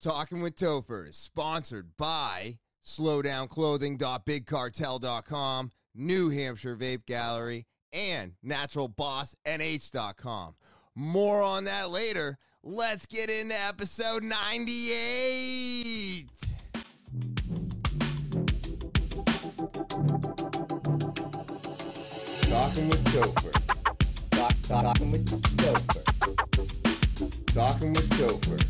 Talking with Topher is sponsored by slowdownclothing.bigcartel.com, New Hampshire Vape Gallery, and naturalbossnh.com. More on that later. Let's get into episode 98. Talking with Topher. Talk, talking with Topher. Talking with Topher.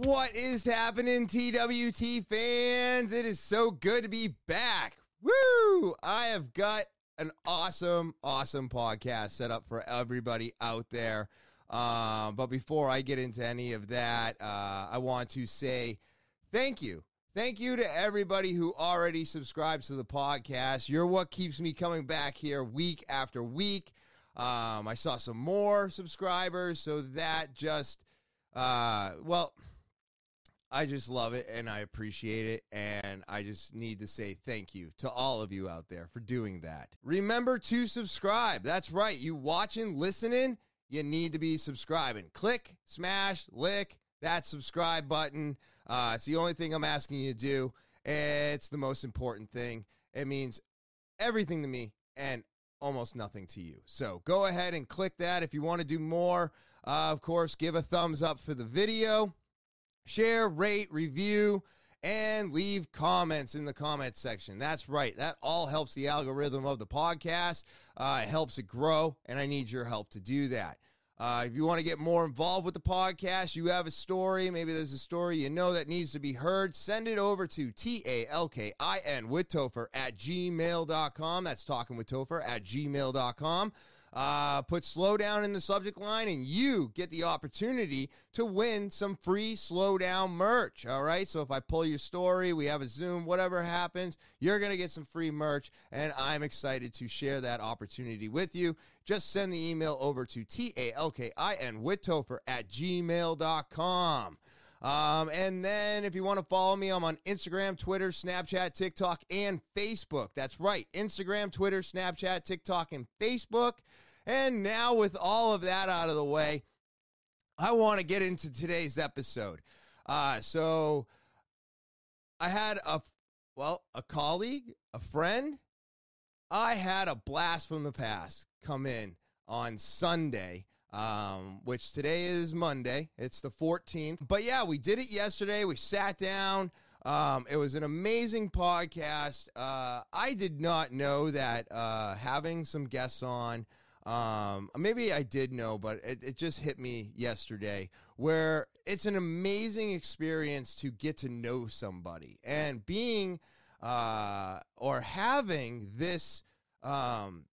What is happening, TWT fans? It is so good to be back. Woo! I have got an awesome, awesome podcast set up for everybody out there. Um, but before I get into any of that, uh, I want to say thank you. Thank you to everybody who already subscribes to the podcast. You're what keeps me coming back here week after week. Um, I saw some more subscribers, so that just, uh, well, I just love it and I appreciate it. And I just need to say thank you to all of you out there for doing that. Remember to subscribe. That's right. You watching, listening, you need to be subscribing. Click, smash, lick that subscribe button. Uh, it's the only thing I'm asking you to do. It's the most important thing. It means everything to me and almost nothing to you. So go ahead and click that. If you want to do more, uh, of course, give a thumbs up for the video share, rate, review, and leave comments in the comments section. That's right. That all helps the algorithm of the podcast. Uh, it helps it grow, and I need your help to do that. Uh, if you want to get more involved with the podcast, you have a story, maybe there's a story you know that needs to be heard, send it over to T A L K I N with Topher at gmail.com. That's talking with Topher at gmail.com. Uh, put slow down in the subject line, and you get the opportunity to win some free slow down merch. All right. So if I pull your story, we have a Zoom, whatever happens, you're going to get some free merch, and I'm excited to share that opportunity with you. Just send the email over to T A L K I N with Topher at gmail.com. Um, and then if you want to follow me, I'm on Instagram, Twitter, Snapchat, TikTok, and Facebook. That's right. Instagram, Twitter, Snapchat, TikTok, and Facebook. And now, with all of that out of the way, I want to get into today's episode. Uh, so I had a, well, a colleague, a friend. I had a blast from the past come in on Sunday um, which today is Monday. It's the 14th. But yeah, we did it yesterday. We sat down. Um, it was an amazing podcast. Uh, I did not know that uh, having some guests on, um, maybe I did know, but it, it just hit me yesterday where it's an amazing experience to get to know somebody and being uh, or having this um,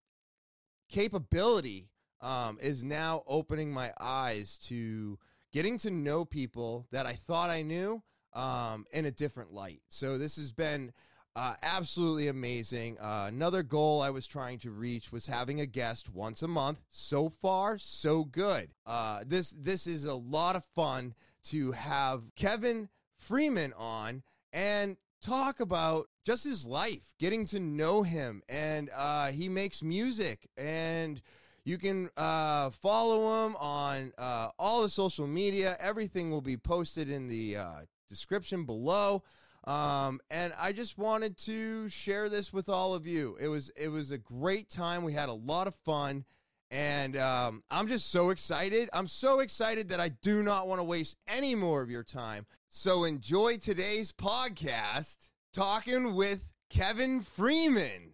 capability um, is now opening my eyes to getting to know people that I thought I knew um, in a different light. So this has been uh, absolutely amazing. Uh, another goal I was trying to reach was having a guest once a month. So far, so good. Uh, this this is a lot of fun to have Kevin Freeman on and talk about just his life, getting to know him, and uh, he makes music and you can uh, follow him on uh, all the social media. Everything will be posted in the uh, description below. Um, and I just wanted to share this with all of you. It was it was a great time. We had a lot of fun, and um, I'm just so excited. I'm so excited that I do not want to waste any more of your time. So enjoy today's podcast, talking with Kevin Freeman.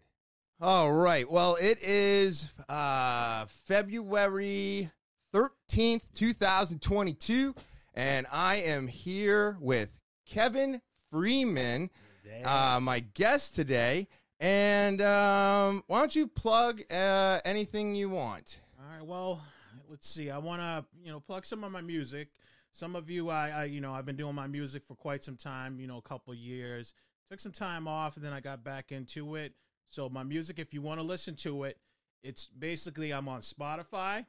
All right. Well, it is uh, February 13th, 2022, and I am here with Kevin Freeman, uh, my guest today. And um, why don't you plug uh, anything you want? All right. Well, let's see. I want to, you know, plug some of my music. Some of you, I, I, you know, I've been doing my music for quite some time. You know, a couple years. Took some time off, and then I got back into it. So my music, if you want to listen to it, it's basically I'm on Spotify,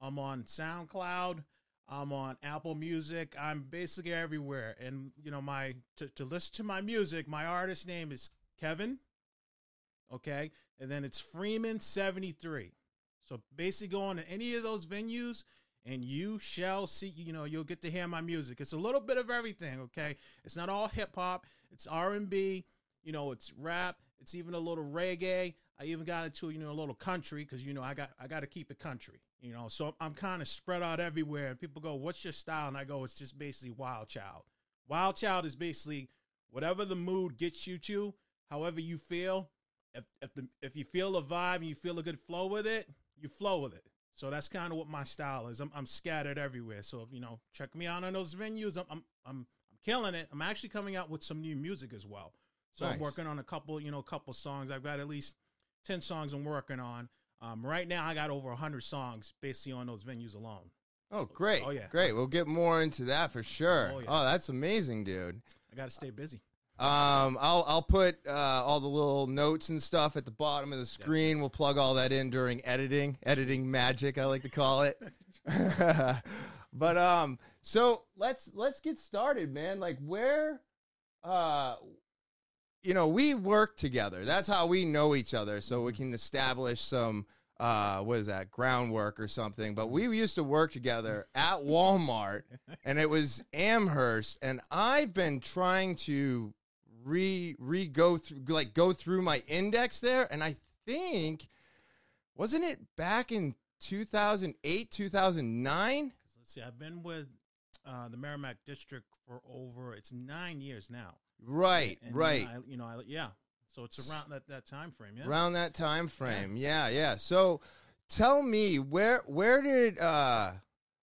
I'm on SoundCloud, I'm on Apple Music. I'm basically everywhere. And you know, my to, to listen to my music, my artist name is Kevin. Okay, and then it's Freeman seventy three. So basically, go on to any of those venues and you shall see. You know, you'll get to hear my music. It's a little bit of everything. Okay, it's not all hip hop. It's R and B. You know, it's rap. It's even a little reggae. I even got into you know a little country because you know I got I got to keep it country. You know, so I'm kind of spread out everywhere. And people go, "What's your style?" And I go, "It's just basically Wild Child." Wild Child is basically whatever the mood gets you to, however you feel. If if the if you feel a vibe and you feel a good flow with it, you flow with it. So that's kind of what my style is. I'm, I'm scattered everywhere. So you know, check me out on those venues. I'm I'm I'm, I'm killing it. I'm actually coming out with some new music as well. So Nice. I'm working on a couple, you know, a couple songs. I've got at least ten songs I'm working on. Um, right now, I got over hundred songs basically on those venues alone. Oh, great. Oh, yeah. Great. We'll get more into that for sure. Oh, yeah. oh that's amazing, dude. I got to stay busy. Um, I'll I'll put uh, all the little notes and stuff at the bottom of the screen. We'll plug all that in during editing, editing magic, I like to call it. but um, so let's let's get started, man. Like where, uh, you know, we work together. That's how we know each other, so we can establish some uh, what is that groundwork or something. But we used to work together at Walmart, and it was Amherst, and I've been trying to re re go through like go through my index there, and I think wasn't it back in 2008 2009 Let's see. I've been with uh, the Merrimack District for over it's nine years now. Right And, right I, you know, I, yeah. So it's around that, that time frame. Yeah. around that time frame yeah yeah so tell me where where did uh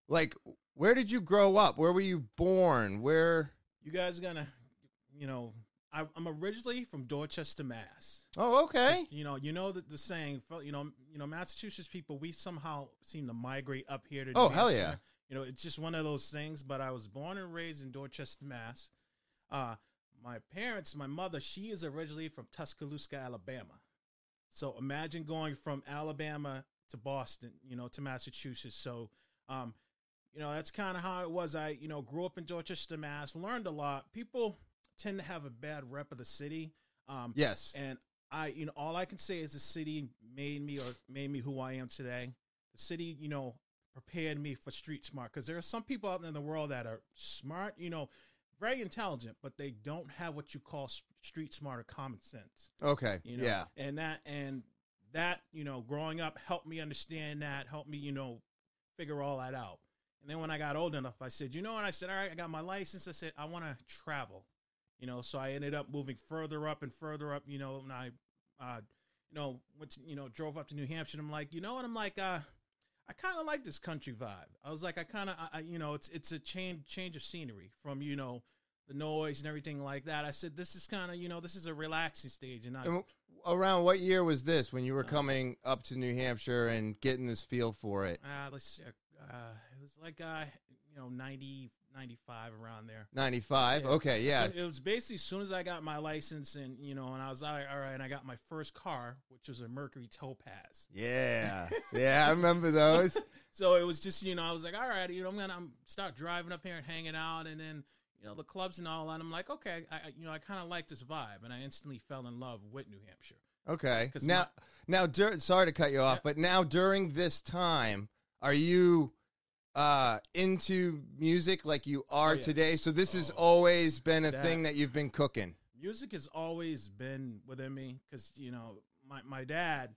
like where did you grow up where were you born where You guys are gonna, you know, I, I'm originally from Dorchester, Mass. oh okay You know, you know the, the saying, you know, you know, Massachusetts people, we somehow seem to migrate up here to. New Oh, hell yeah. You know, it's just one of those things. But I was born and raised in Dorchester, Mass. Uh, my parents, my mother, she is originally from Tuscaloosa, Alabama. So imagine going from Alabama to Boston, you know, to Massachusetts. So, um, you know, that's kind of how it was. I, you know, grew up in Dorchester, Mass. Learned a lot. People tend to have a bad rep of the city. Um, yes and I, you know, all I can say is the city made me or made me who I am today. The city, you know, prepared me for street smart because there are some people out there in the world that are smart, you know, very intelligent, but they don't have what you call street smart or common sense. okay You know, yeah and that and that, you know, growing up helped me understand that, helped me, you know, figure all that out. And then when I got old enough, I said, you know what? I said, all right, I got my license. I said, I want to travel. You know, so I ended up moving further up and further up. You know, and I, uh, you know, went to, you know, drove up to New Hampshire. I'm like, you know what? I'm like, uh, I kind of like this country vibe. I was like, I kind of, you know, it's it's a change change of scenery from you know the noise and everything like that. I said, this is kind of, you know, this is a relaxing stage, and I, And around what year was this when you were coming up to new hampshire and getting this feel for it uh, let's see, uh, it was like uh, you know, 90, 95 around there. 95 Yeah. okay yeah So it was basically as soon as I got my license and you know, and I was all right, all right, and I got my first car, which was a Mercury Topaz. yeah yeah i remember those So it was just you know, I was like, all right, you know, I'm gonna I'm start driving up here and hanging out, and then you know the clubs and all, and I'm like, okay, I, you know, I kind of like this vibe, and I instantly fell in love with New Hampshire. Okay. Now, now, dur- sorry to cut you off, Yeah. but now during this time, are you uh into music like you are Oh, yeah. today? So this has Oh, always been a that- thing that you've been cooking. music has always been within me because you know my, my dad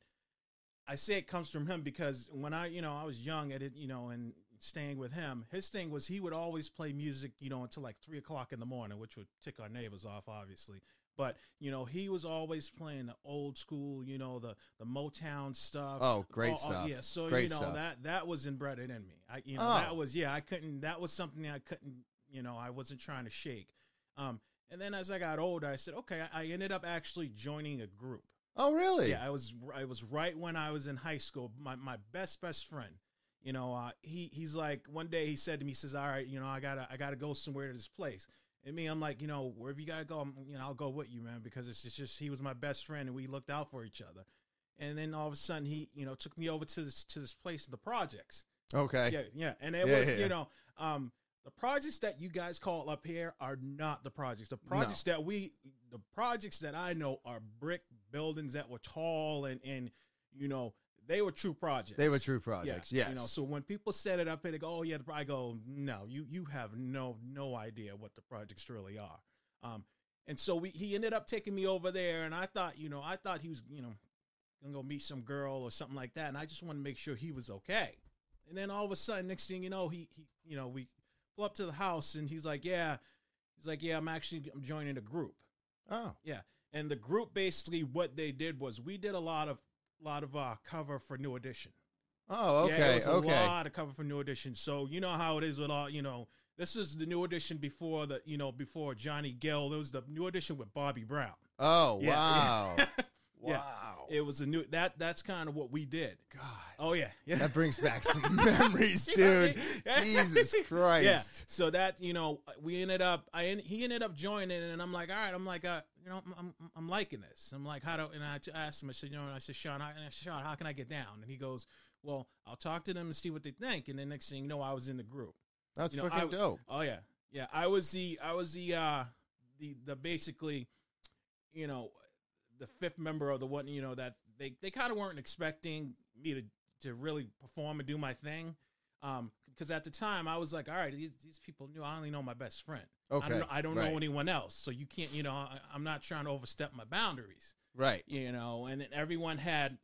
i say it comes from him because when i you know i was young at it you know and staying with him his thing was he would always play music you know until like three o'clock in the morning which would tick our neighbors off obviously but you know he was always playing the old school you know the the motown stuff Oh, great stuff. yeah so Great you know stuff. that that was inbred in me i you know Oh. that was yeah i couldn't that was something i couldn't you know i wasn't trying to shake um and then as I got older, I said, okay, I I ended up actually joining a group. Oh, really? Yeah, I was I was right when I was in high school. My my best best friend, you know, uh, he he's like one day he said to me, he says, all right, you know, I gotta I gotta go somewhere to this place. And me, I'm like, you know, wherever you gotta go, I'm, you know, I'll go with you, man, because it's, it's just he was my best friend and we looked out for each other. And then all of a sudden, he you know took me over to this to this place, of the projects. Okay. Yeah, yeah. And it Yeah, was, yeah, you know, um, the projects that you guys call up here are not the projects. The projects that we, the projects that I know are brick buildings that were tall and, and, you know, they were true projects. They were true projects. Yes. You know, so when people set it up and they go, "Oh yeah," the pro-" I go, "No, you you have no no idea what the projects really are." Um, and so we he ended up taking me over there, and I thought, you know, I thought he was, you know, gonna go meet some girl or something like that, and I just wanted to make sure he was okay. And then all of a sudden, next thing you know, he he, you know, we pull up to the house, and he's like, "Yeah," he's like, "Yeah, I'm actually I'm joining a group." oh. Yeah, and the group basically what they did was we did a lot of lot of uh cover for New Edition. Oh, Yeah, okay. it was a lot of cover for New Edition. So you know how it is with all you know. This is the New Edition before the you know before Johnny Gill. It was the New Edition with Bobby Brown. Oh, Yeah. wow. Yeah. wow. It was a new that that's kind of what we did. God. Oh yeah, yeah. That brings back some memories, dude. Jesus Christ. Yeah. So that you know, we ended up. I he ended up joining, and I'm like, all right. I'm like, uh, you know, I'm, I'm I'm liking this. I'm like, how do? And I asked him. I said, you know, and I said, Sean, I, and I said, Sean, how can I get down? And he goes, well, I'll talk to them and see what they think. And the next thing you know, I was in the group. That's You know, fucking I- dope. Oh yeah, yeah. I was the I was the uh the the basically, you know, the fifth member of the one. You know that they they kind of weren't expecting me to to really perform and do my thing. Um, because at the time I was like, all right, these, these people knew I only know my best friend. I Okay. don't, know, I don't right. know anyone else, so you can't. You know, I, I'm not trying to overstep my boundaries. Right. You know, and then everyone had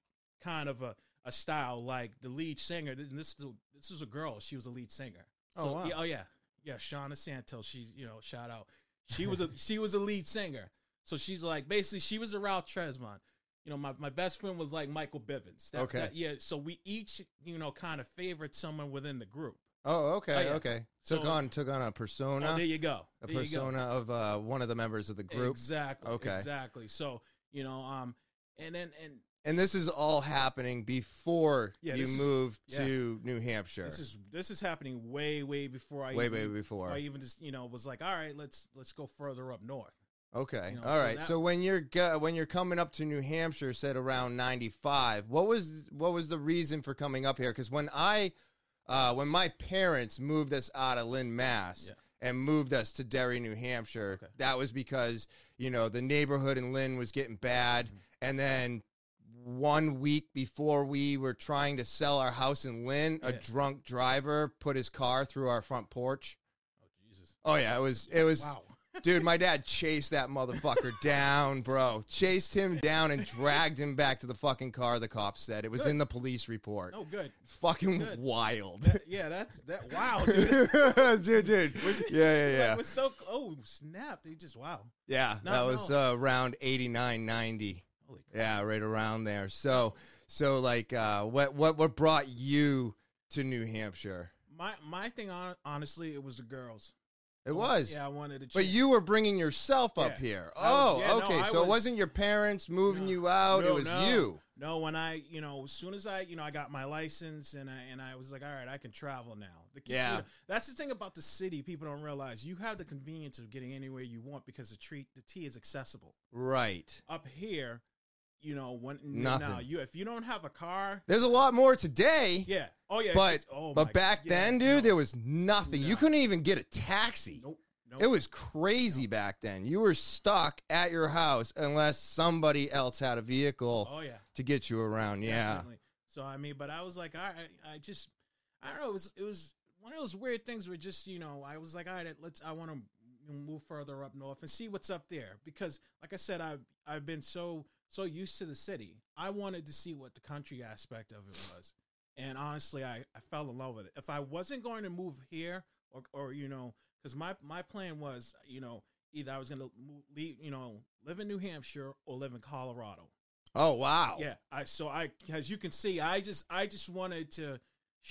kind of a, a style like the lead singer. This is this is a girl. She was a lead singer. Oh, wow. yeah, oh yeah, yeah. Shauna Santos. She's you know shout out. She was a she was a lead singer. So she's like basically she was a Ralph Tresvant. You know, my, my best friend was like Michael Bivins. That- Okay. that- yeah. So we each you know kind of favored someone within the group. Oh, okay. Oh, yeah. Okay. Took So- on took on a persona. Oh, there you go. a There you go. persona of uh, one of the members of the group. Exactly. Okay. Exactly. So you know, um, and then and And this is all happening before Yeah, you this is- moved yeah. to New Hampshire. This is this is happening way way before I way, even, way before. I even just you know was like all right let's let's go further up north. Okay. You know, All so right. that- so when you're go- when you're coming up to New Hampshire, said around 95, what was what was the reason for coming up here? Cuz when I uh, when my parents moved us out of Lynn, Mass, Yeah. and moved us to Derry, New Hampshire, Okay. that was because, you know, the neighborhood in Lynn was getting bad Mm-hmm. and then one week before we were trying to sell our house in Lynn, a drunk driver put his car through our front porch. Oh Jesus! Oh yeah, it was it was Wow. Dude, my dad chased that motherfucker down, bro. Chased him down and dragged him back to the fucking car, the cops said. It was Good. in the police report. Oh, good. Fucking Good. wild. That- yeah, that that wow, dude. dude, dude. Was- Yeah, yeah, yeah. It was so oh snap! They just wow. Yeah, No, that was no. uh, around 89, 90. Holy. Yeah, right around there. So, so like, uh, what, what, what brought you to New Hampshire? My my thing on honestly, it was the girls. It was. Yeah, I wanted to. But you were bringing yourself up Yeah. here. Was- Oh, yeah, okay. I so it was- wasn't your parents moving No. you out. it was no. you. No, when I, you know, as soon as I, you know, I got my license and I and I was like, all right, I can travel now. The key- you Yeah. know, that's the thing about the city. People don't realize you have the convenience of getting anywhere you want because the treat the T is accessible. Right. Up here, you know, when Nothing. now you if you don't have a car, There's a lot more today. yeah, oh yeah, But oh but back yeah, then, dude, no, there was nothing. You couldn't even get a taxi. nope, nope. It was crazy back then. You were stuck at your house unless somebody else had a vehicle oh yeah, to get you around. Yeah. Definitely. So I mean, but I was like, all right, I just, I don't know. It was it was one of those weird things where just you know, I was like, all right, let's. I want to move further up north and see what's up there because, like I said, I've I've been so so used to the city. I wanted to see what the country aspect of it was, and honestly, I I fell in love with it. If I wasn't going to move here, or or you know, because my my plan was, you know. Either I was going to leave, you know, live in New Hampshire or live in Colorado. Oh wow. Yeah, I so I as you can see, I just I just wanted to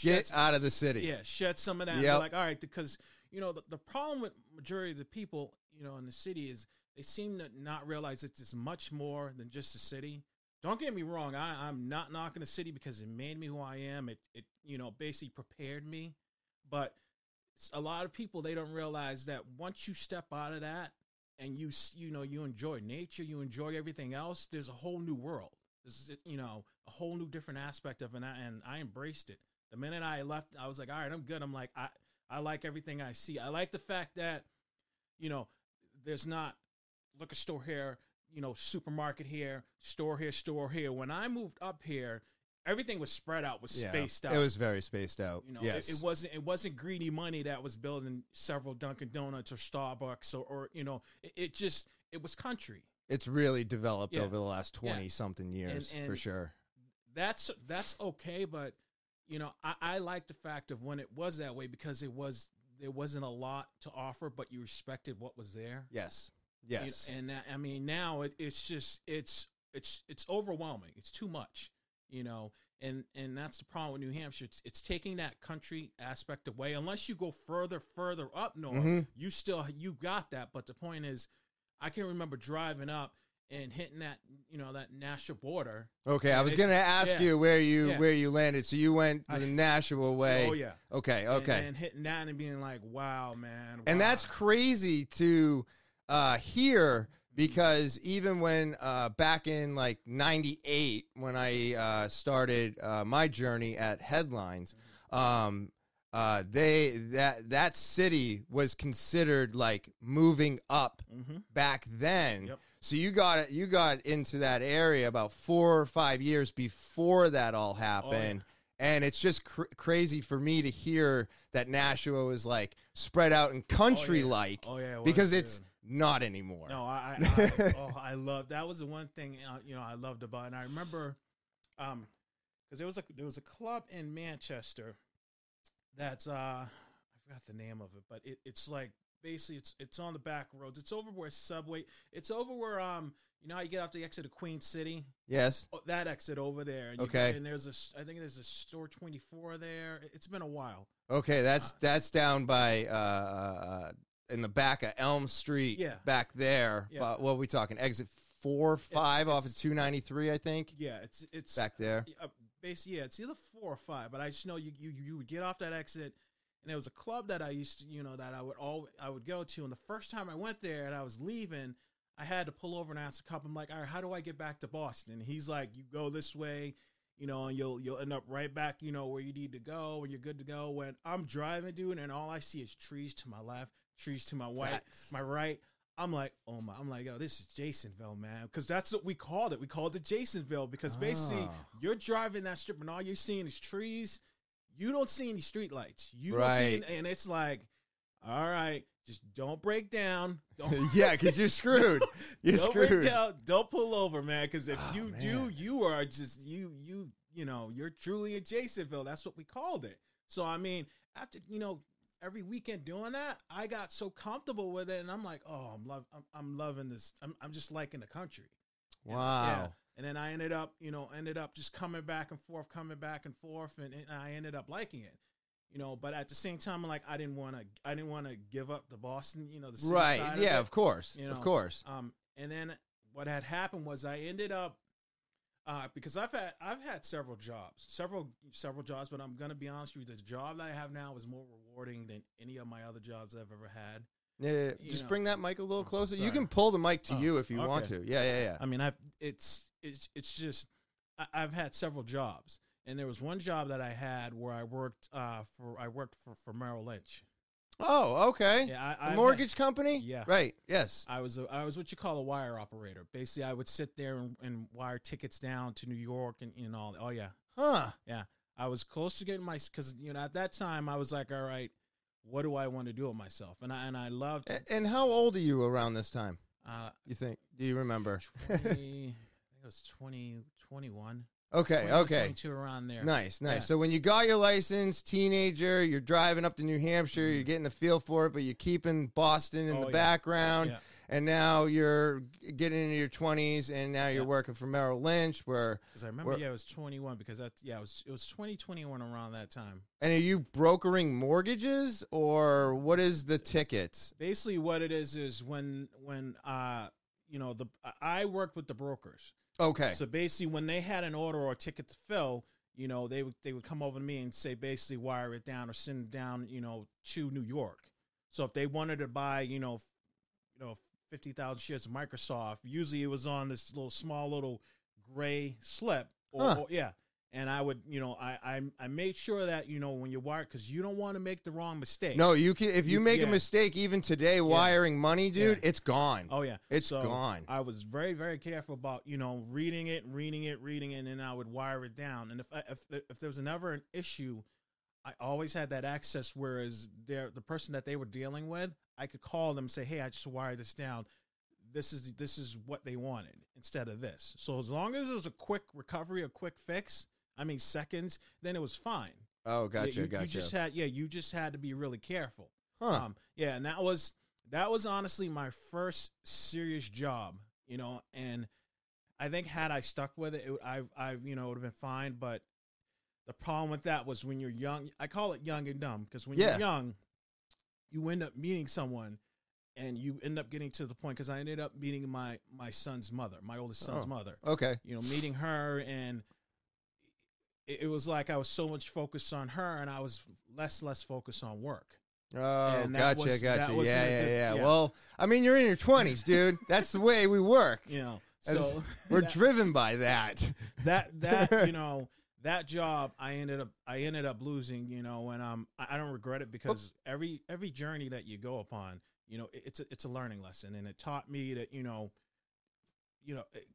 Get shed, out of the city. yeah shed some of that. Yep. Like all right, because you know the, the problem with majority of the people you know in the city is they seem to not realize it's just much more than just a city. Don't get me wrong, I, I'm not knocking the city because it made me who I am. It it you know basically prepared me, but a lot of people they don't realize that once you step out of that and you you know you enjoy nature, you enjoy everything else. There's a whole new world. This is you know a whole new different aspect of it, and I, and I embraced it. The minute I left, I was like, all right, I'm good. I'm like I I like everything I see. I like the fact that you know there's not liquor store here, you know, supermarket here, store here, store here. When I moved up here, everything was spread out, was Yeah. spaced out. It was very spaced out. You know, yes. it, it wasn't it wasn't greedy money that was building several Dunkin' Donuts or Starbucks or, or you know, it, it just it was country. it's really developed Yeah. over the last Yeah. 20 something years for and- sure. That's that's okay, but you know, I, I like the fact of when it was that way because it was there wasn't a lot to offer, but you respected what was there. Yes. You- Yes. and uh, I mean now it, it's just it's it's it's overwhelming. It's too much, you know. And and that's the problem with New Hampshire. It's it's taking that country aspect away. Unless you go further further up north, Mhm. you still you got that. But the point is, I can remember driving up and hitting that you know that national border. Okay, I was going to ask yeah. you where you Yeah. where you landed. So you went I- the Nashua way. Oh yeah. Okay, okay. And, hitting that and being like, wow, man. and that's crazy to uh, hear because even when uh, back in like 98 when i uh, started uh, my journey at headlines um, uh, they that that city was considered like moving up Mhm. back then Yep. so you got you got into that area about four or five years before that all happened and it's just cr- crazy for me to hear that Nashua was like spread out and country like Oh yeah. it was, because too. it's not anymore. No, I, I, oh, I love that was the one thing uh, you know I loved about, it. and I remember, um, because there was a there was a club in Manchester, that's uh I forgot the name of it, but it, it's like basically it's it's on the back roads. It's over where Subway. It's over where um you know how you get off the exit of Queen City. Yes. Oh, that exit over there. And Okay. and there's a I think there's a store twenty four there. It- It's been a while. Okay, that's that's down by uh, uh, in the back of Elm Street. Yeah. Back there. Yeah. Uh, what are we talking? Exit four, five off of two ninety three, I think. Yeah, it's it's Back there. Uh, basically, yeah, it's either four or five. But I just know you you you would get off that exit, and there was a club that I used to, you know, that I would all I would go to. And the first time I went there and I was leaving, I had to pull over and ask a couple. I'm like, all right, how do I get back to Boston? He's like, you go this way. You know, and you'll you'll end up right back, you know, where you need to go, and you're good to go. When I'm driving, dude, and all I see is trees to my left, trees to my white, my right. I'm like, oh my, I'm like, yo, this is Jasonville, man, because that's what we called it. We called it Jasonville because basically Ah. you're driving that strip and all you're seeing is trees. You don't see any street lights. You don't see, Right. any, and it's like, all right, just don't break down. Don't yeah, because you're screwed. You're don't screwed. break down. Don't pull over, man. Because if Oh, you do, you are just you you you know you're truly in Jasonville. That's what we called it. So I mean, after you know every weekend doing that, I got so comfortable with it, and I'm like, oh, I'm love, I'm, I'm loving this. I'm I'm just liking the country. And, Wow. yeah. And then I ended up, you know, ended up just coming back and forth, coming back and forth, and, and I ended up liking it. You know, but at the same time, I'm like I didn't want to, I didn't want to give up the Boston, you know, the Right. of Yeah, it. of course. you know, of course. Um, and then what had happened was I ended up uh, because I've had I've had several jobs, several several jobs, but I'm gonna be honest with you, the job that I have now is more rewarding than any of my other jobs I've ever had. Yeah, yeah, yeah. Just know. bring that mic a little closer. You can pull the mic to Oh, you if you want to. Yeah, yeah, yeah. I mean, I've it's it's it's just I, I've had several jobs, and there was one job that I had where I worked uh, for I worked for for Merrill Lynch. Oh, okay. Yeah, I, had- mortgage company? Yeah. Right. Yes. I was a, I was what you call a wire operator. Basically, I would sit there and, and wire tickets down to New York and you know, oh yeah, Huh. yeah. I was close to getting my because you know at that time I was like, all right, what do I want to do with myself? And I and I loved. A- And how old are you around this time? Uh, You think? Do you remember? 20, I think it was 20, 21. Okay. 21, Okay. 22 around there. Nice, nice. Yeah. So when you got your license, teenager, you're driving up to New Hampshire, you're getting the feel for it, but you're keeping Boston in Mm-hmm. Oh, the yeah. background. Yeah. And now you're getting into your 20s, and now you're working for Merrill Lynch. Where Because I remember, Where- yeah, it was 21 because that's, yeah, it was, it was 2021 around that time. and are you brokering mortgages, or what is the tickets? Basically, what it is is when, when, uh, you know, the, I worked with the brokers. Okay, So basically, when they had an order or a ticket to fill, you know, they would, they would come over to me and say, basically, wire it down or send it down, you know, to New York. So if they wanted to buy, you know, f- you know, 50,000 shares of Microsoft, usually it was on this little small little gray slip. Or, Huh. or- yeah. And I would, you know, I I, I made sure that you know when you wire because you don't want to make the wrong mistake. No, you can. If you, You- make a mistake, even today, wiring money, dude, it's gone. Oh yeah, It's So, gone. I was very very careful about you know reading it, reading it, reading it, and then I would wire it down. And if I, if if there was never an issue, I always had that access. Whereas there, the person that they were dealing with, I could call them and say, "Hey, I just wired this down. This is this is what they wanted instead of this." So as long as it was a quick recovery, a quick fix, I mean seconds, then it was fine. Oh, Yeah, gotcha, you, gotcha. You just had yeah, you just had to be really careful. huh. Um, yeah, and that was that was honestly my first serious job, you know, and I think had I stuck with it, it I I you know would have been fine. But the problem with that was when you're young, I call it young and dumb because when Yeah. you're young, you end up meeting someone. And you end up getting to the point because I ended up meeting my my son's mother, my oldest son's Oh. mother. okay. You know, meeting her, and it, it was like I was so much focused on her, and I was less less focused on work. Oh, And gotcha, was- gotcha. Yeah, yeah, good- yeah, yeah. Well, I mean, you're in your 20s, dude. That's the way we work. you know so We're that, driven by that. that that you know that job i ended up i ended up losing you know and um i, I don't regret it because every every journey that you go upon you know it- it's a, it's a learning lesson and it taught me that you know you know it-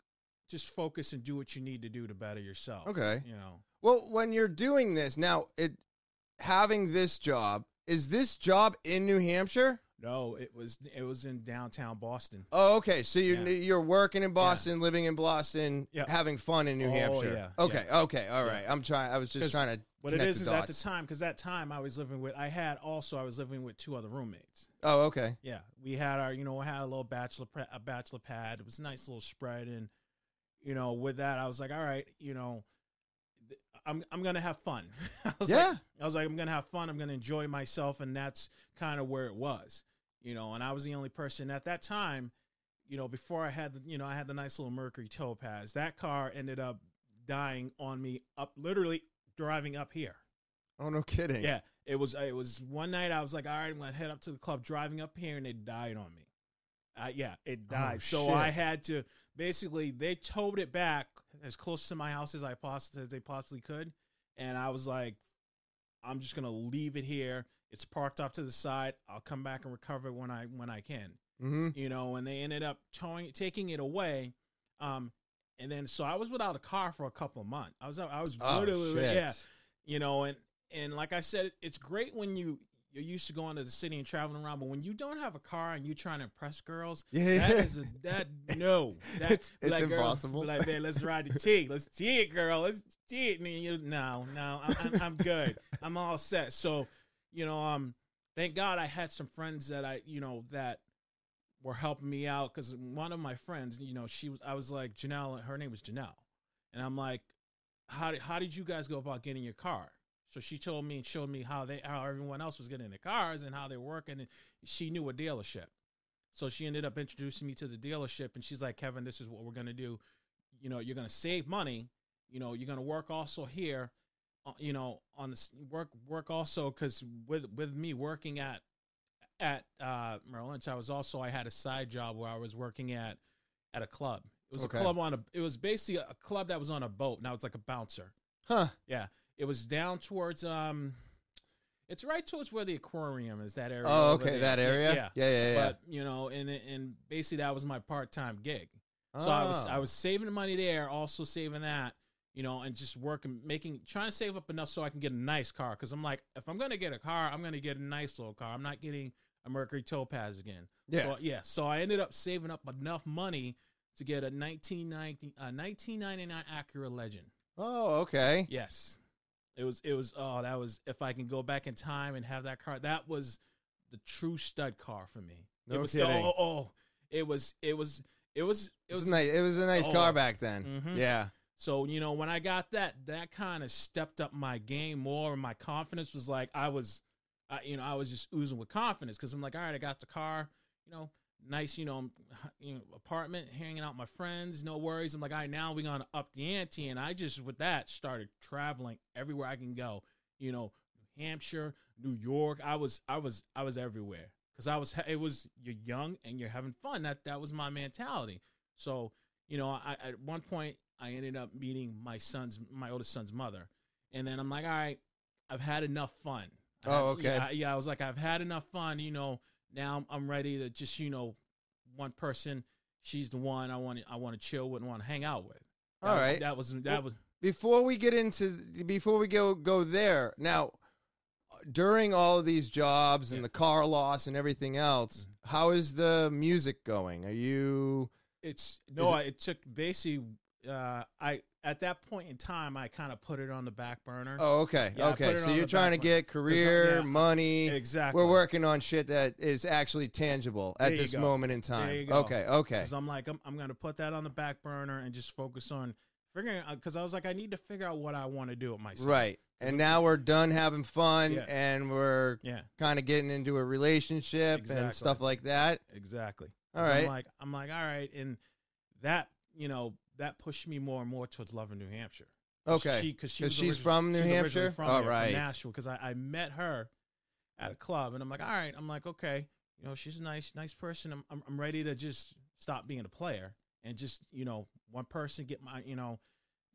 just focus and do what you need to do to better yourself Okay. you know Well, when you're doing this now, it having this job is this job in New Hampshire? no it was it was in downtown boston Oh, okay. So you're Yeah. you're working in Boston, living in Boston, Yeah. having fun in New Oh, Hampshire. yeah, Okay. Okay. All right. I'm trying. I was just trying to. what it is is at the time because that time i was living with i had also i was living with two other roommates Oh, okay. Yeah, we had our, you know, we had a little bachelor pre- a bachelor pad. It was a nice little spread, and you know, with that, I was like, all right, you know, I'm I'm gonna have fun. I was Yeah. like, I was like, I'm gonna have fun. I'm gonna enjoy myself, and that's kind of where it was, you know. And I was the only person at that time, you know, before I had the, you know, I had the nice little Mercury Topaz. That car ended up dying on me up, literally driving up here. Oh, no kidding. Yeah, it was. It was one night. I was like, all right, I'm gonna head up to the club. Driving up here, and it died on me. Uh, yeah, it died. so shit. I had to basically they towed it back as close to my house as I possibly as they possibly could, and I was like, I'm just gonna leave it here. It's parked off to the side. I'll come back and recover when I when I can Mm-hmm. you know, and they ended up towing, taking it away. Um, and then so I was without a car for a couple of months. I was, I was Oh, literally, shit. yeah, you know, and and like I said, it's great when you you're used to going to the city and traveling around, but when you don't have a car and you're trying to impress girls, Yeah. that is a that no, that It's- it's like, impossible. like, man, let's ride the T, let's T it, girl, let's T it. And you, no, no, I'm, I'm, I'm good, I'm all set. So, you know, um, thank God I had some friends that I, you know, that were helping me out because one of my friends, you know, she was, I was like Janelle, her name was Janelle, and I'm like, how did how did you guys go about getting your car? So she told me and showed me how they how everyone else was getting their cars and how they were working. And she knew a dealership, so she ended up introducing me to the dealership. And she's like, Kevin, this is what we're gonna do. You know, you're gonna save money. You know, you're gonna work also here. uh, You know, on this work work also because with with me working at at uh, Merrill Lynch, I was also I had a side job where I was working at at a club. It was Okay. a club on a. It was basically a club that was on a boat. Now it's like a bouncer. Huh. Yeah, it was down towards um, it's right towards where the aquarium is. That area. Oh, okay. That area. Yeah. Yeah. Yeah. Yeah. But you know, and and basically that was my part time gig. So I was I Oh. was saving the money there, also saving that, you know, and just working, making, trying to save up enough so I can get a nice car. Because I'm like, if I'm gonna get a car, I'm gonna get a nice little car. I'm not getting a Mercury Topaz again. Yeah. So, yeah. So I ended up saving up enough money to get a 1990, uh, 1999 Acura Legend. Oh, okay. Yes. It was, it was, oh, that was, if I can go back in time and have that car, that was the true stud car for me. No it was, kidding. Oh, oh, it was, it was, it was, it was nice. It was a nice Oh. car back then. Mhm. Yeah. So, you know, when I got that, that kind of stepped up my game more. And my confidence was like, I was, I, you know, I was just oozing with confidence because I'm like, all right, I got the car, you know, nice, you know, um, you know, apartment, hanging out with my friends, no worries. I'm like, all right, now we're to up the ante. And I just, with that, started traveling everywhere I can go, you know, New Hampshire, New York. I was, I was, I was everywhere because I was, it was, you're young and you're having fun. That, that was my mentality. So, you know, I, at one point, I ended up meeting my son's, my oldest son's mother, and then I'm like, all right, I've had enough fun. Oh, okay. I- yeah, I was like, I've had enough fun. You know, now I'm- I'm ready to just, you know, one person. She's the one I want. to I want to chill with and want to hang out with. That, All right. That was that Well, was. before we get into before we go go there now during all of these jobs and Yeah. the car loss and everything else mm-hmm. how is the music going are you It's no. it- I, it took basically. Uh, I at that point in time, I kind of put it on the back burner. oh okay Yeah, okay so you're trying to get career yeah, money exactly. we're working on shit that is actually tangible at this go. moment in time There you go. okay okay Because I'm like, I'm, I'm going to put that on the back burner and just focus on figuring. Because I was like, I need to figure out what I want to do with myself. right and now we're done having fun Yeah. and we're Yeah. kind of getting into a relationship and stuff like that Exactly. All right. I'm like, I'm like, all right, and that you know that pushed me more and more towards loving New Hampshire. okay because she was she's origi- from New she's Hampshire? From All there, right. From Nashville. Because I, I met her at a club, and I'm like, all right. I'm like, okay, you know, she's a nice, nice person. I'm, I'm, I'm ready to just stop being a player and just, you know, one person get my, you know,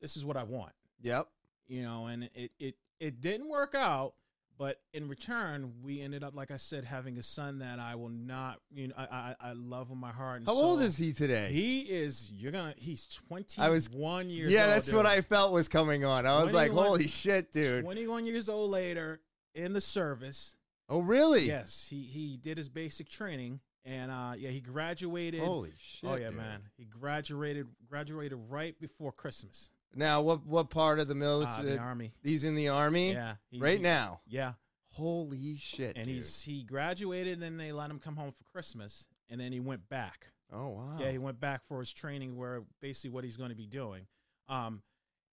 this is what I want, yep you know, and it, it, it didn't work out. But in return, we ended up, like I said, having a son that I will not, you know, I, I, I love in my heart. And How old is he today? He is. You're gonna. He's twenty. I was- one years. yeah, old, that's what. I felt was coming on. I was like, holy shit, dude. 21 years old later in the service. Oh, really? Yes, he he did his basic training and uh yeah, he graduated. Holy shit. oh yeah, dude. man. He graduated graduated right before Christmas. Now, what what part of the Uh, military? the army. he's in the army Yeah. he- right he- now. Yeah. Holy shit, And dude. he's he graduated and they let him come home for Christmas and then he went back. Oh wow. Yeah, he went back for his training where basically what he's going to be doing. Um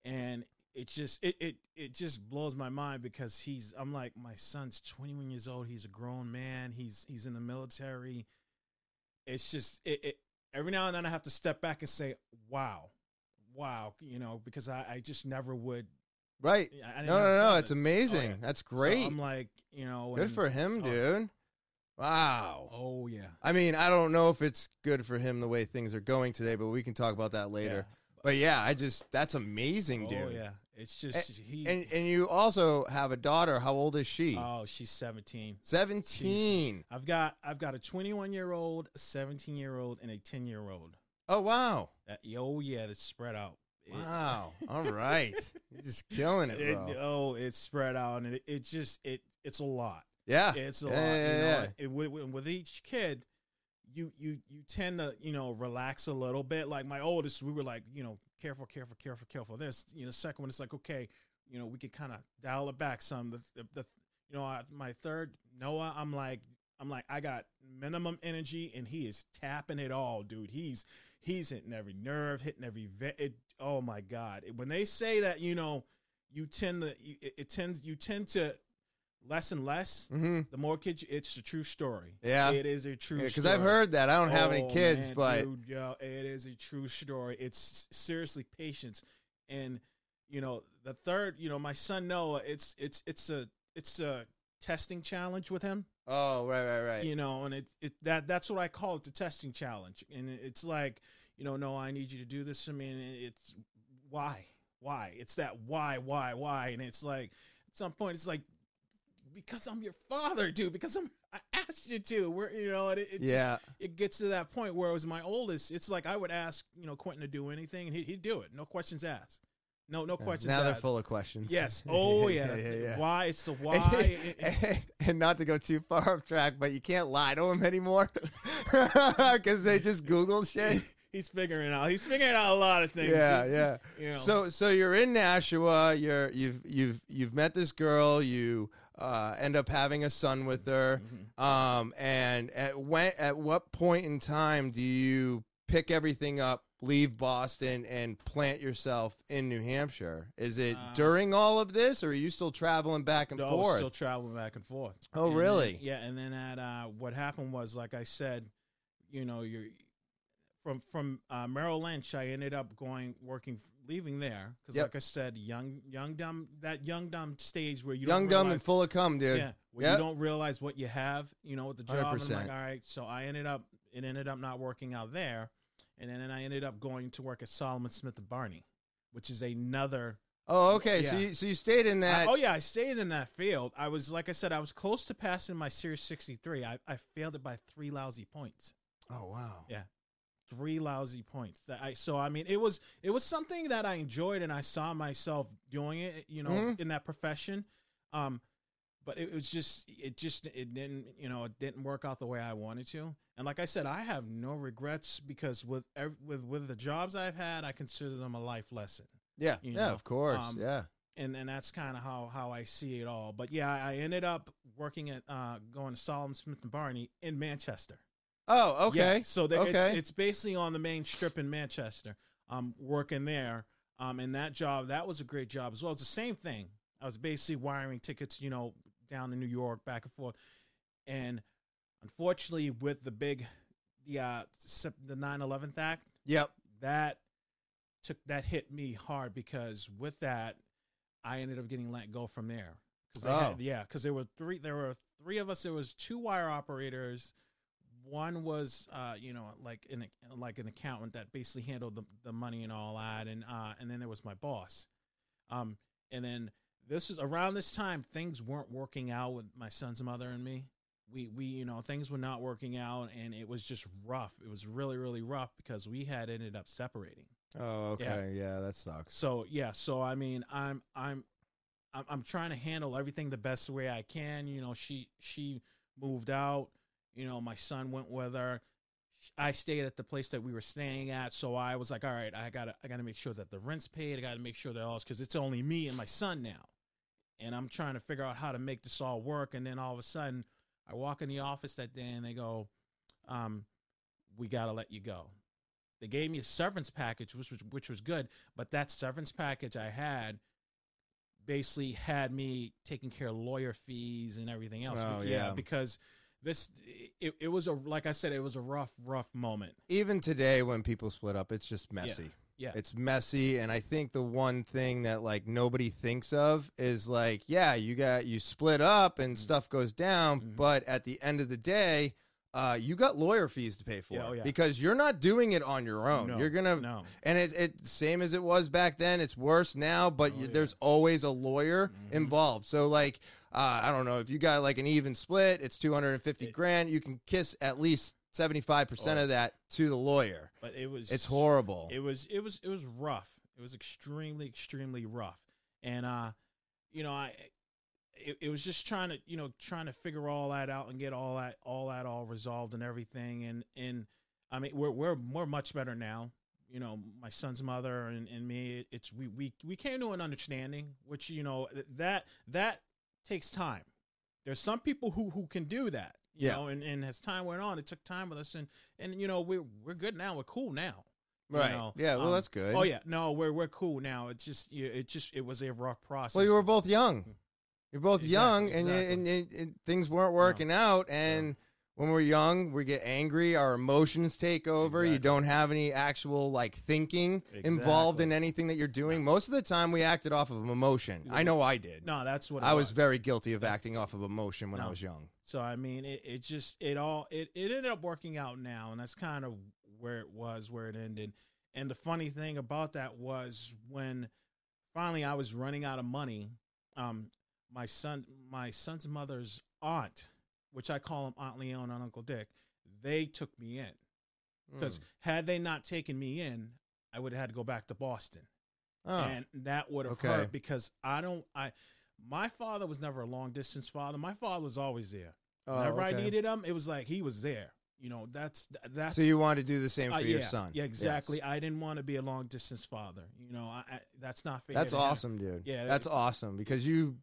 and it just it, it it just blows my mind because he's I'm like my son's 21 years old, he's a grown man, he's he's in the military. It's just it, it every now and then I have to step back and say, "Wow. Wow," you know, because I I just never would right. I didn't No, no, no. It's amazing. Oh, yeah. That's So great. I'm like, you know, good and- for him, oh. dude. Wow. Oh yeah. I mean, I don't know if it's good for him the way things are going today, but we can talk about that later. But yeah, I just that's amazing, oh, dude. Oh yeah. It's just he And and you also have a daughter. How old is she? Oh, she's 17. Seventeen. I've got I've got a 21 year old, a 17 year old, and a 10 year old. Oh wow. That oh yeah, that's spread out. It- Wow. All right. You're just killing it, it- bro. oh, it's spread out, and it, it just it it's a lot. yeah. It's a Yeah, lot. yeah, you know, yeah. it, with, with- with each kid, you you you tend to you know relax a little bit. Like my oldest, we were like you know careful, careful, careful, careful. This you know second one, it's like okay, you know we could kind of dial it back some. The, the, the you know I, my third Noah, I'm like I'm like I got minimum energy, and he is tapping it all, dude. He's he's hitting every nerve, hitting every ve- it, oh my god. When they say that, you know, you tend to you- it, it tends you tend to less and less Mm-hmm. the more kids, it's a true story. Yeah. it is a true. Story. Because. I've heard that. I don't have any Oh, kids, man, but dude, yo, it is a true story. It's seriously patience, and you know the third, you know, my son Noah. It's it's it's a it's a testing challenge with him, oh, right, right, right. you know, and it it that that's what I call it, the testing challenge, and it's like, you know, no, I need you to do this. I mean, it's why, why? It's that why, why, why, and it's like at some point, it's like because I'm your father, dude. Because I'm I asked you to. We're you know, and it, it just yeah. it gets to that point where it was my oldest. It's like I would ask, you know, Quentin to do anything, and he'd, he'd do it. No questions asked. No, no questions now they're asked. full of questions. Yes. Oh yeah. yeah, yeah. Why? It's the why. And, and not to go too far off track, but you can't lie to them anymore because they just Google shit. He's figuring out. He's figuring out a lot of things. Yeah, He's- yeah. You know. So, so you're in Nashua. You're you've you've you've met this girl. You uh, end up having a son with her. Mhm. Um, and at when at what point in time do you pick everything up, leave Boston, and plant yourself in New Hampshire? Is it Uh, during all of this, or are you still traveling back and No, forth? still traveling back and forth. Oh, And really? then- yeah, and then at uh, what happened was, like I said, you know, you're from from uh, Merrill Lynch. I ended up going working, leaving there because, Yep. like I said, young, young, dumb, that young, dumb stage where you Young, don't dumb, and full of cum, dude. yeah, where Yep. you don't realize what you have, you know, with the job. And I'm like, all right, so I ended up, it ended up not working out there, and then I ended up going to work at Salomon Smith and Barney. which is another. Oh, okay. So you so you stayed in that. I- oh yeah, I stayed in that field. I was like I said, I was close to passing my Series 63. I, I failed it by three lousy points. oh wow. Yeah. Three lousy points. That I so I mean it was it was something that I enjoyed and I saw myself doing it, you know, Mhm. in that profession. Um but it was just it just it didn't you know it didn't work out the way I wanted to. And like I said, I have no regrets because with ev- with with the jobs I've had, I consider them a life lesson. Yeah. You yeah. know, Of course. um, yeah. and and that's kind of how how I see it all. But yeah, I ended up working at uh going to Salomon Smith and Barney in Manchester. Oh, okay. Yeah, so that it's Okay. it's basically on the main strip in Manchester. Um, working there. Um, and that job that was a great job as well. It's the same thing. I was basically wiring tickets, you know, down to New York, back and forth. And unfortunately, with the big, the uh, the 9/11 act, Yep. that took that hit me hard because with that, I ended up getting let go from there. Cause Oh. had, yeah, because there were three. There were three of us. There was two wire operators. One was, uh, you know, like an like an accountant that basically handled the, the money and all that, and uh, and then there was my boss. Um, and then this is around this time things weren't working out with my son's mother and me. We we you know things were not working out, and it was just rough. It was really really rough because we had ended up separating. Oh, okay. Yeah. that sucks. So yeah, so I mean, I'm I'm I'm, I'm trying to handle everything the best way I can. You know, she she moved out. You know, my son went with her. I stayed at the place that we were staying at, so I was like, all right, I gotta I gotta make sure that the rent's paid. I gotta make sure that all because it's only me and my son now, and I'm trying to figure out how to make this all work. And then all of a sudden, I walk in the office that day and they go, um, "We gotta let you go." They gave me a severance package, which was which was good, but that severance package I had basically had me taking care of lawyer fees and everything else. Oh, But yeah. because this it, it was a like I said, it was a rough, rough moment. Even today, when people split up, it's just messy. Yeah. It's messy, and I think the one thing that like nobody thinks of is like, yeah, you got you split up and Mhm. stuff goes down, Mhm. but at the end of the day, uh, you got lawyer fees to pay for Yeah, oh, yeah. because you're not doing it on your own. No, You're gonna no. And it, it same as it was back then. It's worse now, but Oh, you, yeah. there's always a lawyer Mhm. involved. So like, uh, I don't know if you got like an even split, it's 250 It- grand. You can kiss at least 75 percent of that to the lawyer. But it was It's horrible. It was it was it was rough. It was extremely extremely rough. And uh you know, I it, it was just trying to, you know, trying to figure all that out and get all that all that all resolved and everything and and I mean, we're we're we're much better now. You know, my son's mother and, and me, it's we, we we came to an understanding, which you know that that takes time. There's some people who who can do that, you Yeah. know, and, and as time went on, it took time with us, and and you know we're we're good now, we're cool now, you right. know, yeah. Well, um, that's good. Oh yeah, no, we're we're cool now. It's just it just it was a rough process. Well, you were both young. You're both Exactly, young, and, you, exactly. and, and, and things weren't working out. And when we're young, we get angry. Our emotions take over. You don't have any actual like thinking involved in anything that you're doing. Most of the time, we acted off of emotion. I know I did. no, that's what I was very guilty of That's- acting off of emotion when I was young. So I mean, it, it just it all it, it ended up working out now, and that's kind of where it was, where it ended. And the funny thing about that was when finally I was running out of money. Um, my son, my son's mother's aunt, which I call them Aunt Leon and Uncle Dick, they took me in because Hmm. had they not taken me in, I would have had to go back to Boston Oh. and that would have okay. hurt because I don't I my father was never a long distance father. My father was always there. Oh, Whenever I needed him, it was like he was there. You know, that's that's So you wanted to do the same for uh, your yeah, son? Yeah, exactly. Yes. I didn't want to be a long distance father. You know, I, I that's not fair. That's awesome, dude. Yeah, that's awesome because you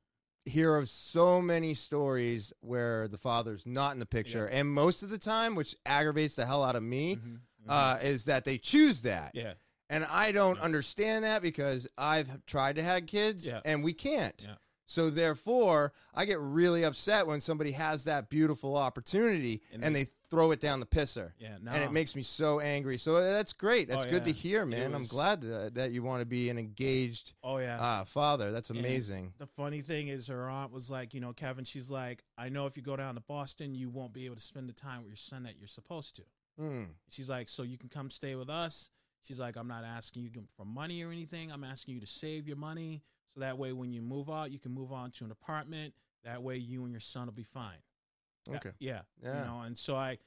hear of so many stories where the father's not in the picture, and most of the time, which aggravates the hell out of me, Mhm, mhm. uh, is that they choose that. yeah, And I don't Yeah. understand that because I've tried to have kids Yeah. and we can't. Yeah. So therefore, I get really upset when somebody has that beautiful opportunity And and, they- they throw it down the pisser. yeah. No, And it makes me so angry. So uh, that's great. That's Oh, good to hear, man. I'm glad that, that you want to be an engaged oh yeah. uh, father. That's And amazing. The funny thing is, her aunt was like, you know, Kevin. She's like, I know if you go down to Boston, you won't be able to spend the time with your son that you're supposed to. Hmm. She's like, so you can come stay with us. She's like, I'm not asking you for money or anything. I'm asking you to save your money so that way when you move out, you can move on to an apartment. That way you and your son will be fine. Uh, okay. Yeah. Yeah. You know, and so I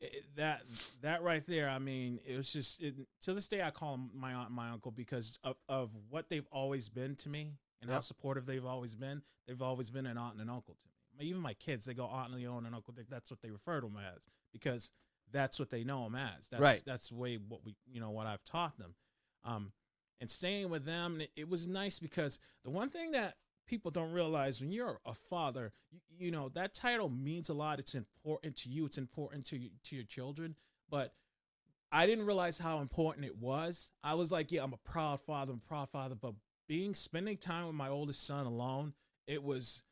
it, that that right there, I mean, it was just it, to this day I call him my aunt, and my uncle because of of what they've always been to me and how supportive they've always been. They've always been an aunt and an uncle to me. Even my kids, they go aunt and Leon and uncle. Dick. That's what they refer to them as because that's what they know them as. That's, Right. That's the way what we you know what I've taught them. Um, and staying with them, it, it was nice because the one thing that people don't realize when you're a father, you, you know that title means a lot. It's important to you. It's important to to your children. But I didn't realize how important it was. I was like, yeah, I'm a proud father. I'm a proud father. But being spending time with my oldest son alone, it was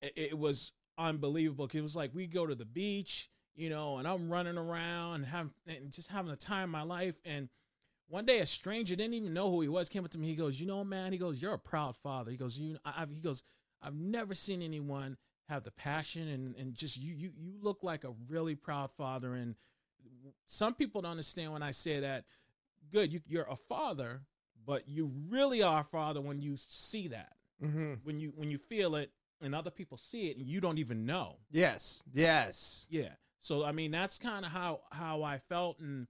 it, was unbelievable. It was like we go to the beach, you know, and I'm running around and have and just having the time of my life. And one day, a stranger didn't even know who he was came up to me. He goes, "You know, man," he goes, "You're a proud father." He goes, "You," I, I've, he goes, "I've never seen anyone have the passion and and just you you you look like a really proud father." And some people don't understand when I say that. Good, you, you're a father, but you really are a father when you see that, Mm-hmm. when you when you feel it, and other people see it, and you don't even know. Yes. Yes. Yeah. So I mean, that's kind of how how I felt and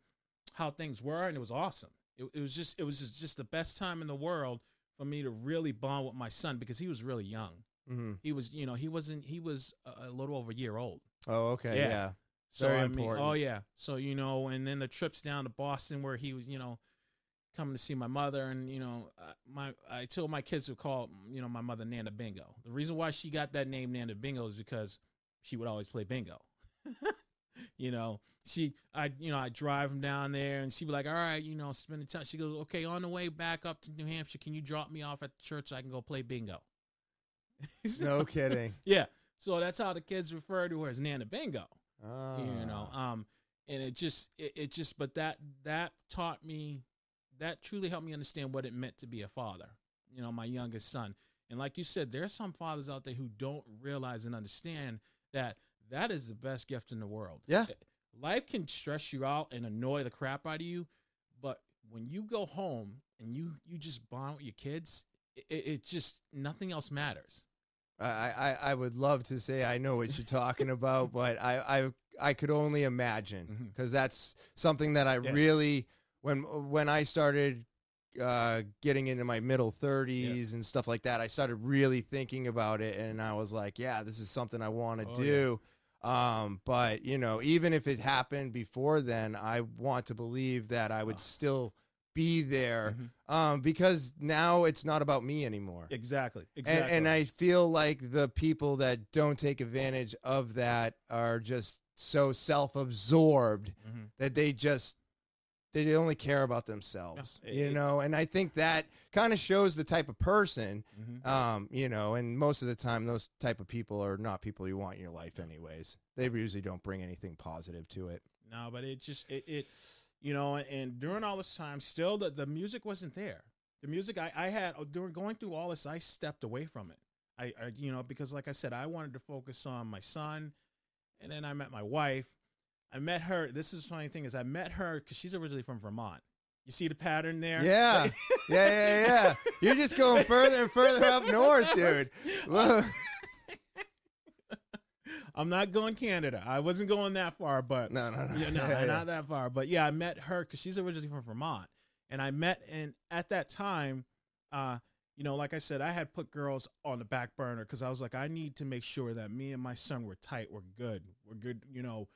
how things were, and it was awesome. It, it was just it was just, the best time in the world for me to really bond with my son because he was really young. Mm-hmm. He was, you know, he wasn't he was a, a little over a year old. Oh, okay. Yeah. Yeah. So Very I mean, important. oh yeah. So you know, and then the trips down to Boston where he was, you know, coming to see my mother, and you know, uh, my I told my kids to call, you know, my mother Nana Bingo. The reason why she got that name Nana Bingo is because she would always play bingo. you know, she I you know I drive them down there, and she'd be like, all right, you know, spend the time. She goes, okay, on the way back up to New Hampshire, can you drop me off at the church so I can go play bingo? So- No kidding. Yeah. So that's how the kids refer to her as Nana Bingo Oh. you know um and it just it, it just but that that taught me that truly helped me understand what it meant to be a father you know my youngest son and like you said there's some fathers out there who don't realize and understand that that is the best gift in the world Yeah. life can stress you out and annoy the crap out of you but when you go home and you you just bond with your kids it, it just nothing else matters I, I I would love to say I know what you're talking about, but I I I could only imagine because that's something that I Yeah. really when when I started uh, getting into my middle 30s and stuff like that, I started really thinking about it, and I was like, yeah, this is something I want to Oh, yeah. Um, but you know, even if it happened before then, I want to believe that I would Oh. still be there Mhm. um, because now it's not about me anymore. exactly And, exactly and I feel like the people that don't take advantage of that are just so self-absorbed Mhm. that they just they only care about themselves, Yeah, you it- know. And I think that kind of shows the type of person, Mhm. um, you know. And most of the time, those type of people are not people you want in your life, anyways. They usually don't bring anything positive to it. No, but it just it, it you know, and during all this time, still the, the music wasn't there. The music I, I had uh, during going through all this, I stepped away from it. I, I you know because like I said, I wanted to focus on my son, and then I met my wife. I met her. This is the funny thing is I met her because she's originally from Vermont. You see the pattern there? Yeah, yeah, yeah, yeah. You're just going further and further up north, dude. Whoa. I'm not going Canada. I wasn't going that far, but No, no, no. yeah, no, Yeah, yeah. not that far. But yeah, I met her because she's originally from Vermont, and I met and at that time, uh, you know, like I said, I had put girls on the back burner because I was like, I need to make sure that me and my son were tight, we're good, we're good, you know,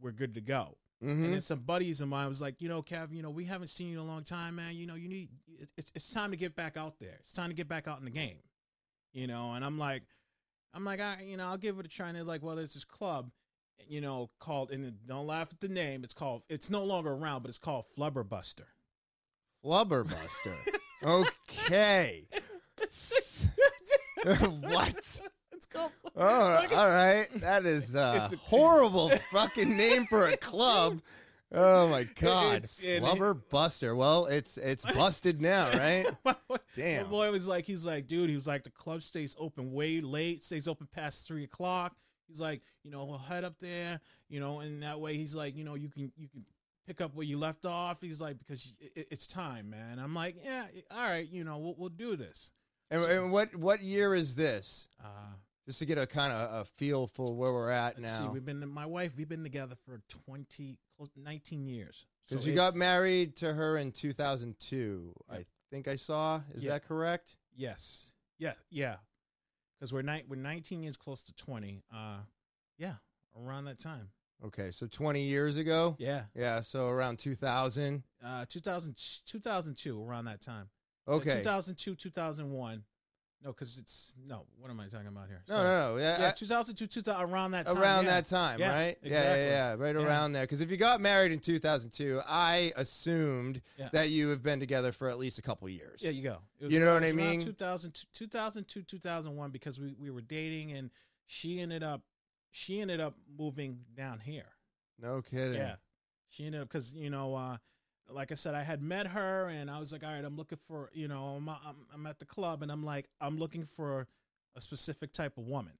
we're good to go. Mhm. And then some buddies of mine was like, you know, Kev, you know, we haven't seen you in a long time, man. You know, you need it's it's time to get back out there. It's time to get back out in the game. You know, and I'm like, I'm like, I, you know, I'll give it a try. And they're like, well, there's this club, you know, called, and don't laugh at the name. It's called, it's no longer around, but it's called Flubberbuster. Flubberbuster. okay. what? Oh, all right. That is a a- horrible fucking name for a club. Oh my god, It's- it- Flubberbuster. Well, it's it's busted now, right? My Damn. boy was like, he's like, dude, he was like, the club stays open way late, stays open past three o'clock. He's like, you know, we'll head up there, you know, and that way he's like, you know, you can you can pick up where you left off. He's like, because it, it's time, man. I'm like, yeah, all right, you know, we'll, we'll do this. And, and what what year is this? Uh, Just to get a kind of a feel for where we're at let's see, now. we've been, my wife, we've been together for 20, close 19 years. Because So you got married to her in 2002, I think I saw. Is Yeah. that correct? Yes. Yeah. Yeah. Because we're ni- we're 19 years close to 20. Uh, yeah, around that time. Okay, so 20 years ago. Yeah. Yeah, so around 2000. Uh, 2000, 2002, around that time. Okay. 2002, 2001. No, because it's no. What am I talking about here? No, Sorry. no, no. Yeah, Yeah, I- 2002, 2000, around that time. around yeah. that time, Yeah, right? Yeah, exactly. yeah, yeah, right Yeah. around there. Because if you got married in 2002, I assumed that you have been together for at least a couple years. Yeah, you go. Was You know what I it was around mean? 2000, 2002, 2001, because we, we were dating and she ended up she ended up moving down here. No kidding. Yeah. She ended up because you know, uh, like I said, I had met her and I was like, all right, I'm looking for you know, I'm, I'm I'm at the club and I'm like, I'm looking for a specific type of woman.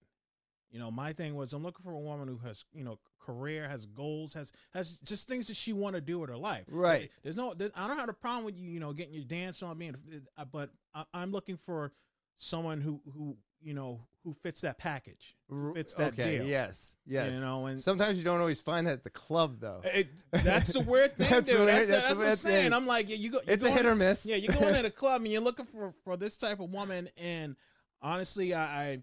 You know, my thing was I'm looking for a woman who has you know career, has goals, has has just things that she want to do with her life. Right. There's no, there, I don't have a problem with you, you know, getting your dance on being, uh, but I, I'm looking for someone who who you know who fits that package. Fits that okay. deal. Yes. Yes. You know, and Sometimes you don't always find that at the club, though. it, that's the weird thing, That's dude. weird- That's, that's that's, what I'm saying. thing. I'm like, yeah, you go. It's a hit or miss. Yeah, you're going to the club and you're looking for for this type of woman. And honestly, I I,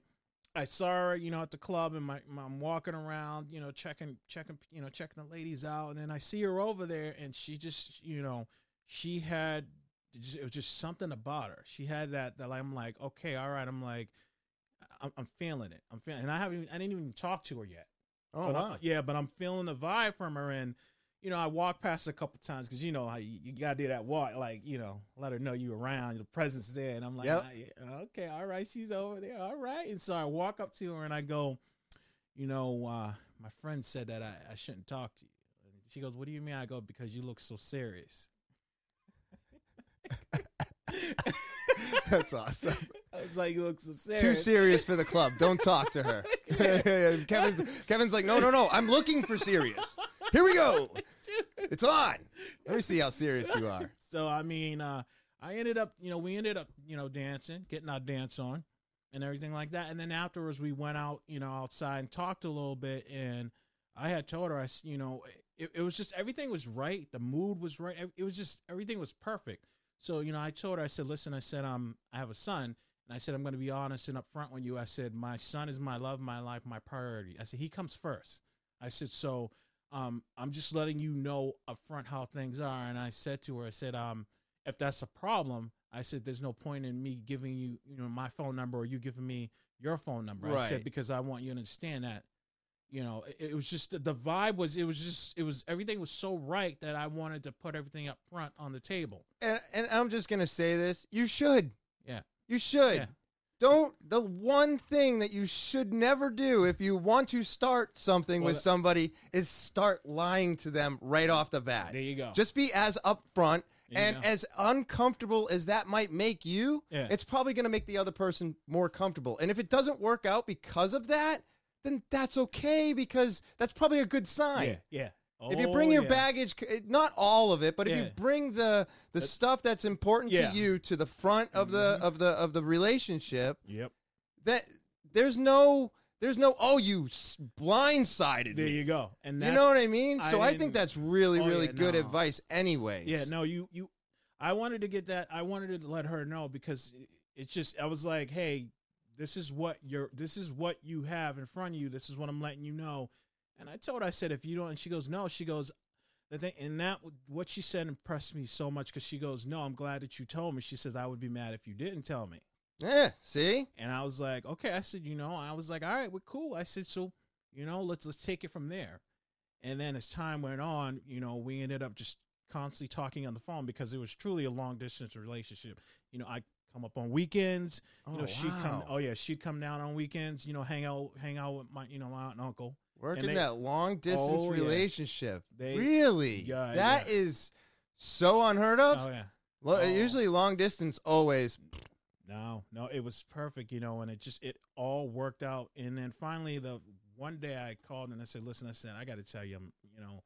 I saw her, you know, at the club, and my, my I'm walking around, you know, checking checking you know checking the ladies out, and then I see her over there, and she just you know she had it was just something about her. She had that that I'm like, okay, all right. I'm like, I'm, I'm feeling it. I'm feeling, and I haven't, even, I didn't even talk to her yet. Oh, But I- yeah, but I'm feeling the vibe from her, and you know, I walked past a couple times because you know how you, you gotta do that walk, like you know, let her know you around, the presence is there, and I'm like, Yep. "Ah, okay, all right, she's over there, all right, and so I walk up to her and I go, you know, uh, my friend said that I, I shouldn't talk to you. And she goes, what do you mean? I go because you look so serious. That's awesome. I was like, you look so serious. Too serious for the club. Don't talk to her. Kevin's Kevin's like, no, no, no. I'm looking for serious. Here we go. It's on. Let me see how serious you are. So I mean, uh, I ended up, you know, we ended up, you know, dancing, getting our dance on, and everything like that. And then afterwards, we went out, you know, outside and talked a little bit. And I had told her, I, s- you know, it, it was just everything was right, the mood was right. It was just everything was perfect. So you know, I told her, I said, listen, I said, um, I have a son. And I said, I'm going to be honest and upfront with you. I said, my son is my love, my life, my priority. I said, he comes first. I said, so um, I'm just letting you know upfront how things are. And I said to her, I said, um, if that's a problem, I said, there's no point in me giving you, you know, my phone number or you giving me your phone number. Right. I said, because I want you to understand that, you know, it, it was just the vibe was, it was just, it was, everything was so right that I wanted to put everything up front on the table. And and I'm just gonna say this. You should. Yeah. You should. Yeah. Don't the one thing that you should never do if you want to start something Well, with somebody is start lying to them right off the bat. There you go. Just be as upfront and as uncomfortable as that might make you, Yeah. it's probably going to make the other person more comfortable. And if it doesn't work out because of that, then that's okay because that's probably a good sign. yeah. Yeah. If you Oh, bring your yeah. baggage, not all of it, but if Yeah. you bring the the stuff that's important Yeah. to you to the front of the Mhm. of the of the relationship, Yep. that there's no there's no oh you blindsided There me. you go. And You know what I mean? So I, didn't- think that's really Oh, really good no. advice anyways. Yeah, no, you you I wanted to get that I wanted to let her know because it's just I was like, "Hey, this is what you're this is what you have in front of you. This is what I'm letting you know." And I told her I said, "If you don't," and she goes, "No." She goes, "The thing," and that what she said impressed me so much because she goes, "No, I'm glad that you told me." She says, "I would be mad if you didn't tell me." Yeah, see? And I was like, okay. I said, you know, I was like, all right, we're cool. I said, so, you know, let's let's take it from there. And then as time went on, you know, we ended up just constantly talking on the phone because it was truly a long distance relationship. You know, I come up on weekends. You know, Oh, she'd come. Oh yeah, she'd come down on weekends. You know, hang out, hang out with my, you know, my aunt and uncle. Working they- that long distance Oh, yeah. relationship. They- really? Yeah, That yeah. is so unheard of. Oh yeah. Oh. Usually long distance always. No, no, it was perfect, you know, and it just it all worked out. And then finally, the one day I called and I said, "Listen, I said I got to tell you, I'm, you know,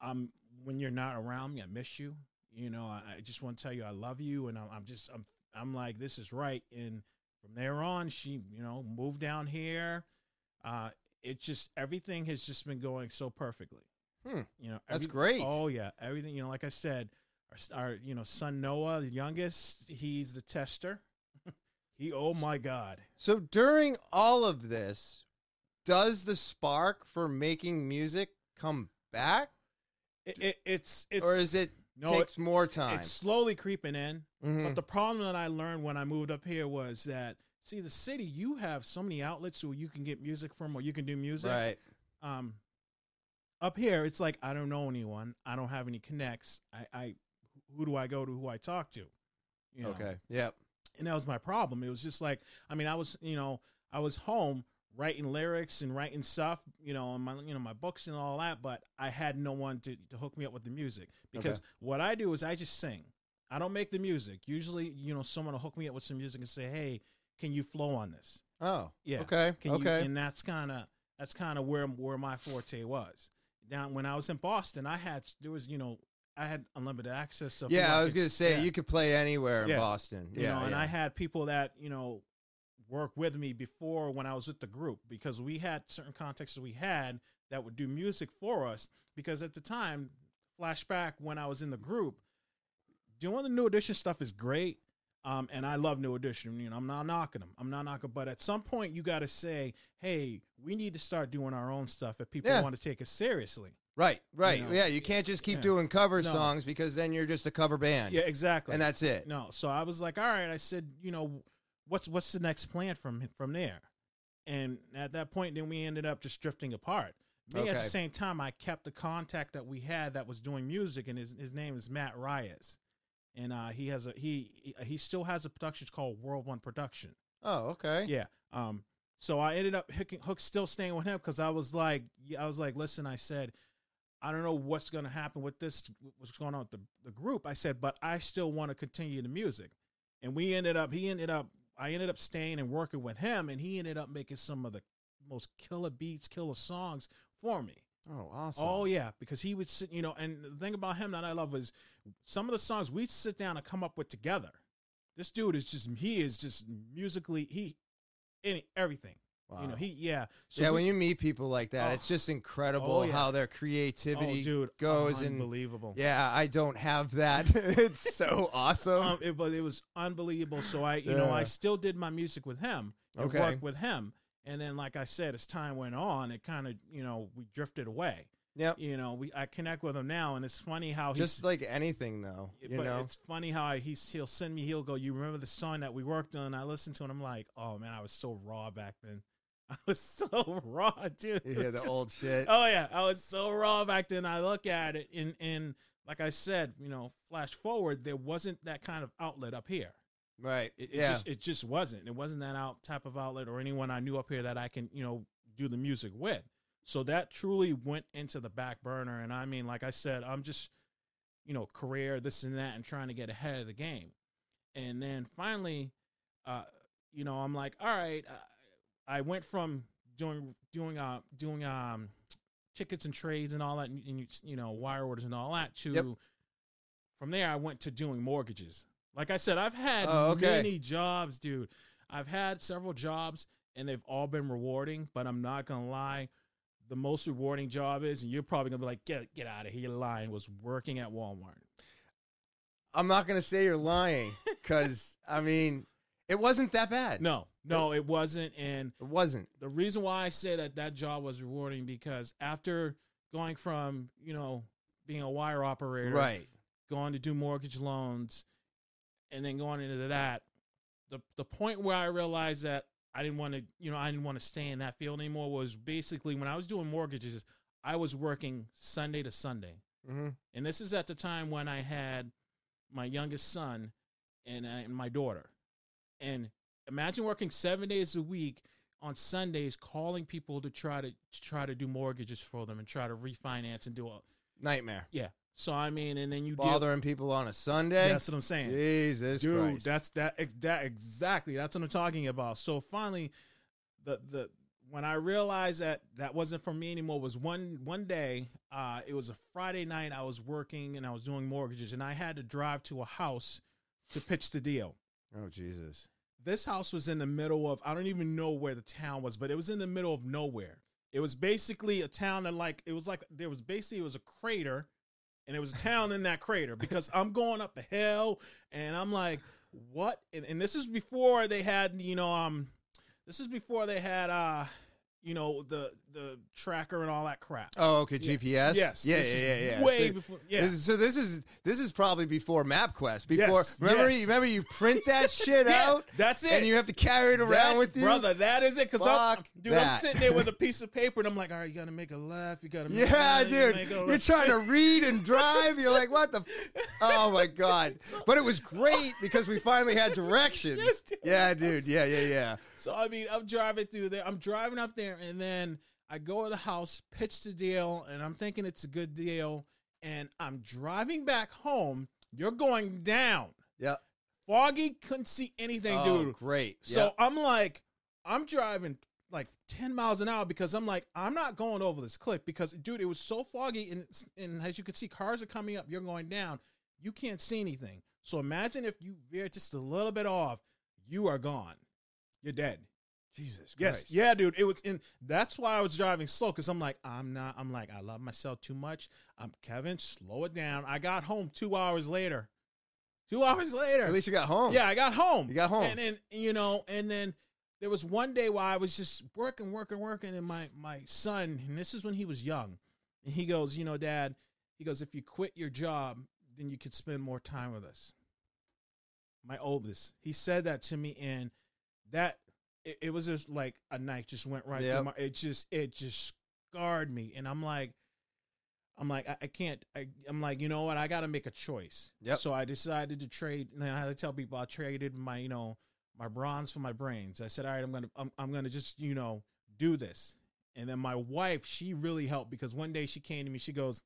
I'm when you're not around me, I miss you. You know, I, I just want to tell you I love you, and I'm, I'm just I'm I'm like this is right. And from there on, she you know moved down here. Uh, it just everything has just been going so perfectly. Hmm. You know, That's great. Oh yeah, everything. You know, like I said, our, our you know son Noah, the youngest, he's the tester. he oh my god. So during all of this, does the spark for making music come back, It, it, it's it's or is it no, takes more time? it's slowly creeping in. Mhm. But the problem that I learned when I moved up here was that see the city you have so many outlets where you can get music from or you can do music. right. Um up here it's like I don't know anyone. I don't have any connects. I, I who do I go to, who I talk to? You know? Okay. Yep. And that was my problem. It was just like I mean, I was, you know, I was home writing lyrics and writing stuff, you know, on my you know, my books and all that, but I had no one to, to hook me up with the music. Because what I do is I just sing. I don't make the music. Usually, you know, someone will hook me up with some music and say, "Hey, can you flow on this?" Oh. Yeah. Okay. Can okay. You, and that's kind of that's kind of where where my forte was. Down when I was in Boston, I had there was you know I had unlimited access. So yeah, I was could gonna say yeah. you could play anywhere in Yeah. Boston. you yeah. know, and. I had people that you know work with me before when I was with the group because we had certain contexts we had that would do music for us because at the time, flashback when I was in the group, doing the new edition stuff is great. Um, and I love New Edition. You know, I'm not knocking them. I'm not knocking, but at some point you got to say, "Hey, we need to start doing our own stuff if people Yeah. want to take us seriously." right. Right. know. yeah. You can't just keep Yeah. doing cover No. songs because then you're just a cover band. Yeah, exactly. And that's it. No, so I was like, all right. I said, you know, what's what's the next plan from from there? And at that point, then we ended up just drifting apart. Me at the same time, I kept the contact that we had that was doing music, and his his name is Matt Reyes, and uh, he has a he he still has a production called World One Production. Oh. Okay. Yeah. Um. So I ended up hooking, hook still staying with him because I was like, I was like, listen, I said, I don't know what's going to happen with this, what's going on with the, the group. I said, but I still want to continue the music. And we ended up, he ended up, I ended up staying and working with him, and he ended up making some of the most killer beats, killer songs for me. Oh, awesome. Oh yeah, because he would sit, you know, and the thing about him that I love is some of the songs we sit down and come up with together. This dude is just he is just musically he any everything. You know, he yeah. So yeah, we- when you meet people like that, Oh. it's just incredible Oh, yeah. how their oh, creativity dude goes and unbelievable. yeah, I don't have that. it's so awesome. Um, it, but it was unbelievable. So I, you know, I still did my music with him and Okay. worked with him. And then, like I said, as time went on, it kind of, you know, we drifted away. yep. You know, we I connect with him now, and it's funny how Just like anything though, you but know. it's funny how I, he's he'll send me he'll go you remember the song that we worked on I listened to it and I'm like oh man I was so raw back then I was so raw dude You It hear was the just- old shit. oh yeah I was so raw back then I look at it and and like I said you know flash forward there wasn't that kind of outlet up here right. it, it yeah. just it just wasn't it wasn't that out type of outlet or anyone I knew up here that I can you know do the music with so that truly went into the back burner and I mean like I said I'm just you know career this and that and trying to get ahead of the game and then finally uh you know I'm like all right uh, I went from doing doing uh doing um tickets and trades and all that and, you- you know wire orders and all that to Yep. from there I went to doing mortgages like I said I've had Oh, okay. many jobs dude I've had several jobs and they've all been rewarding but I'm not gonna lie the most rewarding job is and you're probably gonna be like get get out of here you're lying was working at Walmart I'm not gonna say you're lying because I mean it wasn't that bad. no no it wasn't and it wasn't. the reason why I say that that job was rewarding because after going from you know being a wire operator, Right. going to do mortgage loans, and then going into that, the the point where I realized that I didn't want to you know I didn't want to stay in that field anymore was basically when I was doing mortgages, I was working Sunday to Sunday, hmm and this is at the time when I had my youngest son and, uh, and my daughter. And imagine working seven days a week on Sundays, calling people to try to, to try to do mortgages for them and try to refinance and do a Nightmare. yeah. So I mean, and then you Bothering people on a Sunday. That's what I'm saying, Jesus dude. Christ. That's that that exactly. That's what I'm talking about. So finally, the the when I realized that that wasn't for me anymore was one one day. Uh, it was a Friday night. I was working and I was doing mortgages, and I had to drive to a house to pitch the deal. Oh Jesus. This house was in the middle of I don't even know where the town was, but it was in the middle of nowhere. It was basically a town that like it was like there was basically it was a crater, and it was a town in that crater because I'm going up a hill and I'm like, what? And, and this is before they had you know um, this is before they had uh, you know the the tracker and all that crap. Oh, okay. Yeah. GPS. Yes. Yeah, this yeah, yeah, yeah. Way So- before. Yeah. This is- so this is this is probably before MapQuest. Before Yes, remember yes. you remember you print that shit Yeah, out That's it. and you have to carry it around That's- with you, brother. That is it. Because I'm, dude, I'm sitting there with a piece of paper, and I'm like, all right, you gotta make a left. You gotta. Make a Yeah, you gotta dude. make a You're trying to read and drive. You're like, what the? F-? Oh my god! But it was great because we finally had directions. Yes, dude. Yeah, dude. Yeah, yeah, yeah. So I mean, I'm driving through there. I'm driving up there, and then I go to the house, pitch the deal, and I'm thinking it's a good deal. And I'm driving back home. You're going down. Yeah. Foggy couldn't see anything, Oh, dude. great. So I'm like, I'm driving like 10 miles an hour because I'm like, I'm not going over this cliff because, dude, it was so foggy. And, and as you can see, cars are coming up, you're going down. You can't see anything. So imagine if you veer just a little bit off, you are gone. You're dead. Jesus. Yes. Yeah, dude. It was in. That's why I was driving slow because I'm like, I'm not. I'm like, I love myself too much. I'm Kevin. Slow it down. I got home two hours later. Two hours later. At least you got home. Yeah, I got home. You got home. And then you know, and then there was one day where I was just working, working, working, and my my son, and this is when he was young, and he goes, you know, Dad, he goes, if you quit your job, then you could spend more time with us. My oldest, he said that to me, and that it, it was just like a knife just went right Yep. through my. It just it just scarred me, and I'm like, I'm like, I, I can't. I, I'm like, you know what? I got to make a choice. Yep. So I decided to trade. And I had to tell people I traded my, you know, my bronze for my brains. I said, all right, I'm gonna, I'm, I'm gonna just, you know, do this. And then my wife, she really helped because one day she came to me. She goes,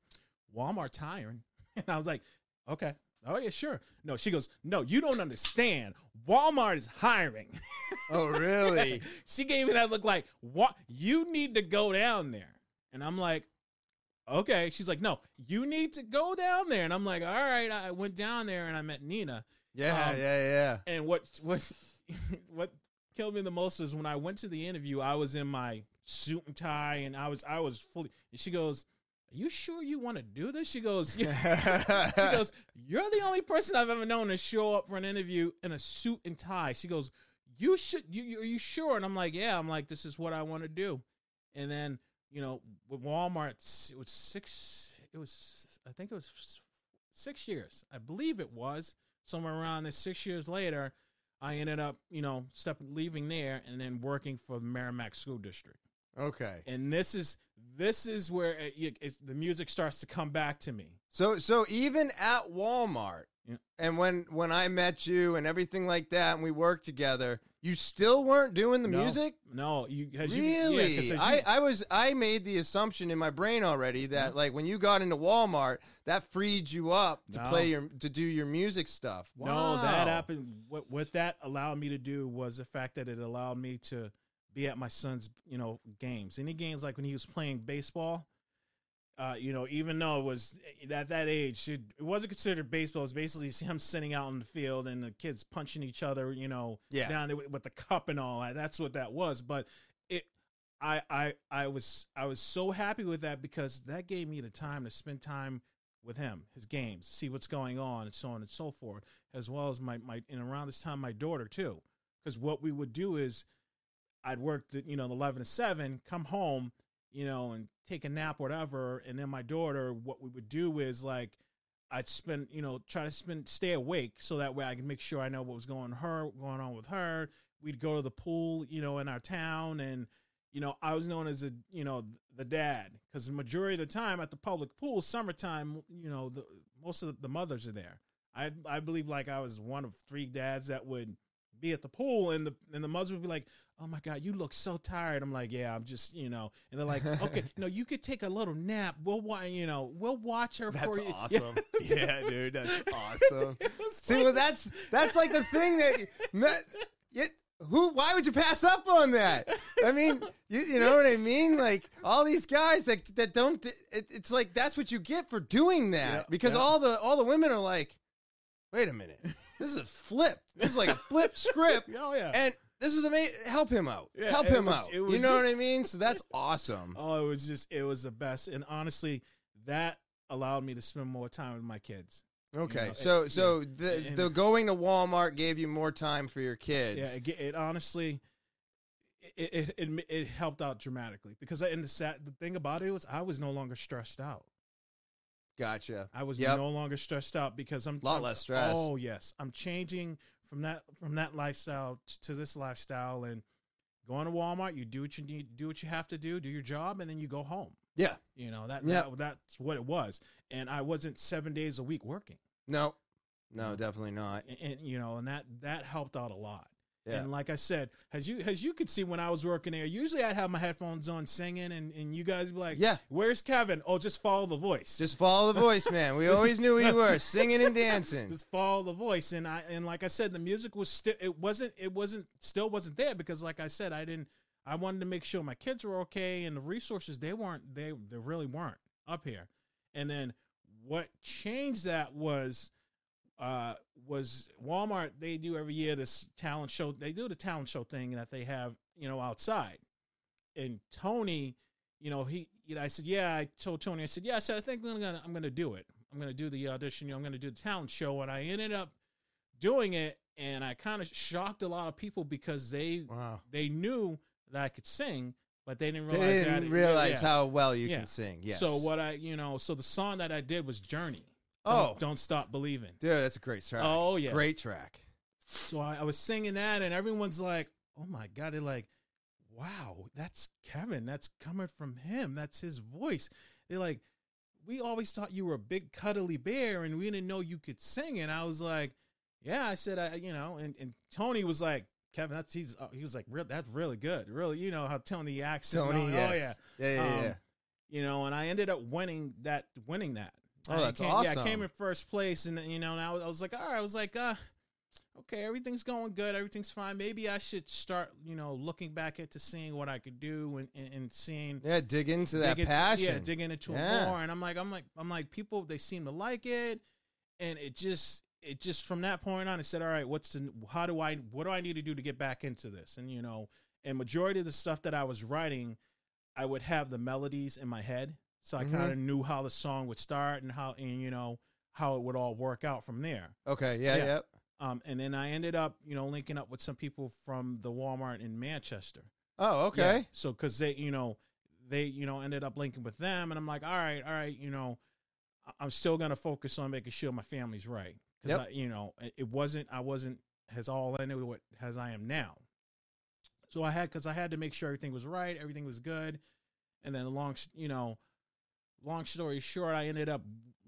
Walmart's hiring, and I was like, okay. Oh yeah, sure. No, she goes, no, you don't understand. Walmart is hiring. Oh, really? she gave me that look like, what? You need to go down there. And I'm like, okay. She's like, no, you need to go down there. And I'm like, all right. I went down there and I met Nina. yeah, Um, yeah, yeah. And what what what killed me the most is when I went to the interview, I was in my suit and tie and I was I was fully and she goes, Are you sure you want to do this? She goes, yeah. she goes, You're the only person I've ever known to show up for an interview in a suit and tie. She goes, You should you, you are you sure? And I'm like, Yeah, I'm like, this is what I want to do. And then, you know, with Walmart, it was six it was I think it was six years. I believe it was. Somewhere around this six years later, I ended up, you know, step leaving there and then working for the Merrimack School District okay. and this is this is where it, it, it's, the music starts to come back to me. So so even at Walmart, Yeah. and when when I met you and everything like that, and we worked together, you still weren't doing the No. music. No, you as you- yeah, Really? 'cause I, you- I was I made the assumption in my brain already that like when you got into Walmart, that freed you up to No. play your to do your music stuff. no, that happened. What what that allowed me to do was the fact that it allowed me to be at my son's you know games. Any games like when he was playing baseball. Uh, you know, even though it was at that age, it, it wasn't considered baseball. It was basically him sitting out in the field and the kids punching each other. You know, Yeah. down there with, with the cup and all that. That's what that was. But it, I, I, I was, I was so happy with that because that gave me the time to spend time with him, his games, see what's going on, and so on and so forth, as well as my, my, and around this time, my daughter too, because what we would do is, I'd work the, you know, the eleven to seven, come home, you know, and take a nap, whatever, and then my daughter, what we would do is like. I'd spend, you know, try to spend, stay awake so that way I can make sure I know what was going her, going on with her. We'd go to the pool, you know, in our town, and you know, I was known as a, you know, the dad because the majority of the time at the public pool, summertime, you know, the, most of the mothers are there. I I believe like I was one of three dads that would be at the pool, and the and the mothers would be like, "Oh my God, you look so tired." I'm like, "Yeah, I'm just, you know," and they're like, "Okay, no, you could take a little nap. We'll, wa- you know, we'll watch her That's for you." awesome. Yeah, dude, that's awesome. See, like- well, that's that's like the thing that, that it, who? Why would you pass up on that? I mean, you, you know what I mean? Like all these guys that that don't. It, it's like that's what you get for doing that Yeah, because yeah. all the all the women are like, wait a minute, this is a flipped. This is like a flipped script, Oh yeah. and this is amazing. Help him out. Yeah, Help him was- out. it You know what I mean? So that's awesome. Oh, it was just it was the best, and honestly, that allowed me to spend more time with my kids. Okay, know, so it- so yeah. the And- the going to Walmart gave you more time for your kids. Yeah, it, it honestly, it it, it it helped out dramatically because I, and the sad the thing about it was I was no longer stressed out. Gotcha. I was Yep. no longer stressed out because I'm a Lot I'm- less stress. Oh yes, I'm changing from that from that lifestyle to this lifestyle and going to Walmart. You do what you need, do what you have to do, do your job, and then you go home. Yeah. You know that, Yeah. that that's what it was. And I wasn't seven days a week working. No. No, definitely not. and, and, you know, and that that helped out a lot. Yeah. And like I said, as you as you could see when I was working there, usually I'd have my headphones on singing, and, and you guys be like, Yeah. where's Kevin? Oh, just follow the voice. Just follow the voice, man. We always knew we were singing and dancing. just follow the voice and i and like i said the music was still it wasn't it wasn't still wasn't there because like i said i didn't i wanted to make sure my kids were okay and the resources they weren't they they really weren't up here and then what changed that was uh was walmart they do every year this talent show they do the talent show thing that they have you know outside and tony you know he you know i said yeah i told tony i said yeah i said i think i'm gonna i'm gonna do it i'm gonna do the audition you know, i'm gonna do the talent show and i ended up doing it and i kind of shocked a lot of people because they Wow. they knew that i could sing but they didn't realize They didn't that realize yeah. how well you Yeah. can sing. Yes. so what i you know so the song that i did was journey Oh. don't, don't stop believing Dude, that's a great track. Oh, yeah. Great track. so I, I was singing that and everyone's like oh my god they're like wow that's kevin that's coming from him that's his voice they're like we always thought you were a big cuddly bear and we didn't know you could sing and i was like yeah i said i you know and, and tony was like kevin that's he's uh, he was like real that's really good really you know how tony and Tony, all- yes. oh yeah Yeah, yeah, Um, yeah. you know, and I ended up winning that, winning that. Oh, I that's came, Yeah, I came in first place, and then, you know, and I was, I was like, all right, I was like, uh, okay, everything's going good, everything's fine. Maybe I should start, you know, looking back into seeing what I could do and, and, and seeing Yeah, dig into that dig into- passion. yeah, digging into Yeah. it more. And I'm like, I'm like, I'm like, people they seem to like it, and it just, it just from that point on, I said, all right, what's the, how do I, what do I need to do to get back into this? And you know, and majority of the stuff that I was writing, I would have the melodies in my head, so I Mhm. kind of knew how the song would start and how, and you know, how it would all work out from there. okay, yeah, Yeah. yeah. Um, and then I ended up, you know, linking up with some people from the Walmart in Manchester. Oh, okay. Yeah. So because they, you know, they, you know, ended up linking with them, and I'm like, all right, all right, you know, I'm still gonna focus on making sure my family's right because Yep. I, you know, it- wasn't, I wasn't as all into what as I am now. So I had because I had to make sure everything was right, everything was good, and then long, you know, long story short, I ended up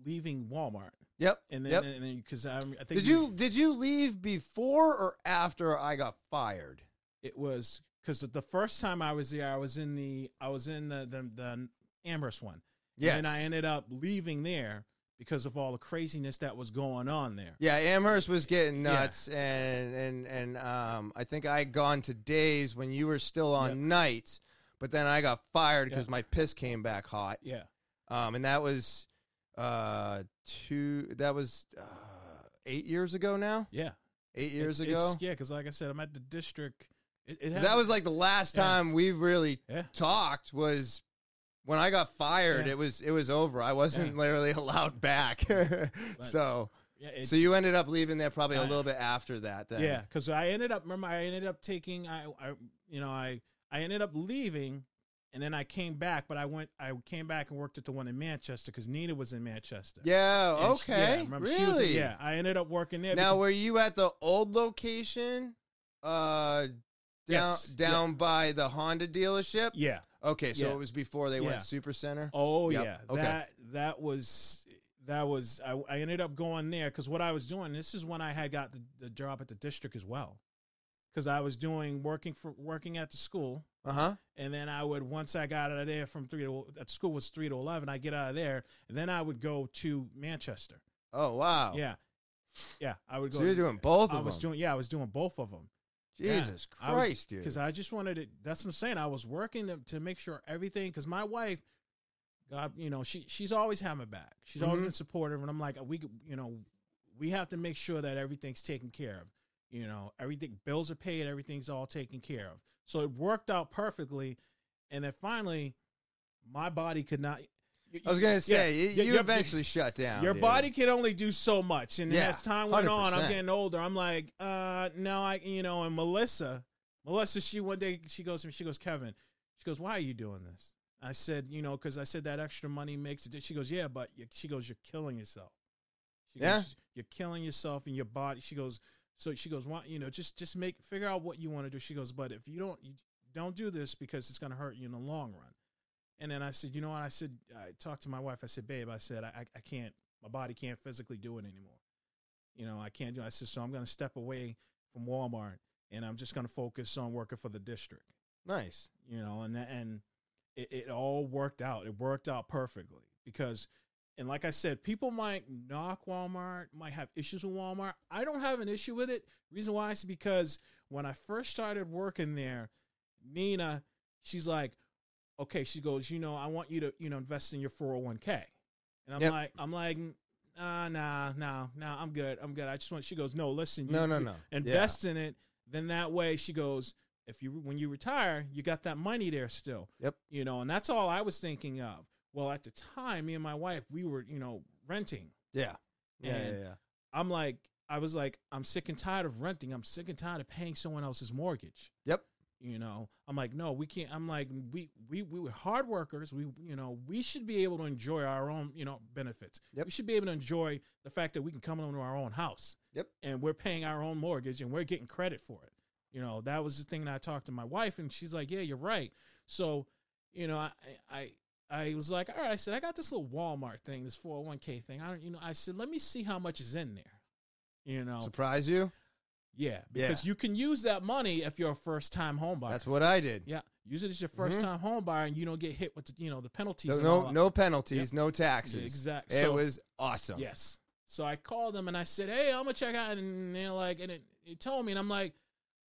leaving Walmart, Yep. and then Yep. and then because I, I think Did you did you leave before or after I got fired? it was because the, the first time I was there, I was in the I was in the the, the Amherst one. Yes. And I ended up leaving there because of all the craziness that was going on there. Yeah, Amherst was getting Yeah. nuts, and and and um, I think I had gone to days when you were still on Yep. nights, but then I got fired because Yep. my piss came back hot. Yeah. Um, and that was uh two. That was uh, eight years ago now. Yeah. Eight years It- ago. it's- yeah, because like I said, I'm at the district. It, it that was like the last Yeah. time we really Yeah. talked was when I got fired. Yeah. It was it was over. I wasn't literally allowed back. so yeah, so you ended up leaving there probably a little bit after that. Then yeah, because I ended up remember I ended up taking I, I you know I I ended up leaving, and then I came back, but I went I came back and worked at the one in Manchester because Nina was in Manchester. Yeah. And she- Okay. remember, really? she was- yeah, I ended up working there. Now, because- were you at the old location? Uh, down Yes, yeah. down by the Honda dealership. yeah. Okay, so Yeah. it was before they Yeah. went Super Center. Oh Yep. yeah, Okay. that that was that was I, I ended up going there because what I was doing. This is when I had got the, the job at the district as well, because I was doing working for working at the school, Uh huh. and then I would once I got out of there from three to at school was three to eleven. I get out of there, and then I would go to Manchester. Oh wow. Yeah, yeah, I would go. So you're doing both I of was them. doing yeah, I was doing both of them. Yeah. Jesus I was- Christ, dude. because I just wanted to. That's what I'm saying. I was working to, to make sure everything. Because my wife, God, you know, she she's always had my back. She's always Mhm. been supportive, and I'm like, we, you know, we have to make sure that everything's taken care of. You know, everything bills are paid, everything's all taken care of. So it worked out perfectly, and then finally, my body could not. I was gonna say you, yeah, you your- eventually shut down. your dude. body can only do so much, and Yeah, as time went on, I'm getting older. I'm like, uh, no, I, you know, and Melissa, Melissa, she one day she goes to me, she goes, Kevin, she goes, why are you doing this? I said, you know, because I said that extra money makes it. She goes, yeah, but you, she goes, you're killing yourself. She Yeah. goes, you're killing yourself in your body. She goes, so she goes, why, you know, just just make figure out what you want to do. She goes, but if you don't, you don't do this because it's going to hurt you in the long run. And then I said, you know what? I said, I talked to my wife. I said, babe, I said, I, I- can't, my body can't physically do it anymore. You know, I can't do it. I said, so I'm going to step away from Walmart and I'm just going to focus on working for the district, nice. you know, and, and it, it all worked out. It worked out perfectly because, and like I said, people might knock Walmart, might have issues with Walmart. I don't have an issue with it. Reason why is because when I first started working there, Nina, she's like, okay, she goes, you know, I want you to, you know, invest in your 401k. And I'm Yep. like, I'm like, uh, nah, nah, nah, I'm good. I'm good. I just want, she goes, no, listen, you, No, no, no. invest in it. Then that way she goes, if you, when you retire, you got that money there still. Yep. You know, and that's all I was thinking of. Well, at the time, me and my wife, we were, you know, renting. Yeah. Yeah. Yeah. Yeah. I'm like, I was like, I'm sick and tired of renting. I'm sick and tired of paying someone else's mortgage. Yep. You know, I'm like, no, we can't. I'm like, we we we were hard workers. We you know, we should be able to enjoy our own you know benefits. Yep. We should be able to enjoy the fact that we can come into our own house. Yep. And we're paying our own mortgage and we're getting credit for it. You know, that was the thing that I talked to my wife, and she's like, yeah, you're right. So, you know, I I I was like, all right. I said, I got this little Walmart thing, this 401k thing. I don't, you know, I said, let me see how much is in there. You know, Surprise you? yeah, because you can use that money if you're a first time home buyer. That's what I did. yeah, use it as your 1st mm-hmm. time home buyer, and you don't get hit with the, you know the penalties. No, no, no penalties, no taxes. Yeah, exact- It so- was awesome. Yes. So I called them and I said, "Hey, I'm gonna check out," and they're like, and it, it told me, and I'm like,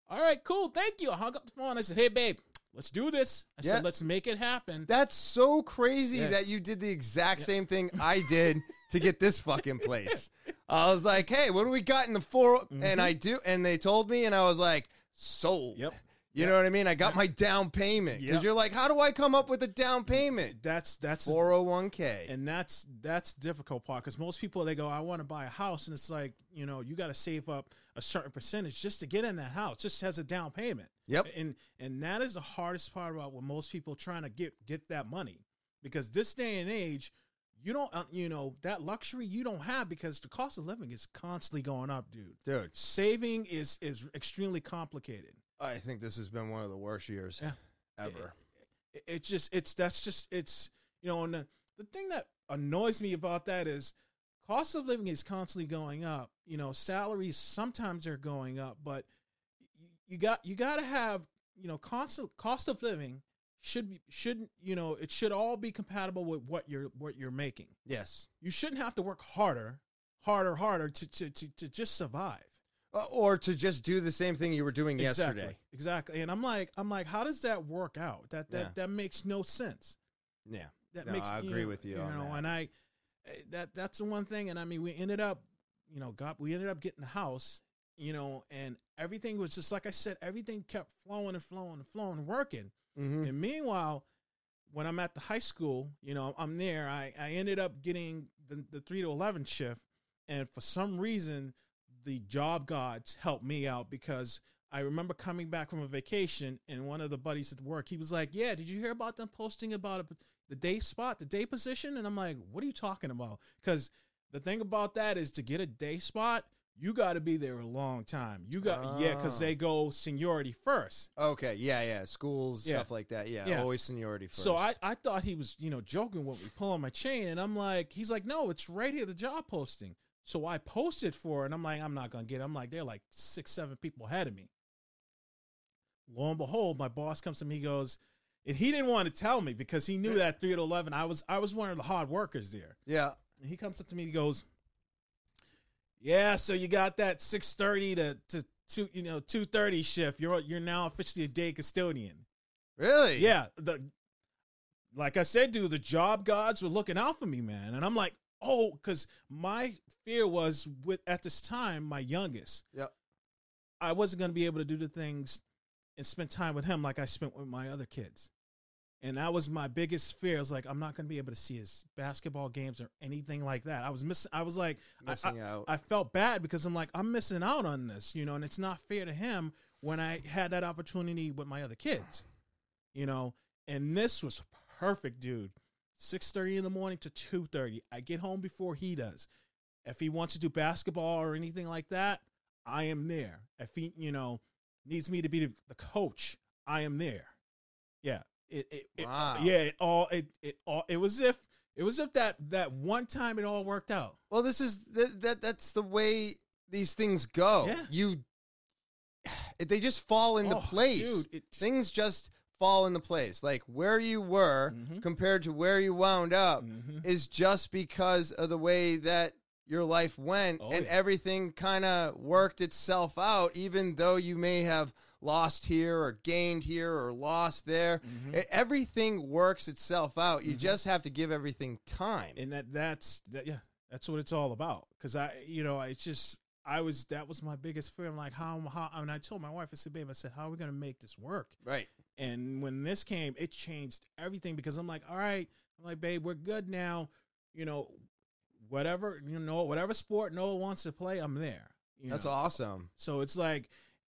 "All right, cool, thank you." I hung up the phone. I said, "Hey, babe, let's do this." I Yeah. said, "Let's make it happen." That's so crazy Yeah. that you did the exact same thing I did to get this fucking place. I was like, "Hey, what do we got in the 4 And I do, and they told me, and I was like, "Sold." Mm-hmm. Yep. You know what I mean? I got my down payment because Yep. you're like, "How do I come up with a down payment?" That's that's 401k. and that's that's difficult part because most people they go i want to buy a house and it's like you know you got to save up a certain percentage just to get in that house just as a down payment Yep. and and that is the hardest part about when most people trying to get get that money because this day and age you don't uh, you know that luxury you don't have because the cost of living is constantly going up dude Dude, saving is is extremely complicated I think this has been one of the worst years Yeah. ever. it- it's just it's that's just it's you know and the, the thing that annoys me about that is cost of living is constantly going up you know salaries sometimes are going up but you, you got you got to have you know constant cost of living should be shouldn't you know it should all be compatible with what you're what you're making Yes. you shouldn't have to work harder harder harder to to to, to just survive Uh, or to just do the same thing you were doing exactly yesterday. exactly and i'm like i'm like how does that work out that that Yeah. that makes no sense Yeah. that No, makes I you agree know, with you you know that. and i eh, that that's the one thing and i mean we ended up you know got we ended up getting the house you know and everything was just like i said everything kept flowing and flowing and flowing and working hmm and meanwhile when i'm at the high school you know i'm there i i ended up getting the, the 3 to 11 shift and for some reason the job gods helped me out because I remember coming back from a vacation and one of the buddies at work, he was like, "Yeah, did you hear about them posting about a, the day spot, the day position?" And I'm like, "What are you talking about?" Because the thing about that is to get a day spot, you got to be there a long time. You got yeah, because they go seniority first. Okay. Yeah. Yeah. Schools, Yeah. stuff like that. Yeah. Yeah. Always seniority first. So I, I thought he was, you know, joking when we pull on my chain, and I'm like, he's like, no, it's right here, the job posting. So I posted for it, and I'm like, I'm not gonna get it. I'm like, they're like six, seven people ahead of me. Lo and behold, my boss comes to me, he goes, and he didn't want to tell me because he knew that three to eleven, I was I was one of the hard workers there. yeah. And he comes up to me, he goes, Yeah, so you got that six thirty to, to two you know two thirty shift. You're you're now officially a day custodian. Really? Yeah, the like I said, dude, the job gods were looking out for me, man, and I'm like, oh, because my fear was with at this time my youngest. Yep. I wasn't going to be able to do the things and spend time with him like I spent with my other kids. And that was my biggest fear. I was like, I'm not going to be able to see his basketball games or anything like that. I was missing. I was like, I- Missing out. I felt bad because I'm like, I'm missing out on this, you know, and it's not fair to him when I had that opportunity with my other kids, you know. And this was perfect, dude. Six thirty in the morning to two thirty. I get home before he does. If he wants to do basketball or anything like that, I am there. If he, you know, needs me to be the coach, I am there. Yeah. It, it, it Wow. yeah, it all it it all it was if it was if that that one time it all worked out. Well, this is that, that that's the way these things go. Yeah. You they just fall into Oh, place. dude, just- things just fall into place. Like where you were Mhm. compared to where you wound up Mhm. is just because of the way that your life went Oh, and yeah. everything kind of worked itself out even though you may have lost here or gained here or lost there. Mhm. E- everything works itself out. You Mhm. just have to give everything time. And that that's that yeah that's what it's all about. Because i you know it's just i was that was my biggest fear. I'm like how how and i told my wife i said babe i said how are we going to make this work? Right. And when this came it changed everything because i'm like all right i'm like babe we're good now. You know whatever you know whatever sport noah wants to play i'm there. You that's know? awesome. So it's like,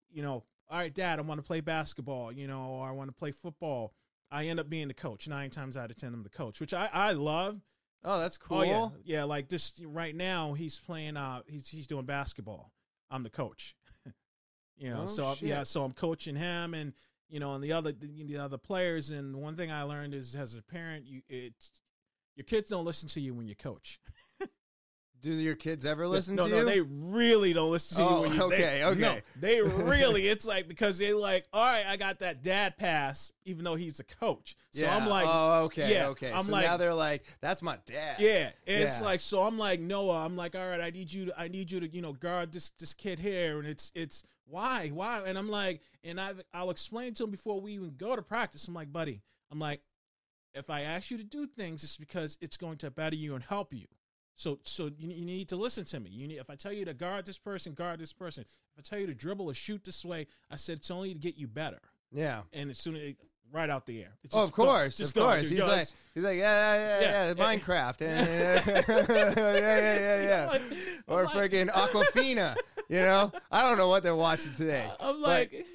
you know, all right, dad, I want to play basketball, you know, or I want to play football. I end up being the coach. Nine times out of ten, I'm the coach, which I, I love. oh that's cool Oh yeah, yeah. Like this right now, he's playing. Uh, he's he's doing basketball. I'm the coach. you know, Oh, so yeah, so I'm coaching him, and you know, and the other the, the other players. And one thing I learned is, as a parent, you it's your kids don't listen to you when you coach. do your kids ever listen no, to no, you they really don't listen to Oh, you. When oh, you okay, they, okay. No, they really, it's like because they're like, all right, I got that dad pass, even though he's a coach. So yeah. I'm like, oh okay yeah, okay I'm so like- now they're like that's my dad yeah, it's Yeah. like so. I'm like Noah. I'm like, all right, I need you to, I need you to, you know, guard this this kid here, and it's it's why why, and I'm like, and I I'll explain it to him before we even go to practice. I'm like, buddy, I'm like, if I ask you to do things, it's because it's going to better you and help you. So, so you, you need to listen to me. You need, if I tell you to guard this person, guard this person. If I tell you to dribble or shoot this way, I said it's only to get you better. yeah And as soon as right out the air, It's Oh, of course, Just of go, course. dude. He's Go. like, he's like, yeah, yeah, yeah, Yeah. yeah, Minecraft, yeah, yeah, yeah, yeah, yeah. or I'm like- freaking Aquafina. You know, I don't know what they're watching today. I'm But- like,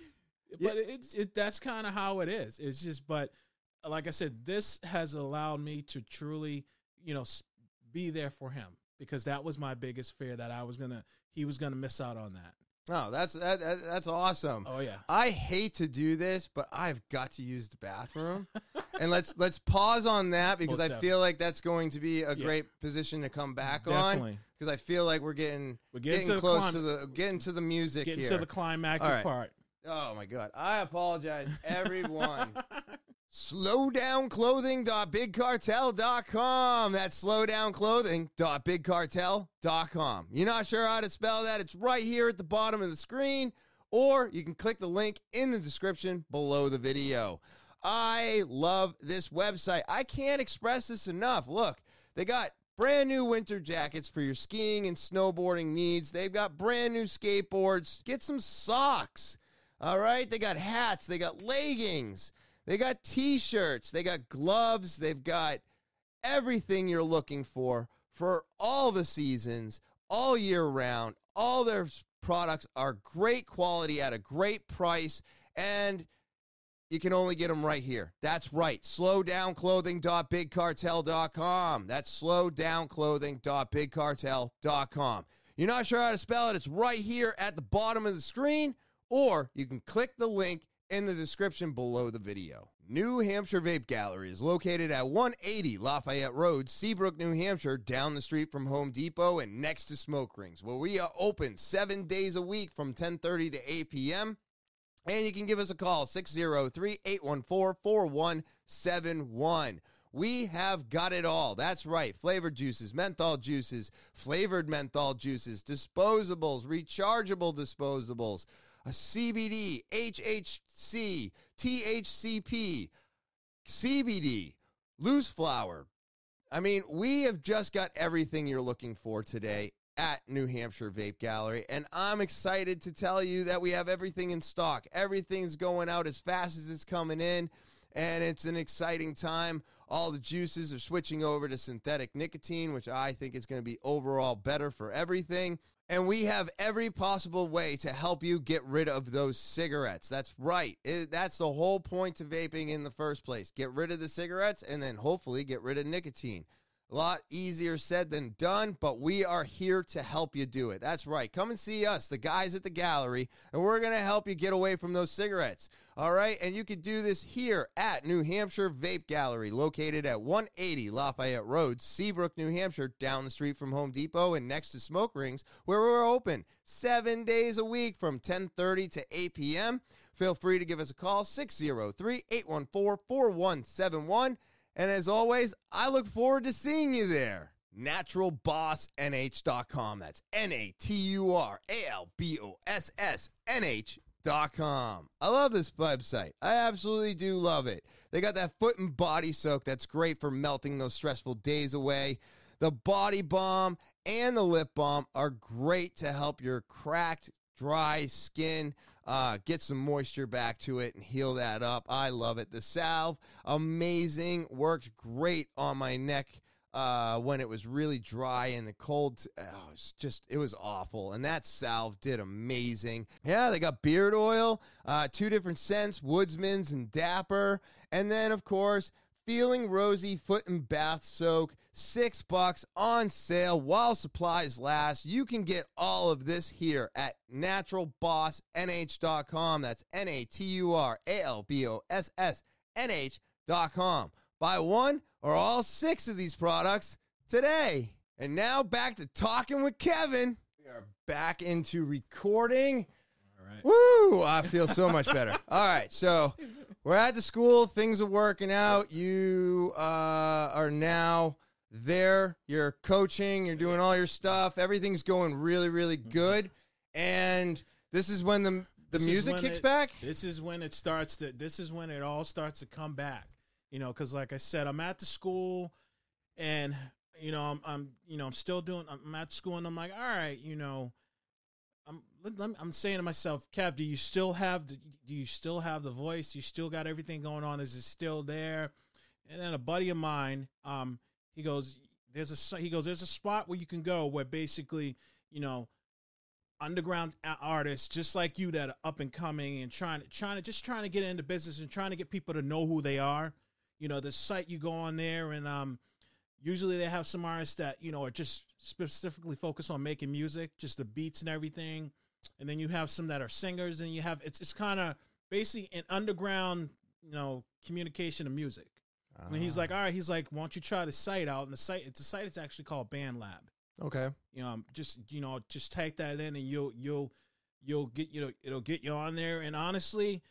but it's it. That's kind of how it is. It's just, but like I said, this has allowed me to truly, you know, be there for him because that was my biggest fear that I was gonna, he was gonna miss out on that. Oh, that's that, that, that's awesome. Oh yeah, I hate to do this, but I've got to use the bathroom. and let's let's pause on that because Most I feel like that's going to be a Yeah. great position to come back on because I feel like we're getting We're getting, getting to close clim- to the getting to the music getting here. to the climactic right. part. oh my god. I apologize everyone. Slowdownclothing.bigcartel.com. That's slowdownclothing.bigcartel.com. You're not sure how to spell that? It's right here at the bottom of the screen, or you can click the link in the description below the video. I love this website. I can't express this enough. Look, they got brand new winter jackets for your skiing and snowboarding needs. They've got brand new skateboards. Get some socks. All right, they got hats, they got leggings, they got t-shirts, they got gloves, they've got everything you're looking for for all the seasons, all year round. All their products are great quality at a great price and you can only get them right here. That's right. Slowdownclothing.bigcartel.com. That's slowdownclothing.bigcartel.com. You're not sure how to spell it? It's right here at the bottom of the screen, or you can click the link in the description below the video. New Hampshire Vape Gallery is located at 180 Lafayette Road, Seabrook, New Hampshire, down the street from Home Depot and next to Smoke Rings, where we are open seven days a week from 10:30 to 8 p.m. And you can give us a call, 603 814 4171. We have got it all. That's right. Flavored juices, menthol juices, flavored menthol juices, disposables, rechargeable disposables, a CBD, HHC, THCP, CBD, loose flower. I mean, we have just got everything you're looking for today at New Hampshire Vape Gallery. And I'm excited to tell you that we have everything in stock. Everything's going out as fast as it's coming in. And it's an exciting time. All the juices are switching over to synthetic nicotine, which I think is going to be overall better for everything. And we have every possible way to help you get rid of those cigarettes. That's right. It, that's the whole point to vaping in the first place. Get rid of the cigarettes and then hopefully get rid of nicotine. A lot easier said than done, but we are here to help you do it. That's right. Come and see us, the guys at the gallery, and we're going to help you get away from those cigarettes. All right. And you can do this here at New Hampshire Vape Gallery, located at 180 Lafayette Road, Seabrook, New Hampshire, down the street from Home Depot and next to Smoke Rings, where we're open seven days a week from 1030 to 8 p.m. Feel free to give us a call, 603 814 4171. And as always, I look forward to seeing you there. NaturalBossNH.com. That's N A T U R A L B O S S N H.com. I love this website. I absolutely do love it. They got that foot and body soak that's great for melting those stressful days away. The body balm and the lip balm are great to help your cracked, dry skin uh, get some moisture back to it and heal that up. I love it. The salve, amazing. Worked great on my neck uh, when it was really dry and the cold. Oh, it was just, it was awful. And that salve did amazing. Yeah, they got beard oil, uh, two different scents, Woodsman's and Dapper. And then, of course, Feeling Rosy Foot and Bath Soak, six bucks on sale while supplies last. You can get all of this here at naturalbossnh.com. That's N A T U R A L B O S S N H.com. Buy one or all six of these products today. And now back to talking with Kevin. We are back into recording. All right. Woo! I feel so much better. All right, so we're at the school. Things are working out. You uh, are now there. You're coaching. You're doing all your stuff. Everything's going really, really good. And this is when the the This music kicks it- back. This is when it starts to. This is when it all starts to come back. You know, because like I said, I'm at the school, and you know, I'm, I'm, you know, I'm still doing. I'm at school, and I'm like, all right, you know, I'm, I'm saying to myself, Kev, do you still have the, do you still have the voice? You still got everything going on? Is it still there? And then a buddy of mine, um, he goes, there's a he goes, there's a spot where you can go where basically, you know, underground artists just like you that are up and coming and trying to trying to just trying to get into business and trying to get people to know who they are. You know, the site you go on there and um usually they have some artists that, you know, are just specifically focused on making music, just the beats and everything. And then you have some that are singers and you have it's it's kind of basically an underground, you know, communication of music. And he's like, "All right, he's like, why don't you try the site out?" And the site it's a site it's actually called BandLab okay. you know, just you know, just type that in and you'll you'll you'll get you know it'll get you on there. And honestly,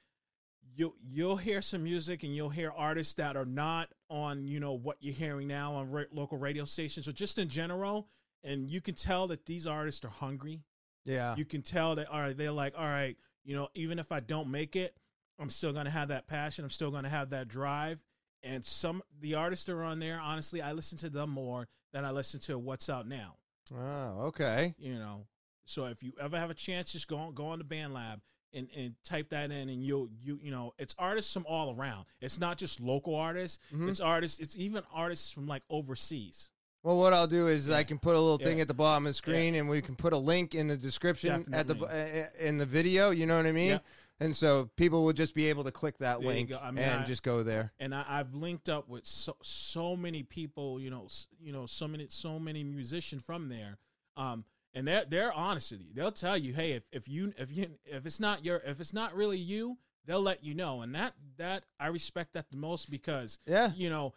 you'll you'll hear some music and you'll hear artists that are not on you know what you're hearing now on ra- local radio stations or just in general. And you can tell that these artists are hungry. Yeah. You can tell that all right, they're like, all right, you know, even if I don't make it, I'm still gonna have that passion. I'm still gonna have that drive. And some the artists that are on there, honestly, I listen to them more than I listen to what's out now oh, okay. you know. So if you ever have a chance, just go on, go on the BandLab and, and type that in, and you'll you you know it's artists from all around. It's not just local artists. Mhm. It's artists. It's even artists from like overseas. Well, what I'll do is I can put a little thing at the bottom of the screen, and we can put a link in the description at the uh, in the video. You know what I mean? Yeah. And so people will just be able to click that There link. I mean, and I- just go there. And I, I've linked up with so so many people. You know, you know, so many so many musicians from there. Um, and they're they're honest with you. They'll tell you, hey, if, if you if you if it's not your if it's not really you, they'll let you know. And that that I respect that the most because Yeah. you know,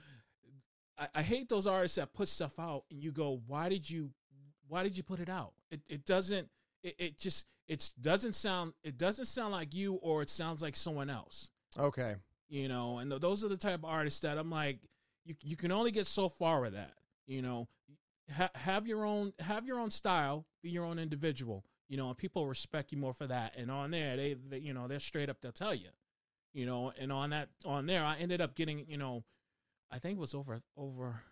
I, I hate those artists that put stuff out and you go, why did you, why did you put it out? It, it doesn't, it, it just, it doesn't sound, it doesn't sound like you or it sounds like someone else, Okay. you know, and th- those are the type of artists that I'm like, you, you can only get so far with that, you know, ha- have your own, have your own style, be your own individual. you know, and people respect you more for that. And on there, they, they you know, they're straight up. They'll tell you, you know. And on that, on there, I ended up getting, you know, I think it was over over.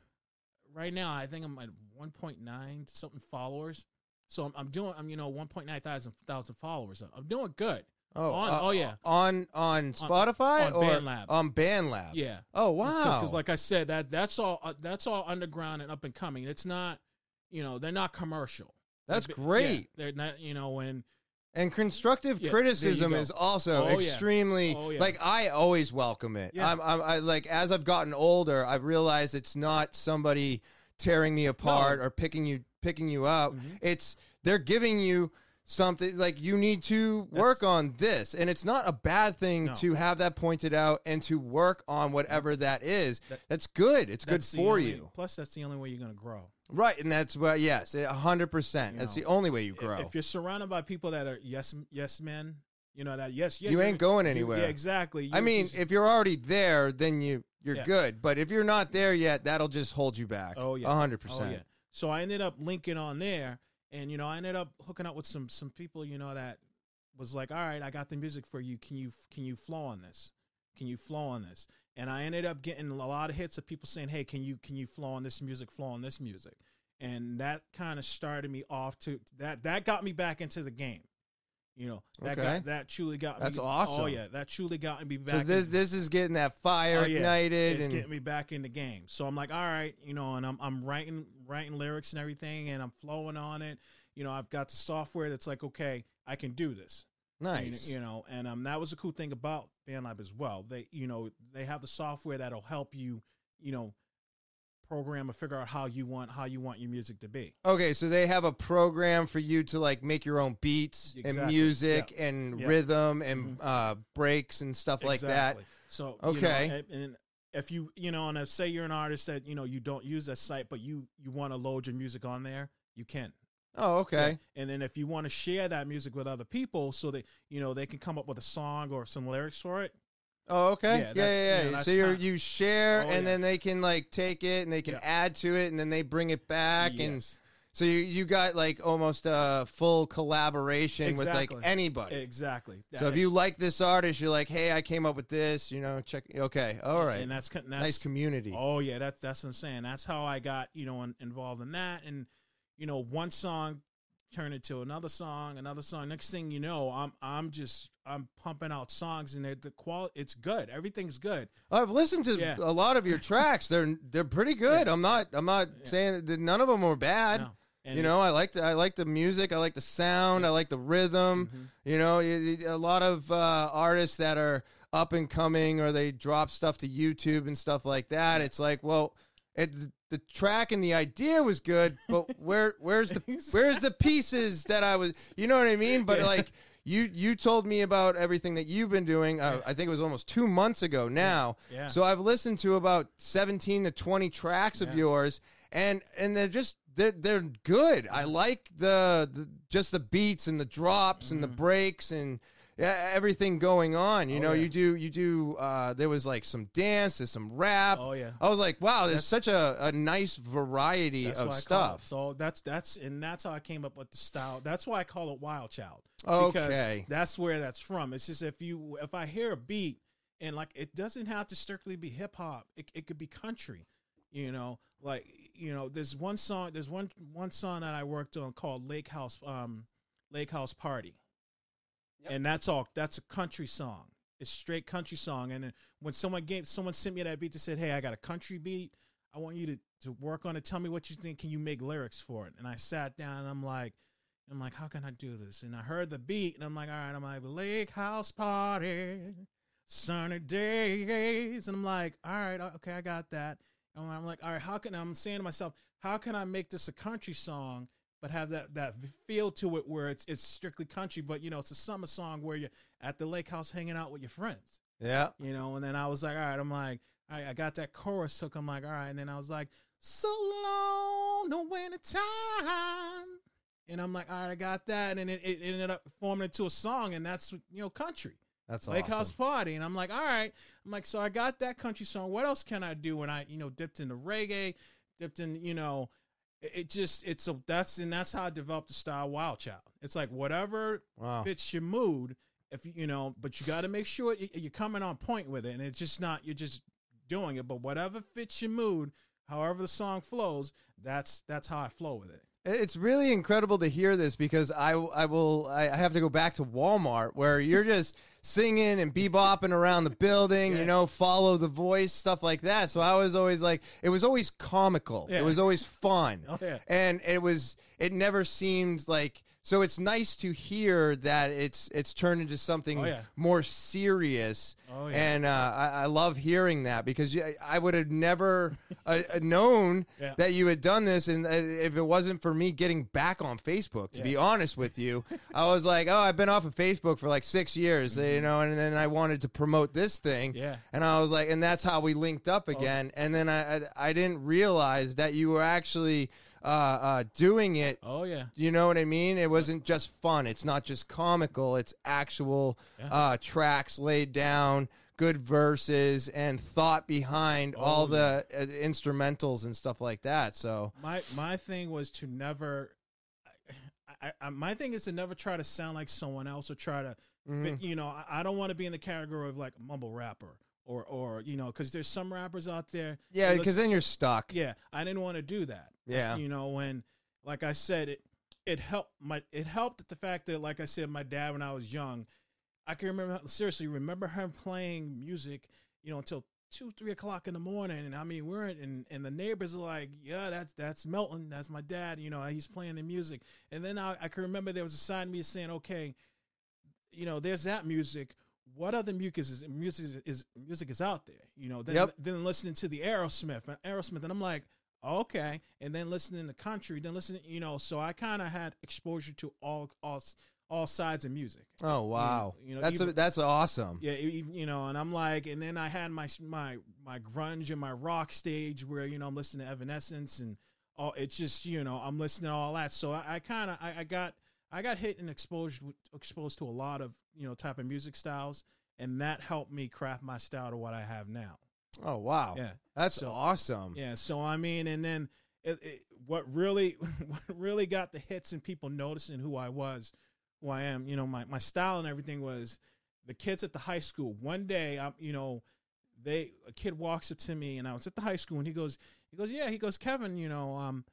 Right now, I think I'm at 1.9 something followers. So I'm, I'm doing, I'm you know, 1.9 thousand thousand followers. I'm doing good. Oh, On- uh, oh, yeah. On on Spotify on or BandLab. on BandLab. Yeah. Oh wow. Because, like I said, that that's all uh, that's all underground and up and coming. It's not, you know, they're not commercial. That's They're- great. yeah, they're not, you know, and And constructive Yeah, criticism is also Oh, yeah. extremely Oh, yeah. like I always welcome it. Yeah. I'm, I'm I like as I've gotten older, I've realized it's not somebody tearing me apart or picking you picking you out. Mhm. It's they're giving you something like you need to work on this and it's not a bad thing No. to have that pointed out and to work on whatever that is That- that's good it's good that's the for only- you Plus, that's the only way you're gonna grow. right and that's what yes 100% You that's know, the only way you grow If you're surrounded by people that are yes yes men, you know that yes You ain't going you- anywhere. yeah, exactly. I mean, if you're already there, then you you're Yeah. good. But if you're not there yet, that'll just hold you back. Oh yeah, a hundred Oh percent. yeah. So I ended up linking on there, and you know I ended up hooking up with some some people you know that was like, all right, I got the music for you. Can you can you flow on this? Can you flow on this? And I ended up getting a lot of hits of people saying, hey, can you can you flow on this music? Flow on this music, and that kind of started me off to that. That got me back into the game. You know, that Okay. got, that truly got That's me. awesome. Oh yeah, that truly got me back. So this in- this is getting that fire Oh, yeah. ignited, it's and getting me back in the game. So I'm like, all right, you know, and I'm I'm writing writing lyrics and everything, and I'm flowing on it. You know, I've got the software that's like, okay, I can do this. Nice. You, know, and um, that was a cool thing about BandLab as well. They, you know, they have the software that'll help you, you know, program or figure out how you want how you want your music to be. Okay, so they have a program for you to like make your own beats and Exactly. music and Yeah. rhythm and uh, breaks and stuff like that. So Okay. you know, and, and if you you know, and if say you're an artist that you know you don't use that site, but you you want to load your music on there, you can. Oh, okay. Yeah. And then if you want to share that music with other people, so that you know they can come up with a song or some lyrics for it. Oh, okay. Yeah, Yeah, yeah, yeah, so you you share, Oh, and yeah. then they can like take it and they can add to it, and then they bring it back, and so you you got like almost a full collaboration with like anybody. exactly. So if you like this artist, you're like, hey, I came up with this. You know, check. Okay, all right. and that's, that's nice community. Oh yeah, that's that's what I'm saying. That's how I got you know in, involved in that, and you know one song turned to another song, another song. Next thing you know, I'm I'm just I'm pumping out songs, and the quality it's good. Everything's good. I've listened to Yeah. a lot of your tracks. They're they're pretty good. Yeah. I'm not I'm not Yeah. saying that none of them are bad. No. You know, I like the I like the music. I like the sound. I like the rhythm. Mhm. You know, a lot of uh, artists that are up and coming or they drop stuff to YouTube and stuff like that. It's like, well, it, the track and the idea was good, but where where's the where's the pieces that I was, you know what I mean? But Yeah. like you you told me about everything that you've been doing. Uh, I think it was almost two months ago now. Yeah. So I've listened to about seventeen to twenty tracks of Yeah. yours, and and they're just they're they're good. I like the, the just the beats and the drops and the breaks and yeah, everything going on. You. Oh, know, yeah. you do you do. Uh, there was like some dance, there's some rap. Oh yeah. I was like, wow, there's That's- such a, a nice variety of why I call it- stuff. So that's that's and that's how I came up with the style. That's why I call it Wild Child. Okay. that's where that's from. It's just if you if I hear a beat and like it doesn't have to strictly be hip hop. It it could be country. You know, like you know, there's one song. There's one one song that I worked on called Lake House um Lake House Party, And that's all. That's a country song. It's straight country song. And when someone gave someone sent me that beat, they said, "Hey, I got a country beat. I want you to to work on it. Tell me what you think. Can you make lyrics for it?" And I sat down and I'm like. I'm like, how can I do this? And I heard the beat, and I'm like, all right, I'm like, lake house party, sunny days, and I'm like, all right, uh, okay, I got that. And I'm like, all right, how can I'm saying to myself, how can I make this a country song, but have that that feel to it where it's it's strictly country, but you know, it's a summer song where you're at the lake house hanging out with your friends, Yeah. you know. And then I was like, all right, I'm like, right, I got that chorus hook. I'm like, all right, and then I was like, so long, no winter time. And I'm like, all right, I got that, and it, it ended up forming into a song, and that's you know country. That's Lake awesome. House Party. And I'm like, all right. I'm like, so I got that country song. What else can I do? And I, you know, dipped into reggae, dipped in, you know, it, just it's a that's and that's how I developed the style Wild Child. It's like whatever Wow. fits your mood. If you know, but you got to make sure you- you're coming on point with it, and it's just not you're just doing it. But whatever fits your mood, however the song flows, that's that's how I flow with it. It's really incredible to hear this because I I will I have to go back to Walmart where you're just singing and bebopping around the building, Yeah. you know, follow the voice, stuff like that. So I was always like, it was always comical. Yeah. It was always fun, Oh yeah, and it was it never seemed like. So it's nice to hear that it's it's turned into something Oh, yeah. more serious. oh yeah. And uh, I, I love hearing that because I would have never uh, uh, known Yeah. that you had done this, and uh, if it wasn't for me getting back on Facebook, to be honest with you, I was like, oh, I've been off of Facebook for like six years, uh, you know, and then I wanted to promote this thing, Mm-hmm. Yeah. and I was like, and that's how we linked up again, and then I, I I didn't realize that you were actually uh, uh, doing it. Oh yeah. You know what I mean? It wasn't just fun. It's not just comical. It's actual Yeah. uh, tracks laid down, good verses, and thought behind Oh, all the uh, instrumentals and stuff like that. So, My my thing was to never. I, I, my thing is to never try to sound like someone else or try to mhm. You know, I, I don't want to be in the category of like a mumble rapper or or you know, because there's some rappers out there. yeah, because then you're stuck. yeah, I didn't want to do that. Yeah. you know, when like I said, it it helped my it helped the fact that like I said, my dad when I was young, I can remember seriously remember him playing music, you know, until two three o'clock in the morning, and I mean we're in and, and the neighbors are like, yeah, that's that's Melton, that's my dad, you know, he's playing the music, and then I, I can remember there was a sign of me saying, okay, you know, there's that music. What other music is music is, music is out there? You know, then Yep. then listening to the Aerosmith and Aerosmith, and I'm like, okay, and then listening to country, then listening, you know, so I kind of had exposure to all all all sides of music. Oh wow, you know, that's a, that's awesome. Yeah, you know, and I'm like, and then I had my my my grunge and my rock stage where you know I'm listening to Evanescence and all. It's just you know I'm listening to all that. So I, I kind of I, I got I got hit and exposed exposed to a lot of you know type of music styles, and that helped me craft my style to what I have now. Oh wow, Yeah, that's So- awesome. yeah. So I mean, and then it, it, what really what really got the hits and people noticing who I was, who I am, you know, my my style and everything was the kids at the high school. One day, I'm, you know, they a kid walks up to me and I was at the high school and he goes, he goes, yeah, he goes, Kevin, you know, um,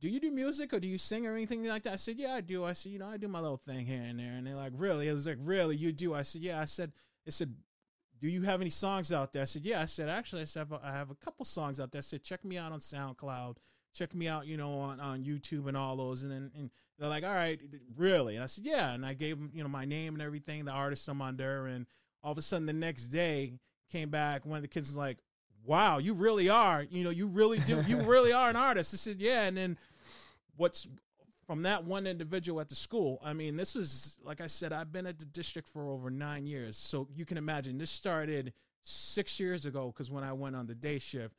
do you do music or do you sing or anything like that? I said, yeah, I do. I said, you know, I do my little thing here and there. And they're like, really? It was like, really, you do? I said, yeah. I said, I said, do you have any songs out there? I said, yeah. I said, actually, I said, I have a couple songs out there. I said, check me out on SoundCloud. Check me out, you know, on, on YouTube and all those. And then and they're like, all right, really? And I said, yeah. And I gave them, you know, my name and everything, the artist I'm under. And all of a sudden the next day came back, one of the kids was like, wow, you really are, you know, you really do, you really are an artist. I said, yeah. And then what's from that one individual at the school, I mean, this was, like I said, I've been at the district for over nine years. So you can imagine this started six years ago because when I went on the day shift,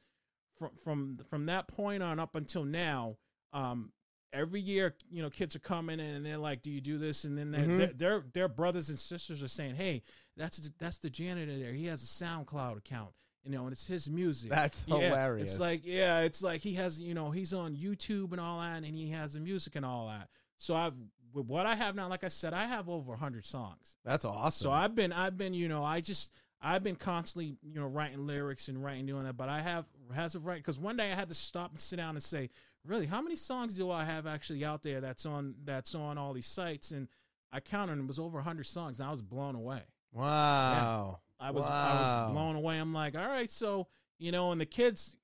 from from from that point on up until now, um, every year, you know, kids are coming in and they're like, "Do you do this?" And then their Mhm. their, their their brothers and sisters are saying, "Hey, that's that's the janitor there. He has a SoundCloud account, you know, and it's his music." That's Yeah, hilarious. It's like, yeah, it's like he has, you know, he's on YouTube and all that, and he has the music and all that. So I've with what I have now, like I said, I have over hundred songs. that's awesome. So I've been, I've been, you know, I just, I've been constantly, you know, writing lyrics and writing doing that. But I have has of right because one day I had to stop and sit down and say, really, how many songs do I have actually out there that's on that's on all these sites? And I counted, and it was over hundred songs, and I was blown away. wow. I was I was blown away. I'm like, all right, so you know, and the kids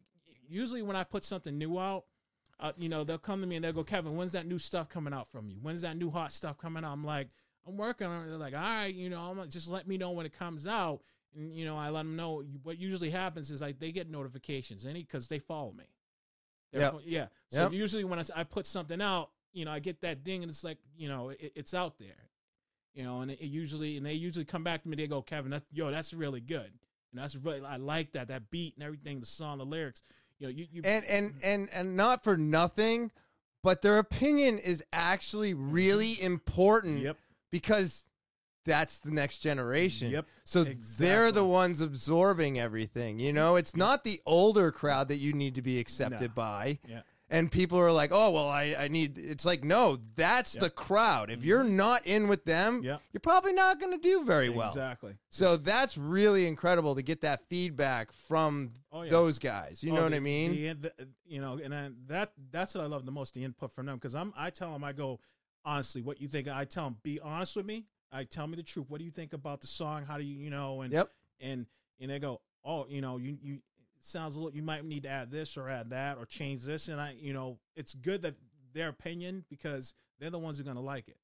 usually when I put something new out, uh, you know, they'll come to me and they'll go, Kevin, when's that new stuff coming out from you? When's that new hot stuff coming out? I'm like, I'm working on it. They're like, all right, you know, I'm like, just let me know when it comes out. And you know, I let them know. What usually happens is like they get notifications, any because they follow me. Yep. Yeah. So Yep. usually when I put something out, you know, I get that ding and it's like, you know, it, it's out there. You know, and it, usually and they usually come back to me. They go, Kevin, that's, yo, that's really good. And that's really I like that that beat and everything, the song, the lyrics. You know, you, you and and mm-hmm. and and not for nothing, but their opinion is actually mm-hmm. really important yep, because that's the next generation. Yep, So they're the ones absorbing everything. You mm-hmm. know, it's not the older crowd that you need to be accepted No. by. Yeah. And people are like, "Oh, well, I, I need." It's like, no, that's Yep. the crowd. If mm-hmm. you're not in with them, Yep. you're probably not going to do very well. Exactly. So that's really incredible to get that feedback from Oh, yeah. those guys. You Oh, know what I mean? the- the- you know, and then that that's what I love the most the input from them because I'm I tell them I go honestly what you think I tell them be honest with me I tell me the truth what do you think about the song how do you you know and Yep. and and they go oh you know you you sounds a little you might need to add this or add that or change this and I you know it's good that their opinion because they're the ones who are gonna like it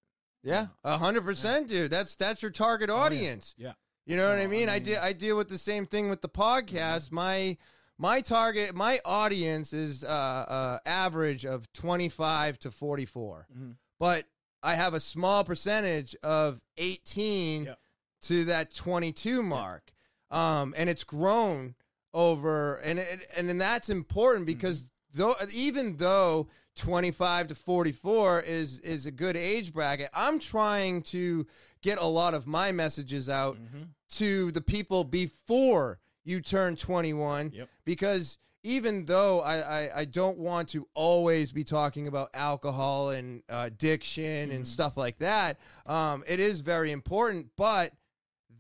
Yeah, a hundred percent, dude. That's that's your target Oh, yeah. audience. yeah You know what So, I I mean? I, mean- de- I deal with the same thing with the podcast. My my target, my audience is uh, uh, average of twenty five to forty Mhm. but I have a small percentage of eighteen Yep. to that twenty two mark, um, and it's grown over, and it, and then that's important because though even though 25 to 44 is is a good age bracket i'm trying to get a lot of my messages out Mhm. to the people before you turn 21 Yep. because even though I, I, I don't want to always be talking about alcohol and uh, addiction and Mhm. stuff like that, um, it is very important. But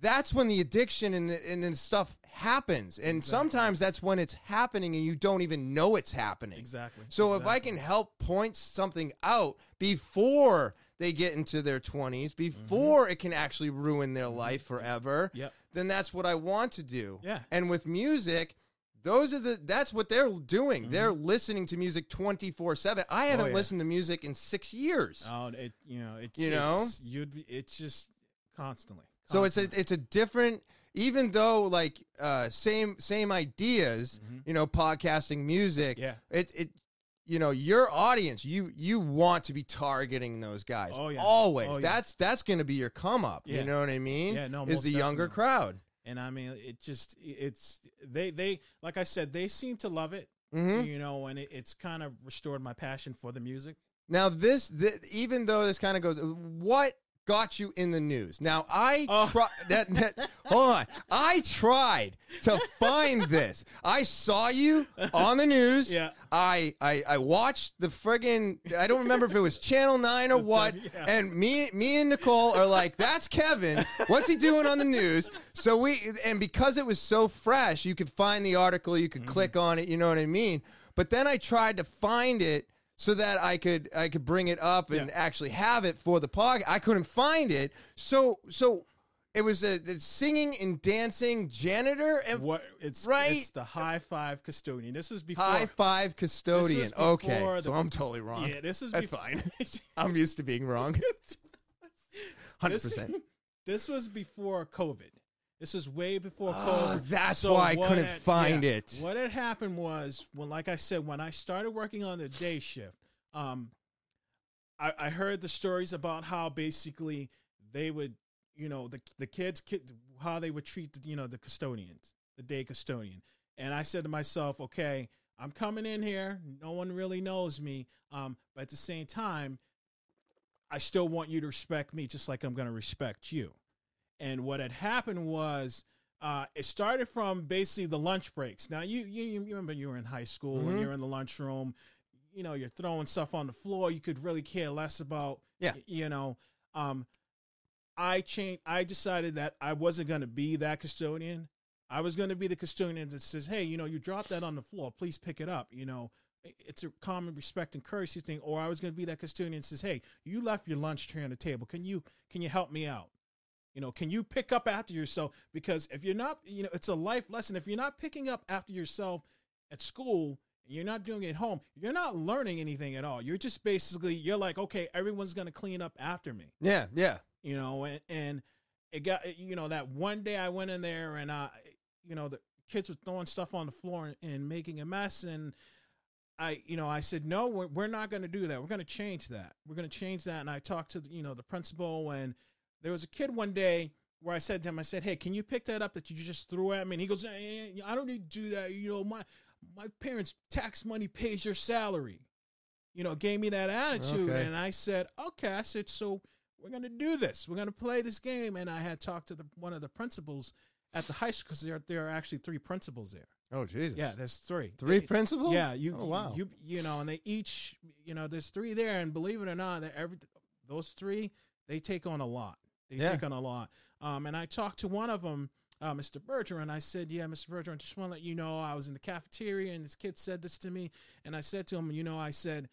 that's when the addiction and the, and the stuff happens, and Exactly. sometimes that's when it's happening and you don't even know it's happening. exactly So if I can help point something out before they get into their 20s, before it can actually ruin their life forever, Yep. then that's what I want to do. Yeah. And with music, those are the that's what they're doing. They're listening to music 24/7. I haven't Mm-hmm. Oh, yeah. listened to music in 6 years. Oh, it you know it You know? it's, you'd be it's just constantly. So it's a it's a different even though like uh same same ideas, you know, podcasting music, Mm-hmm. Yeah. it it you know, your audience, you you want to be targeting those guys. Oh, yeah. Always. Oh, yeah. That's that's going to be your come up, you know what I mean? Yeah, no, Is the younger crowd. and I mean it just it's they they like I said they seem to love it, Mhm. you know, and it, it's kind of restored my passion for the music. Now this, th- even though this kind of goes, what got you in the news? Now I Oh. try that, that. Hold on, I tried to find this. I saw you on the news. Yeah. I I, I watched the friggin' I don't remember if it was Channel Nine or what. Yeah. And me me and Nicole are like, that's Kevin. What's he doing on the news? So we and because it was so fresh, you could find the article, you could Mm-hmm. click on it. You know what I mean? But then I tried to find it so that I could I could bring it up and Yeah. actually have it for the podcast. I couldn't find it, so so it was a, a singing and dancing janitor and What it's Right. It's the high five custodian. This was before. high five custodian. Okay, before so I'm totally wrong. Yeah, this is That's before, fine. I'm used to being wrong. Hundred This- percent. This was before COVID. This is way before Oh, COVID. that's why I couldn't had- find yeah, it. What had happened was when, like I said, when I started working on the day shift, um, I, I heard the stories about how basically they would, you know, the the kids, kid, how they would treat, the, you know, the custodians, the day custodian, and I said to myself, okay, I'm coming in here. No one really knows me, um, but at the same time, I still want you to respect me, just like I'm going to respect you. And what had happened was uh, it started from basically the lunch breaks. Now you you, you remember you were in high school Mhm. and you're in the lunchroom. You know you're throwing stuff on the floor. You could really care less about. Yeah. You know, um, I changed. I decided that I wasn't going to be that custodian. I was going to be the custodian that says, "Hey, you know, you dropped that on the floor. Please pick it up." You know, it's a common respect and courtesy thing. Or I was going to be that custodian that says, "Hey, you left your lunch tray on the table. Can you can you help me out?" You know, can you pick up after yourself? Because if you're not, you know, it's a life lesson. If you're not picking up after yourself at school, and you're not doing it at home, you're not learning anything at all. You're just basically, you're like, okay, everyone's going to clean up after me, Yeah, yeah. you know, and, and it got, you know, that one day I went in there and, uh, you know, the kids were throwing stuff on the floor and, and making a mess. And I, you know, I said, no, we're, we're not going to do that. We're going to change that. We're going to change that. And I talked to, you know, the principal and there was a kid one day where I said to him, I said, hey, can you pick that up that you just threw at me? And he goes, eh, I don't need to do that. You know, my, my parents' tax money pays your salary. You know, gave me that attitude. Okay. And I said, okay. I said, so we're going to do this. We're going to play this game. And I had talked to the, one of the principals at the high school because there, there are actually three principals there. Oh Jesus. Yeah, there's three. Three It- principals. Yeah, you Oh wow. you you know, and they each you know, there's three there, and believe it or not, that every those three they take on a lot. They Yeah. take on a lot. Um, and I talked to one of them, uh, Mr. Bergeron. I said, "Yeah, Mr. Bergeron, I just want to let you know I was in the cafeteria, and this kid said this to me, and I said to him, you know, I said,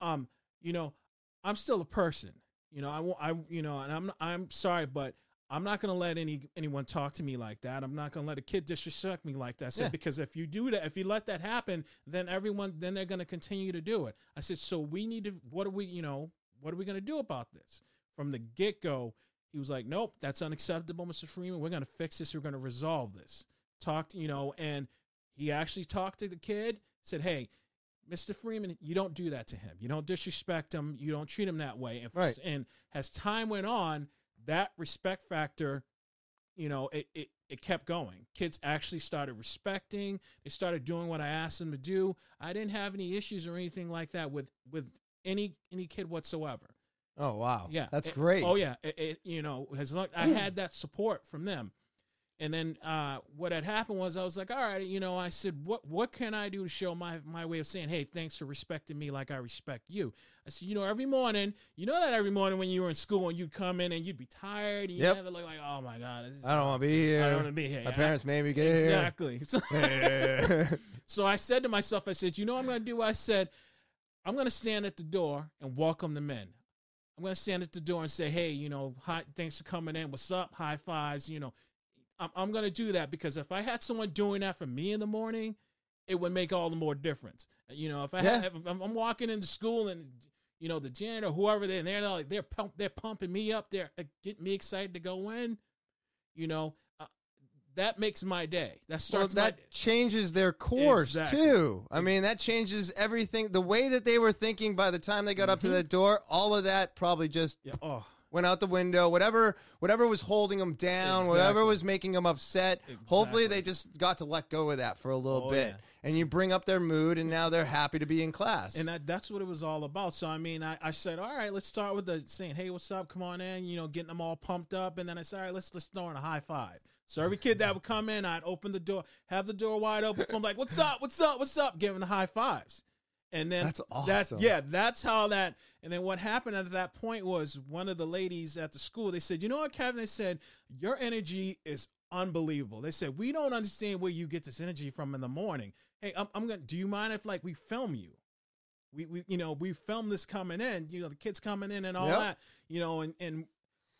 um, you know, I'm still a person, you know, I, I, you know, and I'm, I'm sorry, but." I'm not going to let any anyone talk to me like that. I'm not going to let a kid disrespect me like that. I said Yeah. because if you do that, if you let that happen, then everyone then they're going to continue to do it. I said so we need to what are we, you know, what are we going to do about this? From the get-go, he was like, "Nope, that's unacceptable, Mr. Freeman. We're going to fix this. We're going to resolve this." Talked, you know, and he actually talked to the kid, said, "Hey, Mr. Freeman, you don't do that to him. You don't disrespect him. You don't treat him that way." And, Right. and as time went on, that respect factor, you know, it, it it kept going. Kids actually started respecting. They started doing what I asked them to do. I didn't have any issues or anything like that with with any any kid whatsoever. Oh wow. Yeah, That's It- great. Oh yeah, it, it you know as long I had that support from them, and then uh, what had happened was I was like, all right, you know, I said, what what can I do to show my my way of saying, hey, thanks for respecting me like I respect you. I said, you know, every morning, you know that every morning when you were in school and you'd come in and you'd be tired and you Yep. would look like, oh my god, this is, I don't want to be here. I don't want to be here. My I- parents made me get here. exactly. So, I said to myself, I said, you know what I'm going to do? I said, I'm going to stand at the door and welcome them in. I'm going to stand at the door and say, hey, you know, hi, thanks for coming in. What's up? High fives. You know, I'm, I'm going to do that because if I had someone doing that for me in the morning, it would make all the more difference. You know, if I Yeah. had, if I'm walking into school and you know the janitor, whoever they're, they're like they're pump, they're pumping me up, they're uh, getting me excited to go in. You know, that makes my day. That starts Well, that my changes their course Exactly. too. I mean, that changes everything. The way that they were thinking by the time they got up to Mhm. the door, all of that probably just yeah. Oh, went out the window. Whatever, whatever was holding them down, whatever was making them upset. Hopefully, they just got to let go of that for a little Oh, bit, yeah. and you bring up their mood, and now they're happy to be in class. and that, that's what it was all about. So I mean, I, I said, all right, let's start with the saying, hey, what's up? Come on in. You know, getting them all pumped up, and then I said, all right, let's let's throw in a high five. So every kid that would come in, I'd open the door, have the door wide open, from like, what's up, what's up, what's up, giving the high fives. And then That's That's awesome. yeah, that's how that. And then what happened at that point was one of the ladies at the school. They said, "You know what, Kevin?" They said, "Your energy is unbelievable." They said, "We don't understand where you get this energy from in the morning." Hey, I'm, I'm gonna. Do you mind if like we film you? We, we you know we film this coming in. You know the kids coming in and all Yep. that. You know and and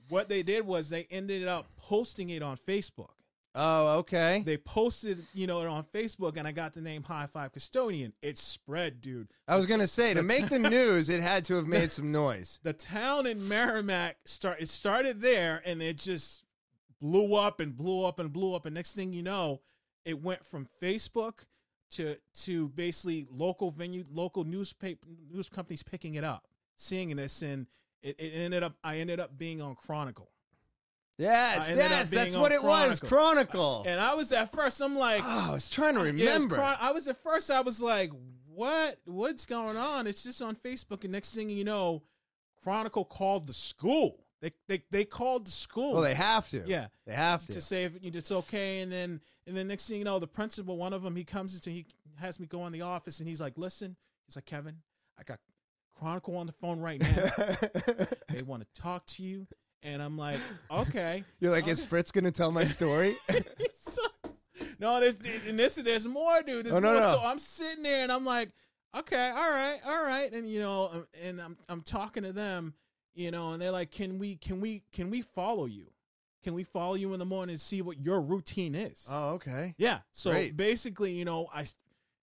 what they did was they ended up posting it on Facebook oh, okay. they posted, you know, it on Facebook, and I got the name High Five Custodian. It spread, dude. I was gonna say to make the news, it had to have made some noise. The town in Merrimack start. It started there, and it just blew up and blew up and blew up. And next thing you know, it went from Facebook to to basically local venue, local newspaper news companies picking it up, seeing this, and it, it ended up. I ended up being on Chronicle, Yes, I ended up yes, that's what it was. Chronicle. Chronicle. and I was at first. I'm like, oh, I was trying to remember. Chron- I was at first. I was like, "What? What's going on?" It's just on Facebook, and next thing you know, Chronicle called the school. They they they called the school. well, they have to. yeah, they have to to. say if it's okay, and then and then next thing you know, the principal, one of them, he comes into he has me go in the office, and he's like, "Listen," he's like, "Kevin, I got Chronicle on the phone right now. they want to talk to you." And I'm like, "Okay." You're like, is Fritz gonna tell my story? So- no, there's and this there's more, dude. There's Oh, no, more. no. So I'm sitting there and I'm like, okay, all right, all right, and you know, um, and I'm I'm talking to them, you know, and they're like, can we can we can we follow you? Can we follow you in the morning and see what your routine is? oh, okay. yeah. So great. basically, you know, I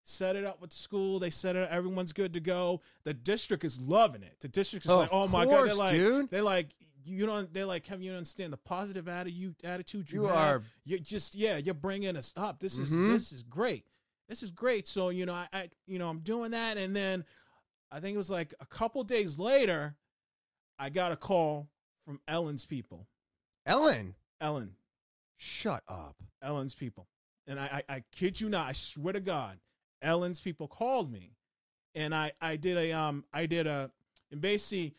set it up with school. They set it. up. Everyone's good to go. The district is loving it. The district is Oh, like, oh my god, they're like, dude. they're like. You don't. They're like, Kevin. You don't understand the positive attitude. Attitude you, You are you're just yeah you're bringing us up this is Mhm. this is great this is great so you know I, I you know i'm doing that and then i think it was like a couple days later i got a call from ellen's people Ellen. ellen Shut up. ellen's people and I, I i kid you not i swear to god ellen's people called me and i i did a um i did a and basically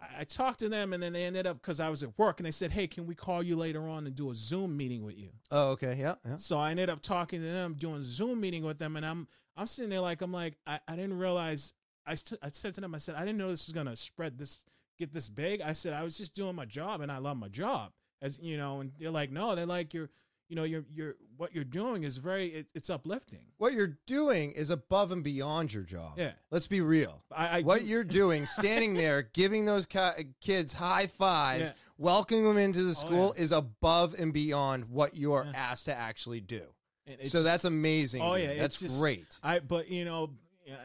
I, I talked to them, and then they ended up because I was at work, and they said, "Hey, can we call you later on and do a Zoom meeting with you?" Oh, okay. Yeah. Yeah. So I ended up talking to them, doing a Zoom meeting with them, and I'm I'm sitting there like I'm like I, I didn't realize I st- I said to them I said I didn't know this was gonna spread this get this big. I said I was just doing my job and I love my job as you know, and they're like no, they're like you're you know you're you're what you're doing is very it, it's uplifting. What you're doing is above and beyond your job. Yeah. Let's be real. I, I what do- you're doing, standing there, giving those kids high fives, Yeah. welcoming them into the Oh, school yeah. is above and beyond what you are Yeah. asked to actually do. and it's so just- that's amazing. Oh yeah, that's just- great. I but you know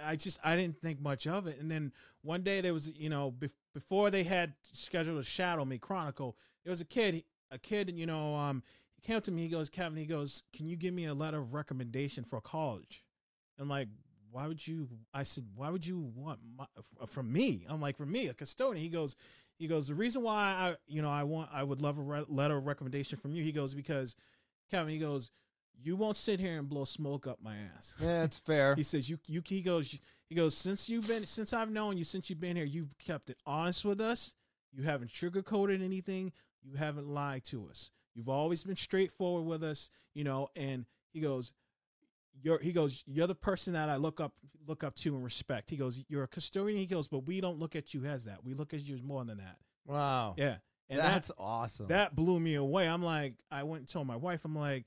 I just I didn't think much of it, and then one day there was you know bef- before they had scheduled a shadow me chronicle, there was a kid a kid you know um he came up to me he goes Kevin he goes can you give me a letter of recommendation for college? I'm like why would you I said why would you want my, uh, from me? I'm like from me a custodian. He goes he goes the reason why I you know I want I would love a re- letter of recommendation from you. He goes because Kevin he goes you won't sit here and blow smoke up my ass. Yeah, that's fair. He says you you he goes he goes since you've been since I've known you since you've been here you've kept it honest with us. You haven't sugarcoated anything. You haven't lied to us. You've always been straightforward with us, you know, and he goes you're he goes you're the person that I look up look up to and respect. He goes you're a custodian. He goes but we don't look at you as that. We look at you as more than that. wow. Yeah. And that's that, awesome. that blew me away. I'm like, I went and told my wife, I'm like,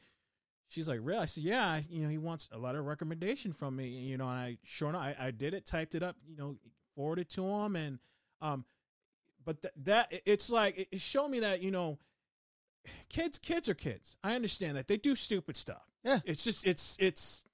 she's like, really? I said, yeah, you know, he wants a lot of recommendation from me, you know, and I sure enough, I, I did it, typed it up, you know, forwarded to him. And, um, but th- that it's like, it, it showed me that, you know, kids, kids are kids. I understand that they do stupid stuff. Yeah. It's just, it's, it's,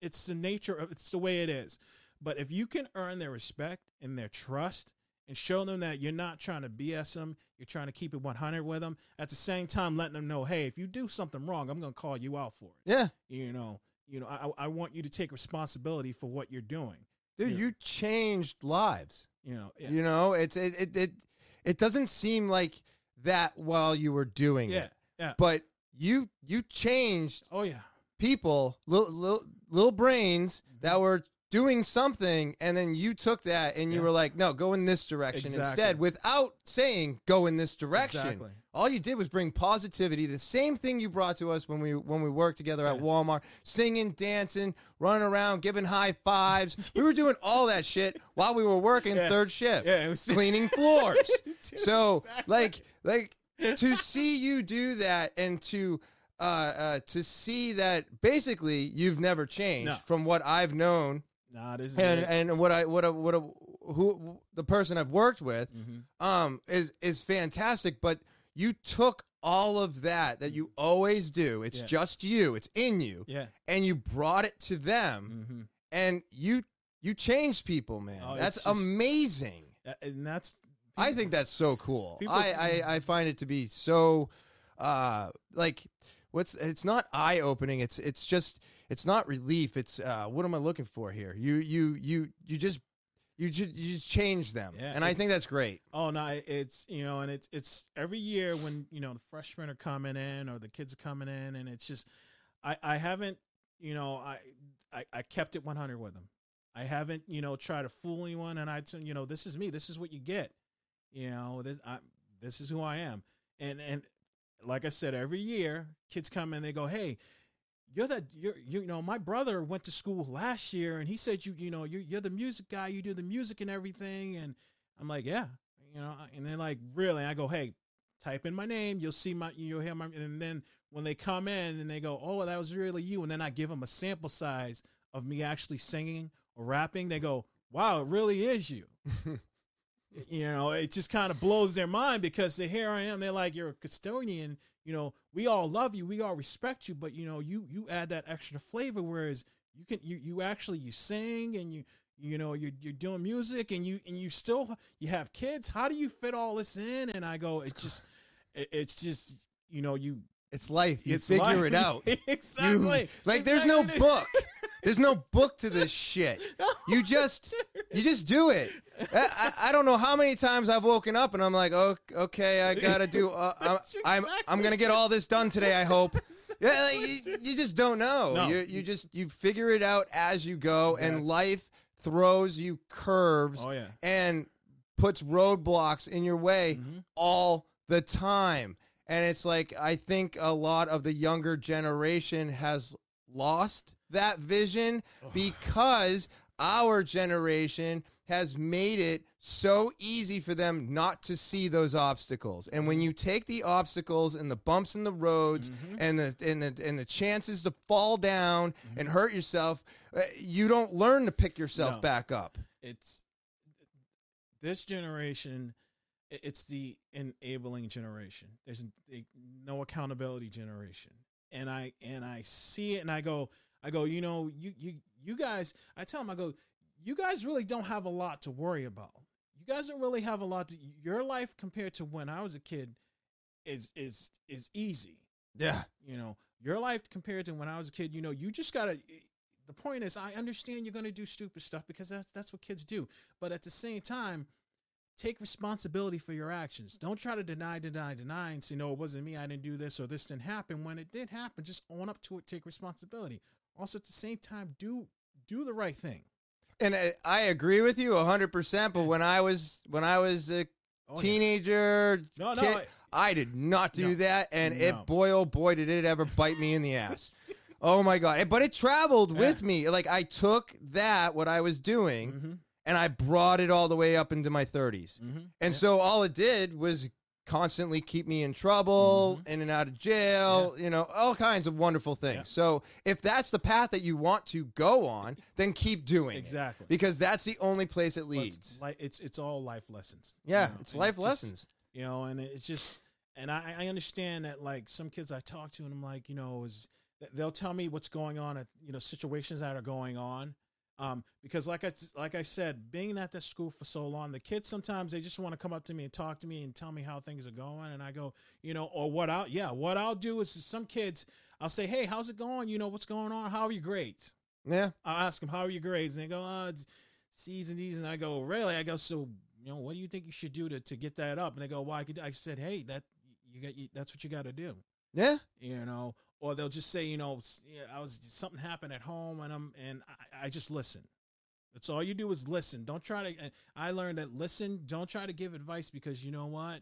it's the nature of, it's the way it is. But if you can earn their respect and their trust and show them that you're not trying to BS them, you're trying to keep it 100 with them. At the same time, letting them know, hey, if you do something wrong, I'm going to call you out for it. yeah. You know, you know, I, I want you to take responsibility for what you're doing. Dude, Yeah. you changed lives. You know, yeah, You know, it's it, it it it doesn't seem like that while you were doing yeah, it. yeah. But you you changed Oh yeah, people, little little, little brains Mm-hmm. that were doing something, and then you took that and you Yeah. were like, no, go in this direction Exactly. instead, without saying go in this direction. Exactly. All you did was bring positivity, the same thing you brought to us when we when we worked together at Yeah. Walmart, singing, dancing, running around, giving high fives. we were doing all that shit while we were working Yeah. third shift, yeah. It was cleaning floors. So exactly. like like to see you do that and to uh, uh to see that basically you've never changed No. from what I've known nah, this is and it. and what I what I, what I, who the person I've worked with Mhm. um is is fantastic but you took all of that that you always do it's Yeah. just you it's in you yeah, and you brought it to them hmm and you you changed people man Oh, that's just- amazing and that's I think that's so cool. People- I, I I find it to be so uh like what's it's not eye opening. It's it's just it's not relief. It's uh what am I looking for here? You you you you just you just you just change them. Yeah, and I think that's great. Oh no, it's you know, and it's it's every year when you know the freshmen are coming in or the kids are coming in, and it's just I I haven't you know I I, I kept it 100 with them. I haven't you know tried to fool anyone, and I t- you know this is me. This is what you get. You know this I this is who I am, and and like I said, every year kids come in, they go, hey. You're that you're you know my brother went to school last year and he said you you know you're you're the music guy. You do the music and everything. And I'm like yeah. You know, and then like really, I go, hey, type in my name, you'll see my, you'll hear my, and then when they come in and they go, oh, that was really you, and then I give them a sample size of me actually singing or rapping, they go, wow, it really is you. you know, it just kind of blows their mind because they, here I am, they're like, you're a custodian, you know, we all love you, we all respect you, but you know, you you add that extra flavor, whereas you can you you actually you sing and you you know you're you're doing music and you and you still you have kids how do you fit all this in and i go it's just it, it's just you know you It's life. You it's figure life. it out. You- exactly like there's no book. There's no book to this shit. You just you just do it. I, I, I don't know how many times I've woken up and I'm like, oh, okay, I gotta do. Uh, I'm, I'm I'm gonna get all this done today. I hope. Yeah, like, you, you just don't know. No. You you just you figure it out as you go, and That's- life throws you curves. oh yeah And puts roadblocks in your way Mhm. all the time. And it's like I think a lot of the younger generation has lost that vision because our generation has made it so easy for them not to see those obstacles. And when mm-hmm. you take the obstacles and the bumps in the roads mm-hmm. and the and the and the chances to fall down mm-hmm. and hurt yourself, uh, you don't learn to pick yourself No. back up. it's this generation it's the enabling generation there's no accountability generation and i and i see it and i go i go you know you you you guys i tell them i go you guys really don't have a lot to worry about. You guys don't really have a lot to your life compared to when i was a kid is is is easy. Yeah. you know your life compared to when i was a kid you know you just gotta eh, the point is i understand you're gonna do stupid stuff because that's that's what kids do. But at the same time take responsibility for your actions. Don't try to deny deny deny and say no it wasn't me. I didn't do this or this didn't happen. When it did happen just own up to it take responsibility. Also at the same time do do the right thing. And I, I agree with you 100%, but when I was when I was a Oh, yeah. teenager, no no kid, I- I did not do that, and it boy oh boy did it ever bite me in the ass. oh my god! But it traveled with me. Like I took that what I was doing, Mhm, and I brought it all the way up into my 30s. mhm. And so all it did was constantly keep me in trouble, Mm-hmm. in and out of jail, you know, all kinds of wonderful things. Yeah. So if that's the path that you want to go on, then keep doing it. exactly Because that's the only place it it's leads. like it's it's all life lessons you Yeah, know, it's and life just- lessons. you know and it's just and I, I understand that like some kids i talk to and i'm like you know is they'll tell me what's going on at you know situations that are going on um because like i like i said being at that school for so long the kids sometimes they just want to come up to me and talk to me and tell me how things are going and i go you know or what i'll yeah what i'll do is some kids i'll say hey how's it going you know what's going on how are your grades Yeah. I'll ask them, how are your grades? And they go, oh, it's C's and D's. And I go, really? I go, so, you know, what do you think you should do to, to get that up? And they go, well, I could, I said, hey, that, you got, you, that's what you got to do, Yeah. you know? Or they'll just say, you know, I was, something happened at home and I'm, and I, I just listen. That's all you do is listen. Don't try to, I learned that listen, don't try to give advice because you know what?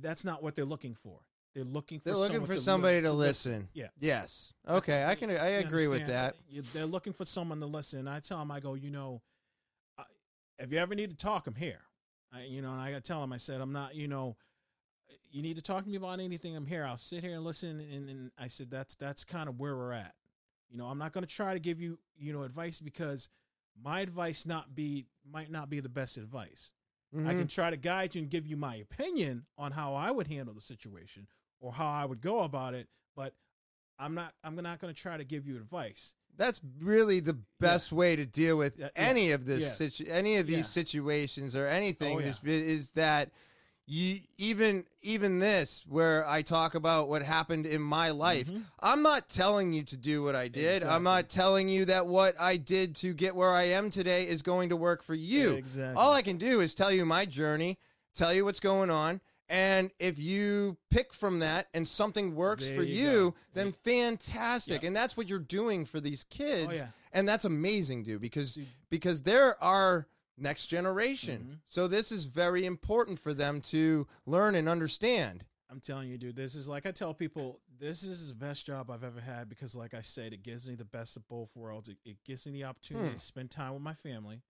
That's not what they're looking for. They're looking for They're looking for to li- somebody to listen. Yeah. Yes. Okay. I can. I agree with that. They're looking for someone to listen. I tell them, I go, you know, if you ever need to talk, I'm here. I, you know, and I tell them, I said, I'm not, you know, you need to talk to me about anything. I'm here. I'll sit here and listen. And, and I said, that's that's kind of where we're at. You know, I'm not going to try to give you, you know, advice because my advice not be might not be the best advice. I Mhm. can try to guide you and give you my opinion on how I would handle the situation or how I would go about it, but I'm not I'm not going to try to give you advice. That's really the best way to deal with Yeah, yeah, any of this yeah. situ- any of these Yeah. situations or anything. Oh, yeah. is, is that you even even this where I talk about what happened in my life. Mhm. I'm not telling you to do what I did. I'm not telling you that what I did to get where I am today is going to work for you. Exactly. All I can do is tell you my journey, tell you what's going on. And if you pick from that and something works There for you you, then fantastic. Yeah. And that's what you're doing for these kids. Oh, yeah. And that's amazing, dude, because See- because they're our next generation. Mhm. So this is very important for them to learn and understand. I'm telling you, dude, this is like I tell people, this is the best job I've ever had because, like I said, it gives me the best of both worlds. It, it gives me the opportunity Hmm. to spend time with my family.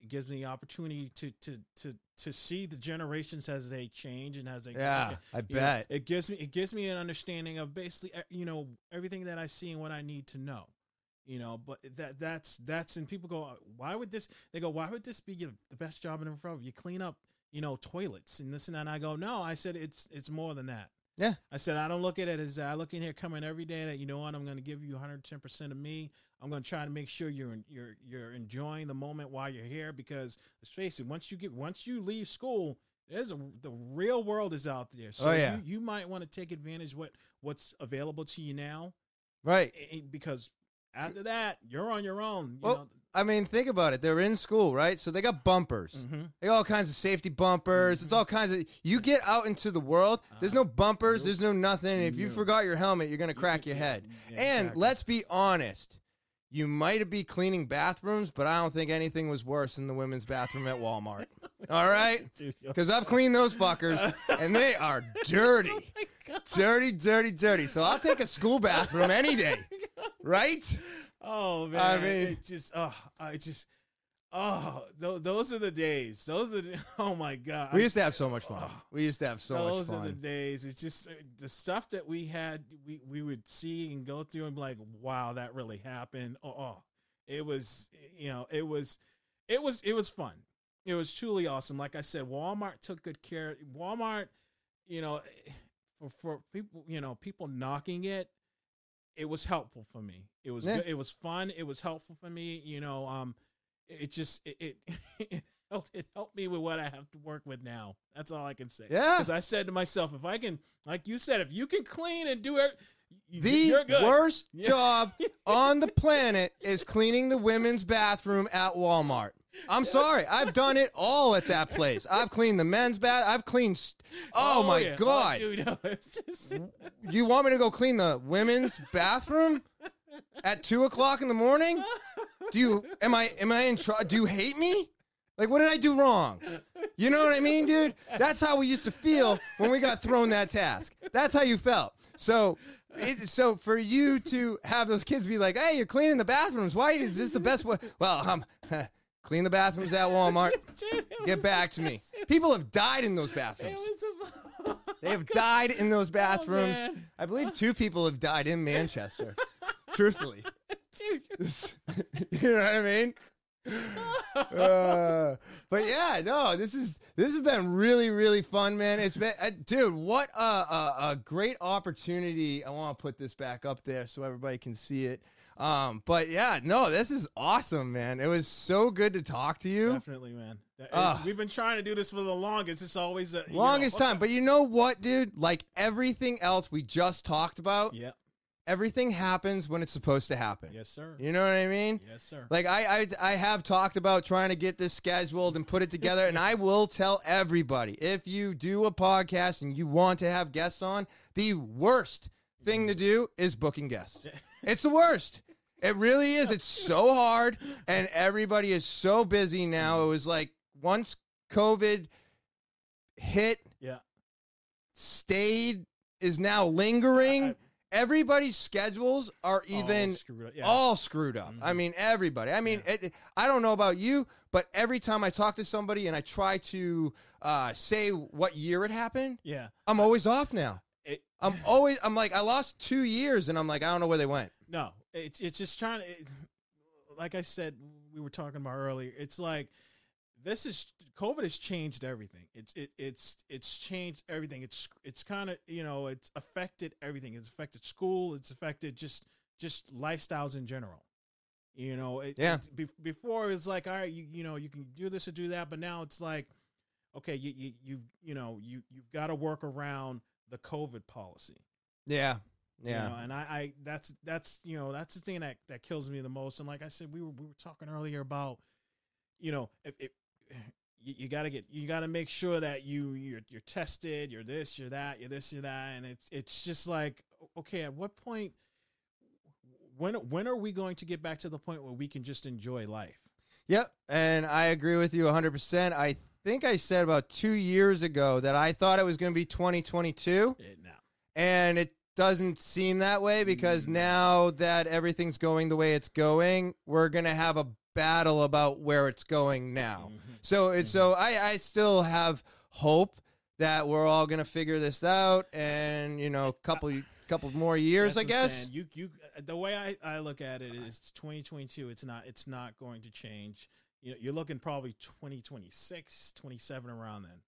It gives me the opportunity to to to to see the generations as they change and as they Yeah, I You know, bet. it gives me it gives me an understanding of basically uh, you know everything that I see and what I need to know. You know, but that that's that's and people go, why would this? They go, why would this be your, the best job in the front? You clean up, you know, toilets and this and that. And I go, no, I said it's it's more than that. Yeah. I said I don't look at it as I look in here coming every day that you know what I'm going to give you 110 percent of me. I'm going to try to make sure you're you're you're enjoying the moment while you're here because let's face it, once you get once you leave school, there's a the real world is out there. Oh, so Oh, yeah. you, you might want to take advantage of what what's available to you now Right. because after that you're on your own. You Well, know? I mean, think about it. They're in school, right? So they got bumpers. Mhm. They got all kinds of safety bumpers. It's all kinds of. You get out into the world. There's no bumpers. There's no nothing. If you forgot your helmet, you're gonna crack your head. yeah, and exactly. let's be honest. you might be cleaning bathrooms, but I don't think anything was worse than the women's bathroom at Walmart. All right? Because I've cleaned those fuckers and they are dirty. Oh. Dirty, dirty, dirty. So I'll take a school bathroom any day. Right? Oh man, I mean- it just oh, I just uh, oh, those, those are the days. Those are the, oh my god. We used to have so much fun. Oh. We used to have so much fun. those are the days. It's just the stuff that we had. We we would see and go through and be like, wow, that really happened. Oh, oh. it was you know, it was, it was, it was fun. It was truly awesome. Like I said, Walmart took good care. Walmart, you know, eh, for for people, you know, people knocking it, it was helpful for me. It was Yeah. good. It was fun. It was helpful for me. You know, um, it, just it it, it helped it helped me with what I have to work with now. That's all I can say. Yeah. Because I said to myself, if I can, like you said, if you can clean and do it, The worst Yeah. job on the planet is cleaning the women's bathroom at Walmart. I'm sorry. I've done it all at that place. I've cleaned the men's bath. I've cleaned. St- oh, my yeah. God. dude, no, just- You want me to go clean the women's bathroom at two o'clock in the morning? Do you am I am I in trouble? Do you hate me? Like what did I do wrong? You know what I mean, dude? That's how we used to feel when we got thrown that task. That's how you felt. So it, so for you to have those kids be like, "Hey, you're cleaning the bathrooms. Why is this the best way?" Well, um, clean the bathrooms at Walmart. Dude, Get back to me. People have died in those bathrooms. a- They have died in those bathrooms. man. I believe two people have died in Manchester. Truthfully, Dude, you know what I mean. Uh, but yeah, no, this is this has been really really fun, man. It's been, uh, dude, what a, a a great opportunity. I want to put this back up there so everybody can see it. Um, but yeah, no, this is awesome, man. It was so good to talk to you. Definitely, man. Ah. we've been trying to do this for the longest. It's always a you know, Longest time, but you know what, dude? Like everything else we just talked about, yeah, everything happens when it's supposed to happen. yes, sir. You know what I mean? Yes, sir. Like I, I I have talked about trying to get this scheduled and put it together, and I will tell everybody if you do a podcast and you want to have guests on, the worst thing to do is booking guests. It's the worst. It really is. It's so hard, and everybody is so busy now. It was like once COVID hit, yeah. stayed, is now lingering. I- I- Everybody's schedules are even All screwed up. Yeah. all screwed up. I Mhm. mean, everybody. I mean, it, I don't know about you, but every time I talk to somebody and I try to uh, say what year it happened, yeah. I'm always off now. It, I'm always, I'm like, I lost two years, and I'm like, I don't know where they went. No, it's it's just trying to. It, like I said, we were talking about earlier. It's like this is COVID has changed everything. It's it it's it's changed everything. It's it's kind of you know it's affected everything. It's affected school. It's affected just just lifestyles in general. You know, it, Yeah. it's- be, before it was like, all right, you you know, you can do this or do that, but now it's like, okay, you you you you know, you you've got to work around the COVID policy. Yeah, You yeah, know, and I, I that's that's you know that's the thing that that kills me the most. And like I said, we were we were talking earlier about, you know, if, if you, you got to get you got to make sure that you you're you're tested, you're this, you're that, you're this, you're that, and it's it's just like okay, at what point when when are we going to get back to the point where we can just enjoy life? yep. And I agree with you 100. percent I think I said about two years ago that I thought it was going to be 2022. It, eh, now, And it doesn't seem that way because now that everything's going the way it's going, we're gonna have a battle about where it's going now. Mhm. So it's so mm-hmm. I, I still have hope that we're all gonna figure this out and you know, a couple couple more years, That's I guess. You you uh, the way I, I look at it is 2022. It's not it's not going to change. You know, you're looking probably 2026, 27 around then,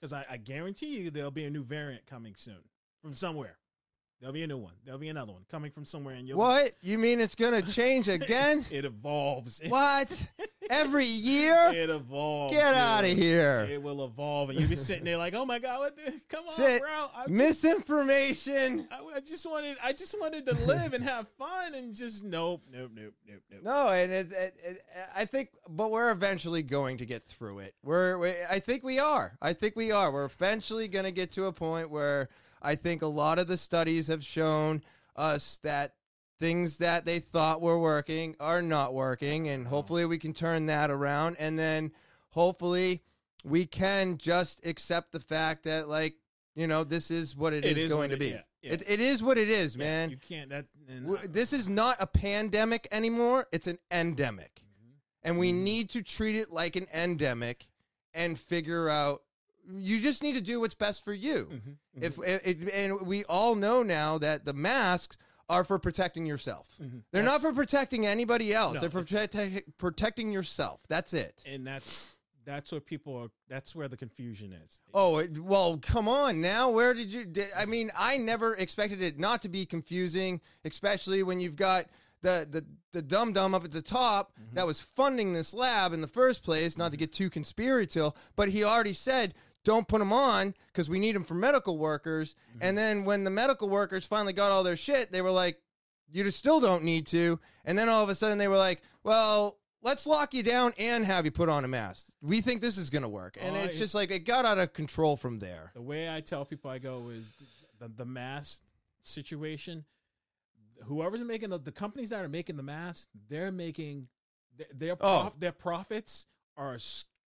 because I, I guarantee you there'll be a new variant coming soon from somewhere. There'll be a new one. There'll be another one coming from somewhere, and you'll What? You mean it's gonna change again? it evolves. what? Every year? It evolves. Get out of here. It will evolve, and you'll be sitting there like, "Oh my god, what the, come on, bro!" I just- Misinformation. I, I just wanted, I just wanted to live and have fun, and just nope, nope, nope, nope, nope. No, and it, it, it, I think, but we're eventually going to get through it. We're, we, I think we are. I think we are. We're eventually going to get to a point where I think a lot of the studies have shown us that things that they thought were working are not working and hopefully we can turn that around and then hopefully we can just accept the fact that like you know this is what It is, is going to it- be yeah, yeah. It, it is what it is Yeah, man you can't that. And this is not a pandemic anymore it's an endemic and we Mhm. need to treat it like an endemic and figure out you just need to do what's best for you Mhm, mhm. if it, and we all know now that the masks are for protecting yourself Mhm. they're not for protecting anybody else No, they're for protect, protecting yourself that's it and that's that's what people are. That's where the confusion is. Oh it, well, come on now. Where did you? di- I mean, I never expected it not to be confusing, especially when you've got the the the dum dum up at the top Mm-hmm. that was funding this lab in the first place. Not to get too conspiratorial, but he already said. Don't put them on because we need them for medical workers. Mm-hmm. And then when the medical workers finally got all their shit, they were like, "You just still don't need to." And then all of a sudden they were like, "Well, let's lock you down and have you put on a mask. We think this is going to work." And Oh, it's I- just like it got out of control from there. The way I tell people I go is the, the mask situation. Whoever's making the, the companies that are making the mask, they're making their their, Oh. their profits are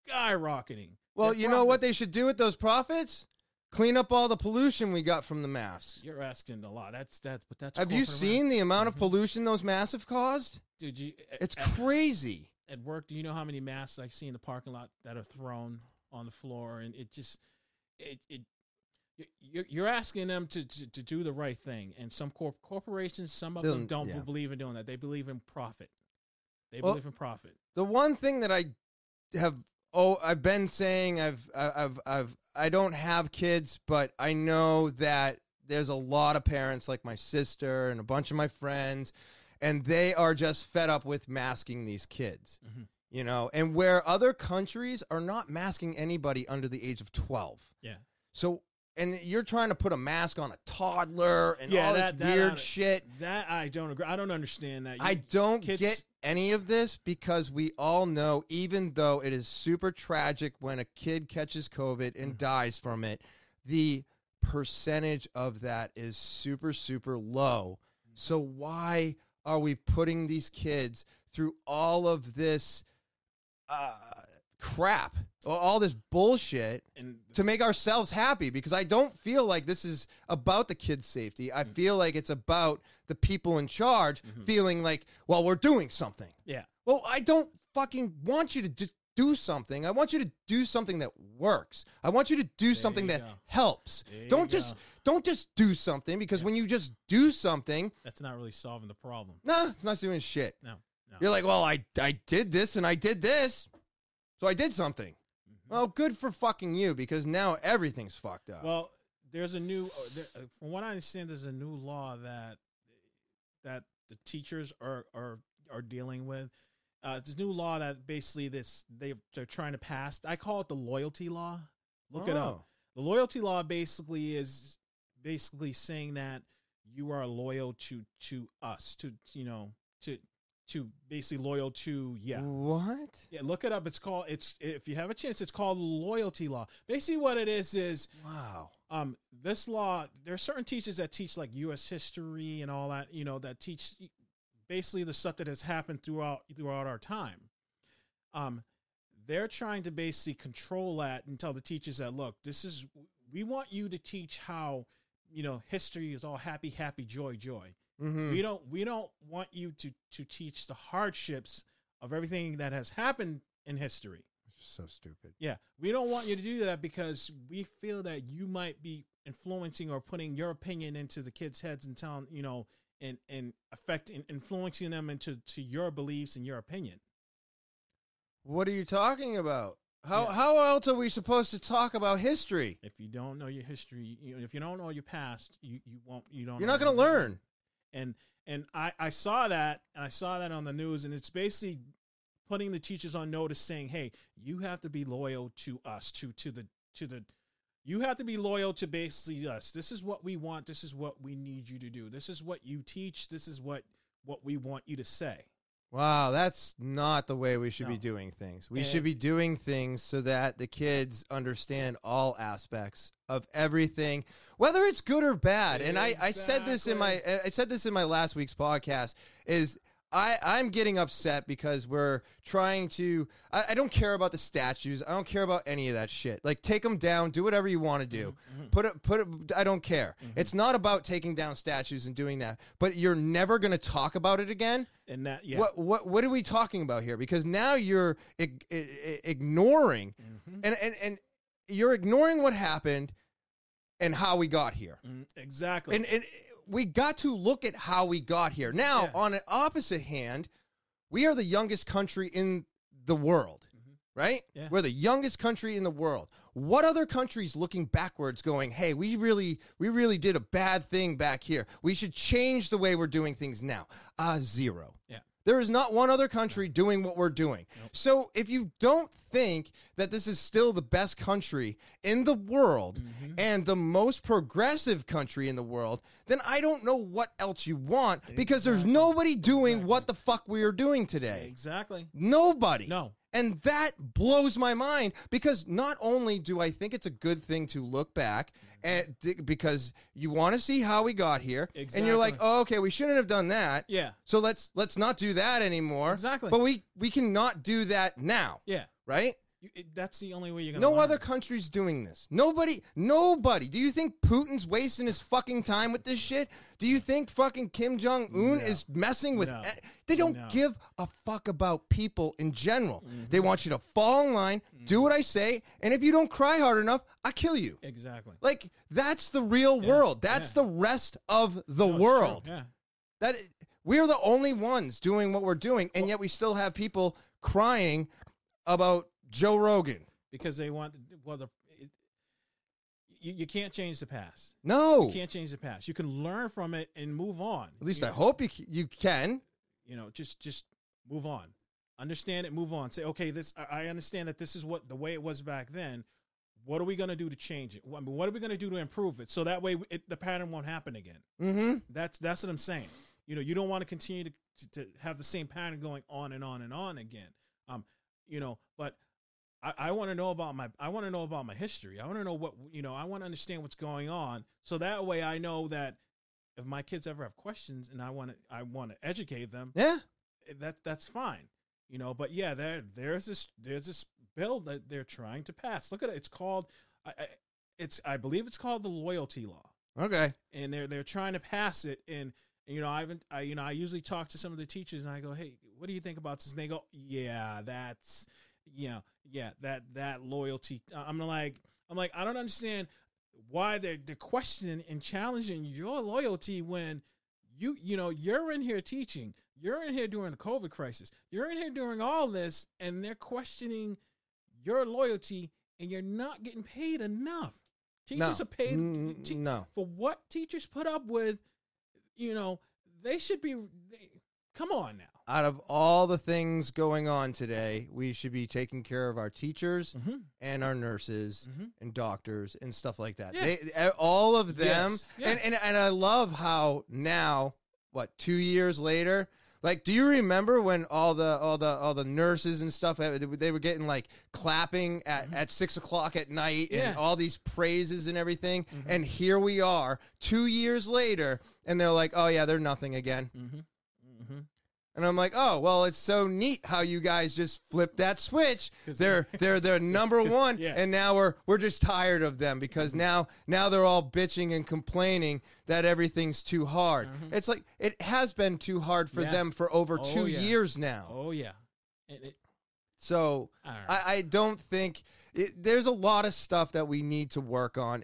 skyrocketing. Well, you know what they should do with those profits? Clean up all the pollution we got from the masks. You're asking a lot. That's that's but that's. Have you corporate seen the amount of pollution those masks have caused? Dude, you, It's at, crazy. at work. Do you know how many masks I see in the parking lot that are thrown on the floor? And it just it it. you- You're, you're asking them to, to, to do the right thing, and some corp- corporations, some of them don't yeah. believe in doing that. They believe in profit. They Well, believe in profit. The one thing that I have oh I've been saying I've I've I've I don't have kids, but I know that there's a lot of parents like my sister and a bunch of my friends and they are just fed up with masking these kids. Mhm. You know, and where other countries are not masking anybody under the age of 12. Yeah. So and you're trying to put a mask on a toddler and Yeah, all that- this that weird shit. That I don't agree. I don't understand that. You- I don't kids- get any of this because we all know, even though it is super tragic when a kid catches COVID and Mm. dies from it, the percentage of that is super, super low. So, why are we putting these kids through all of this uh, crap, all this bullshit? and to make ourselves happy because I don't feel like this is about the kids' safety. I mm-hmm. feel like it's about the people in charge mm-hmm. feeling like, well, we're doing something. yeah, Well, I don't fucking want you to just do something. I want you to do something that works. I want you to do something that go. helps. There don't just go. don't just do something because when you just do something, that's not really solving the problem. nah, it's not doing shit. No, no. You're like, well, I I did this and I did this, so I did something. Mhm. Well, good for fucking you because now everything's fucked up. Well, there's a new, uh, there, uh, from what I understand, there's a new law that that the teachers are are are dealing with. Uh, this new law that basically this they they're trying to pass. I call it the loyalty law. Look it Oh. up. The loyalty law basically is basically saying that you are loyal to to us, to you know, to to basically loyal to yeah. What? Yeah, look it up. It's called it's if you have a chance, it's called loyalty law. Basically what it is is Wow. um this law there are certain teachers that teach like US history and all that, you know, that teach basically the stuff that has happened throughout throughout our time. Um they're trying to basically control that and tell the teachers that look, this is we want you to teach how you know history is all happy happy joy joy Mm-hmm. we don't we don't want you to to teach the hardships of everything that has happened in history so stupid. yeah we don't want you to do that because we feel that you might be influencing or putting your opinion into the kids heads and telling you know and and affecting influencing them into to your beliefs and your opinion What are you talking about? How Yeah. how else are we supposed to talk about history? if you don't know your history you if you don't know your past you you won't you don't You're not going to learn. And and I, I saw that and I saw that on the news and it's basically putting the teachers on notice saying hey you have to be loyal to us to to the to the you have to be loyal to basically us. This is what we want. This is what we need you to do. This is what you teach. This is what what we want you to say Wow, that's not the way we should be doing things. We should be doing things so that the kids understand all aspects of everything, whether it's good or bad. And I, I said this in my I said this in my last week's podcast is I, I'm getting upset because we're trying to. I, I don't care about the statues. I don't care about any of that shit. Like, take them down. Do whatever you want to do. Put it. Put it. I don't care. It's not about taking down statues and doing that. But you're never going to talk about it again. And that, yeah. What what what are we talking about here? Because now you're ig- ignoring, Mhm. and, and and you're ignoring what happened and how we got here. Mm, exactly. And and we got to look at how we got here. Now, Yeah. on an opposite hand, we are the youngest country in the world. Right? Mm-hmm. Yeah. We're the youngest country in the world. What other countries looking backwards going, "Hey, we really we really did a bad thing back here. We should change the way we're doing things now." Uh zero. Yeah. There is not one other country doing what we're doing. So if you don't think that this is still the best country in the world Mm-hmm. and the most progressive country in the world, then I don't know what else you want because there's nobody doing Exactly. what the fuck we are doing today. exactly. Nobody. No. And that blows my mind because not only do I think it's a good thing to look back mm-hmm. eh, and because you want to see how we got here and you're like, "Oh, okay, we shouldn't have done that." Yeah. So let's let's not do that anymore. Exactly. But we we cannot do that now, Yeah. right? You, it, that's the only way you're gonna. No learn. other country's doing this. Nobody, nobody. Do you think Putin's wasting his fucking time with this shit? Do you think fucking Kim Jong Un No. is messing with? No. They don't No. give a fuck about people in general. Mm-hmm. They want you to fall in line, do what I say, and if you don't cry hard enough, I kill you. Exactly. Like that's the real world. That's the rest of the No, it's true. world. Yeah. That we're the only ones doing what we're doing, and yet we still have people crying about Joe Rogan. Because they want. Well, the. It, you, you can't change the past. No, You can't change the past. You can learn from it and move on. at least you I know? hope you you can. you know just just move on understand it move on say okay this i understand that this is what the way it was back then what are we going to do to change it I mean, what are we going to do to improve it so that way it, the pattern won't happen again Mm-hmm. that's that's what i'm saying you know you don't want to continue to, to, to have the same pattern going on and on and on again um you know but i, I want to know about my i want to know about my history i want to know what you know i want to understand what's going on so that way i know that if my kids ever have questions and i want to i want to educate them Yeah. Eh, that that's fine, you know. But yeah, there there's this there's this bill that they're trying to pass. Look at it. It's called, I, I, it's I believe it's called the loyalty law, Okay. and they're they're trying to pass it. And, you know, I haven't, I you know, I usually talk to some of the teachers, and I go, hey, what do you think about this? And they go, yeah, that's, you know, yeah, that that loyalty. I'm like, I'm like, I don't understand why they're they're questioning and challenging your loyalty when you you know you're in here teaching you're in here during the covid crisis you're in here doing all this and they're questioning your loyalty and you're not getting paid enough teachers no. are paid Mm, te- no. for what teachers put up with you know they should be they, come on now Out of all the things going on today, we should be taking care of our teachers mm-hmm. and our nurses Mhm. and doctors and stuff like that. Yeah. They, all of them, Yes. Yeah. and, and and I love how now, what two years later, like, do you remember when all the all the all the nurses and stuff eh, they were getting like clapping at, at six o'clock at night and Mm-hmm. Yeah. Mm-hmm. all these praises and everything, and here we are two years later, and they're like, oh yeah, they're nothing again. Mm-hmm. Mm-hmm. And I'm like, oh well, it's so neat how you guys just flip that switch. They're they're they're number one, yeah. and now we're we're just tired of them because now now they're all bitching and complaining that everything's too hard. It's like it has been too hard for Yeah. them for over Oh, two yeah. years now. oh yeah It- it- So. I, I don't think it, there's a lot of stuff that we need to work on.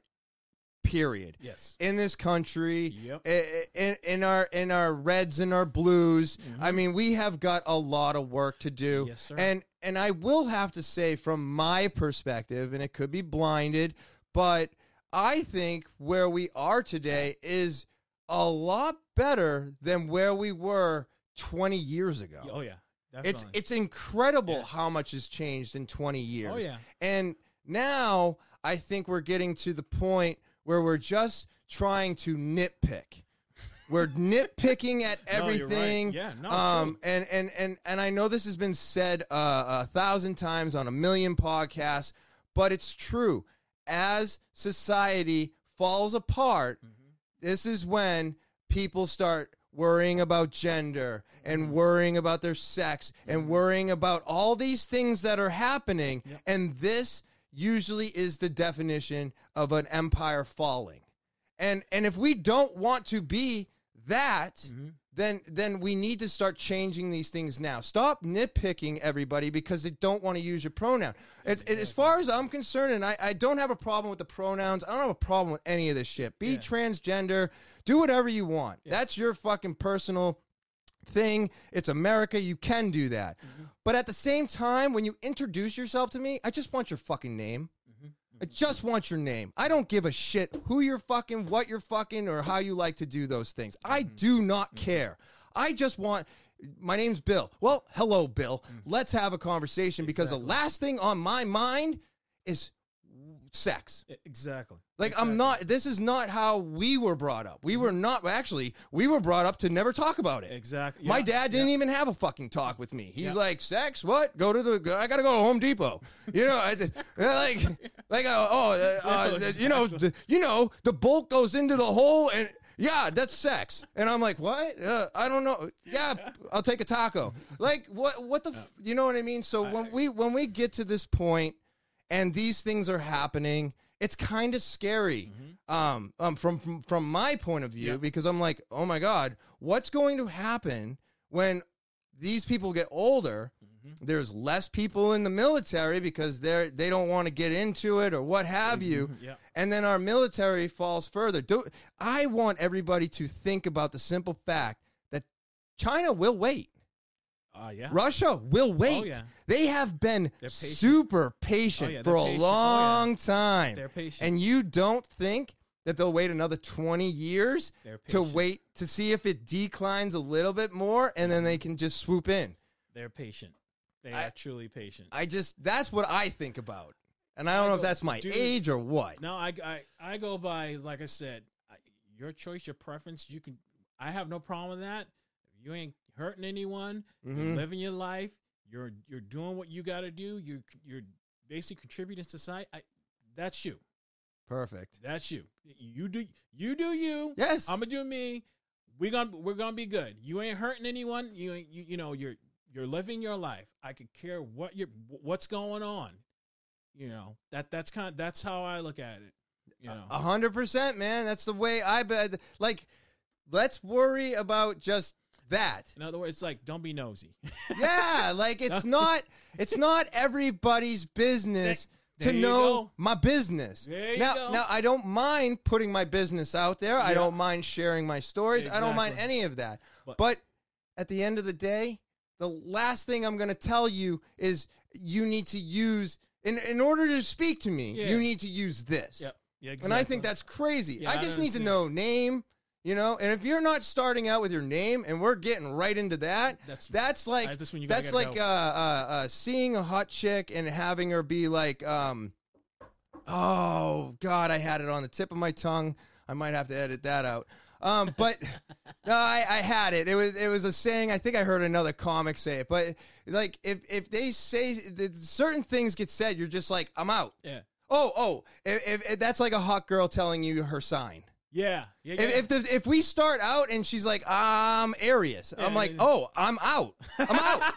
Period. yes In this country, Yep. i- i- in, in our in our reds and our blues. I Mhm. mean, we have got a lot of work to do. Yes, sir. And and I will have to say, from my perspective, and it could be blinded, but I think where we are today is a lot better than where we were 20 years ago. oh yeah It's it's incredible Yeah. how much has changed in 20 years. oh yeah And now I think we're getting to the point where we're just trying to nitpick. We're nitpicking at No, you're right. everything. Yeah, no, um, and and and and I know this has been said uh, a thousand times on a million podcasts, but it's true. As society falls apart, Mm-hmm. this is when people start worrying about gender and Mm-hmm. worrying about their sex and worrying about all these things that are happening and this usually is the definition of an empire falling. And and if we don't want to be that Mm-hmm. then then we need to start changing these things now. Stop nitpicking everybody because they don't want to use your pronoun. As, as far as i'm concerned and I, I don't have a problem with the pronouns i don't have a problem with any of this shit. Be Yeah. transgender do whatever you want. That's your fucking personal thing it's america you can do that mm-hmm. but at the same time when you introduce yourself to me i just want your fucking name mm-hmm. Mm-hmm. I just want your name. I don't give a shit who you're fucking, what you're fucking, or how you like to do those things. I do not care. I just want. My name's Bill. Well, hello, Bill. Mm. Let's have a conversation because the last thing on my mind is sex. Exactly. Like I'm not. This is not how we were brought up. We were not. Actually, we were brought up to never talk about it. Exactly. My dad didn't yeah. even have a fucking talk with me. He's Yeah. like, "Sex? What? Go to the. I gotta go to Home Depot. You know, I, said like, like, uh, oh, uh, uh, Yeah, you know, the, you know, the bolt goes into the hole, and yeah, that's sex. And I'm like, what? Uh, I don't know. Yeah, I'll take a taco. Like, what? What the? F- you know what I mean? So when we when we get to this point, and these things are happening, it's kind of scary. Um, um, from from from my point of view, Yeah. because I'm like, oh my god, what's going to happen when these people get older? There's less people in the military because they're they don't want to get into it or what have you, Yeah. and then our military falls further. Do I want everybody to think about the simple fact that China will wait. Uh, yeah. Russia will wait. Oh, yeah. They have been patient. super patient Oh, yeah, for a patient. Oh, long time. They're patient. And you don't think that they'll wait another 20 years to wait to see if it declines a little bit more and then they can just swoop in? They're patient. They I- are truly patient. I just, that's what I think about. And I don't know if that's my dude, age or what. No, I, I, I go by like I said, your choice, your preference. You can. I have no problem with that. You ain't hurting anyone. Mhm. You're living your life. You're you're doing what you got to do. You you're basically contributing to society. I, that's you. Perfect. That's you. You do you do you. Yes. I'm gonna do me. We gonna we're gonna be good. You ain't hurting anyone. You ain't you, you know you're you're living your life. I could care what you are what's going on. You know that that's kind of that's how I look at it. You know. A hundred percent, man. That's the way I bet. Like, let's worry about just that. In other words, it's like don't be nosy. yeah, like it's not it's not everybody's business There- to there you know my business. There now, now I don't mind putting my business out there. I don't mind sharing my stories. I don't mind any of that. But- But, at the end of the day, the last thing I'm going to tell you is you need to use in in order to speak to me. Yeah. You need to use this. Yep. Yeah. exactly. And I think that's crazy. Yeah, I I just need to know name, you know, and if you're not starting out with your name and we're getting right into that, That's- that's, like that's when you gotta that's like uh, uh, uh, seeing a hot chick and having her be like, um, oh god, I had it on the tip of my tongue. I might have to edit that out. Um, but no, I, I had it. It was it was a saying. I think I heard another comic say it. But like if if they say that certain things get said, you're just like, I'm out. yeah. Oh, oh, if, if, if that's like a hot girl telling you her sign. Yeah. Yeah. If yeah. if, the, if we start out and she's like, I'm Aries, I'm Yeah, like, yeah. oh, I'm out. I'm out.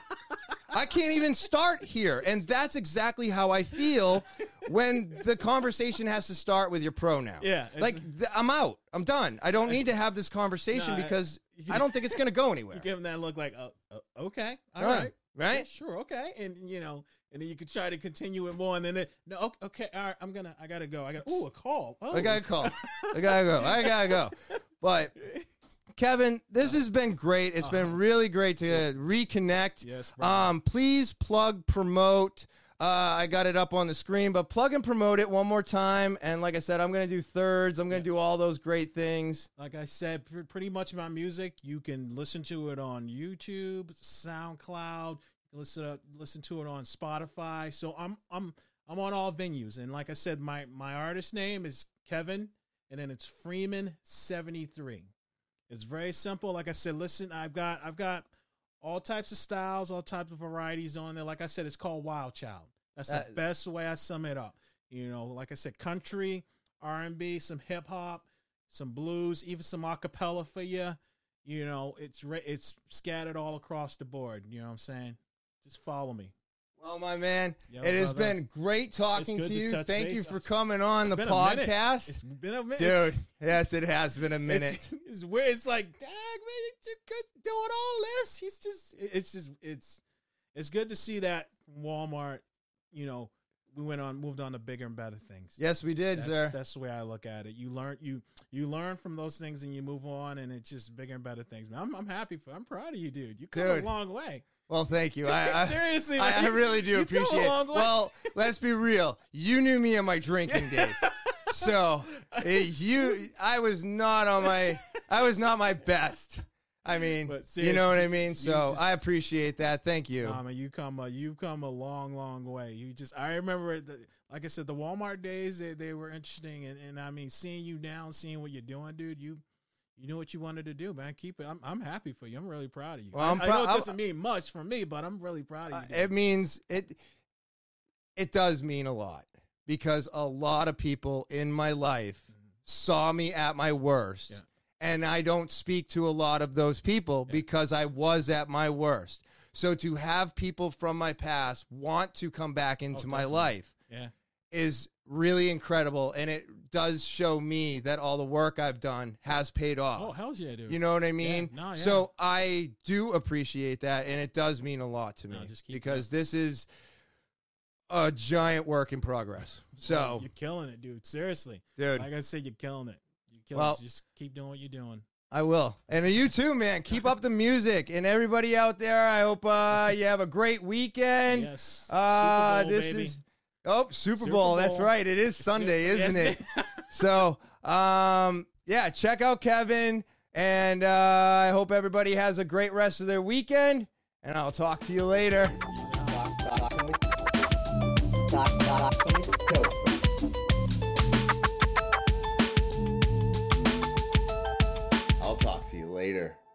I can't even start here. And that's exactly how I feel when the conversation has to start with your pronoun. Yeah, it's- Like, th- I'm out. I'm done. I don't need to have this conversation No, I- because I don't think it's going to go anywhere. you give them that look like, oh, oh, okay, all Right. right, sure, okay, and you know, and then you could try to continue it more, and then it, no, okay, okay, all right, I'm gonna, I gotta go, I got, oh, a call, oh, I gotta call. I gotta go. I gotta go. But Kevin, this has been great. It's been really great to reconnect. Uh-huh. Yes, brother. Um, please plug, promote. Uh, I got it up on the screen, but plug and promote it one more time. And like I said, I'm gonna do thirds. I'm gonna do all those great things. Like I said, pr- pretty much my music. You can listen to it on YouTube, SoundCloud. Listen to listen to it on Spotify. So I'm I'm I'm on all venues. And like I said, my my artist name is Kevin, and then it's Freeman seventy three. It's very simple. Like I said, listen, I've got I've got all types of styles, all types of varieties on there. Like I said, it's called Wild Child. That's That- the best way I sum it up. You know, like I said, country, R and B, some hip hop, some blues, even some acapella for you. You know, it's re- it's scattered all across the board. You know what I'm saying? Just follow me. Well, my man, Yo, it has brother. been great talking to good to you. Thank you for It's coming on the a minute. podcast. It's been a minute, Dude, yes, it has been a minute. It's, it's weird. It's like, dang man, it's doing all this. He's just, it's just, it's, it's good to see that from Walmart. You know, we went on, moved on to bigger and better things. yes, we did, that's, sir. that's the way I look at it. You learn, you, you learn from those things, and you move on, and it's just bigger and better things. Man, I'm, I'm happy for, I'm proud of you, dude. You come Dude. a long way. Well, thank you. I, I, Seriously, I, I really do you come a appreciate it. Well, let's be real. You knew me in my drinking days. So eh, you, I was not on my, I was not my best. I mean, you know what I mean. So just- I appreciate that. Thank you. Nah, man, you come a you've come a long, long way. You just I remember the, like I said, the Walmart days they, they were interesting and, and I mean seeing you now, seeing what you're doing, dude, you you knew what you wanted to do, man. Keep it. I'm I'm happy for you. I'm really proud of you. Well, I, I'm I know it doesn't mean much for me, but I'm really proud Uh, of you. it means it. It does mean a lot because a lot of people in my life saw me at my worst, Yeah. and I don't speak to a lot of those people because I was at my worst. So to have people from my past want to come back into my Oh, definitely. life yeah. is really incredible, and it does show me that all the work I've done has paid off. Oh hell yeah, dude. You know what I mean? no, yeah. So I do appreciate that, and it does mean a lot to me No, because this is a giant work in progress. So, you're killing it, dude. Seriously, dude, like I said, you're killing it. You're killing Well- it. Just keep doing what you're doing. I will. And you too, man. Keep up the music, and everybody out there. I hope uh, you have a great weekend. yes. Uh, this baby. is oh Super, Super Bowl. That's right. It is Super- Sunday, isn't yes. it? So, um, yeah, check out Kevin, and uh, I hope everybody has a great rest of their weekend. And I'll talk to you later. I'll talk to you later.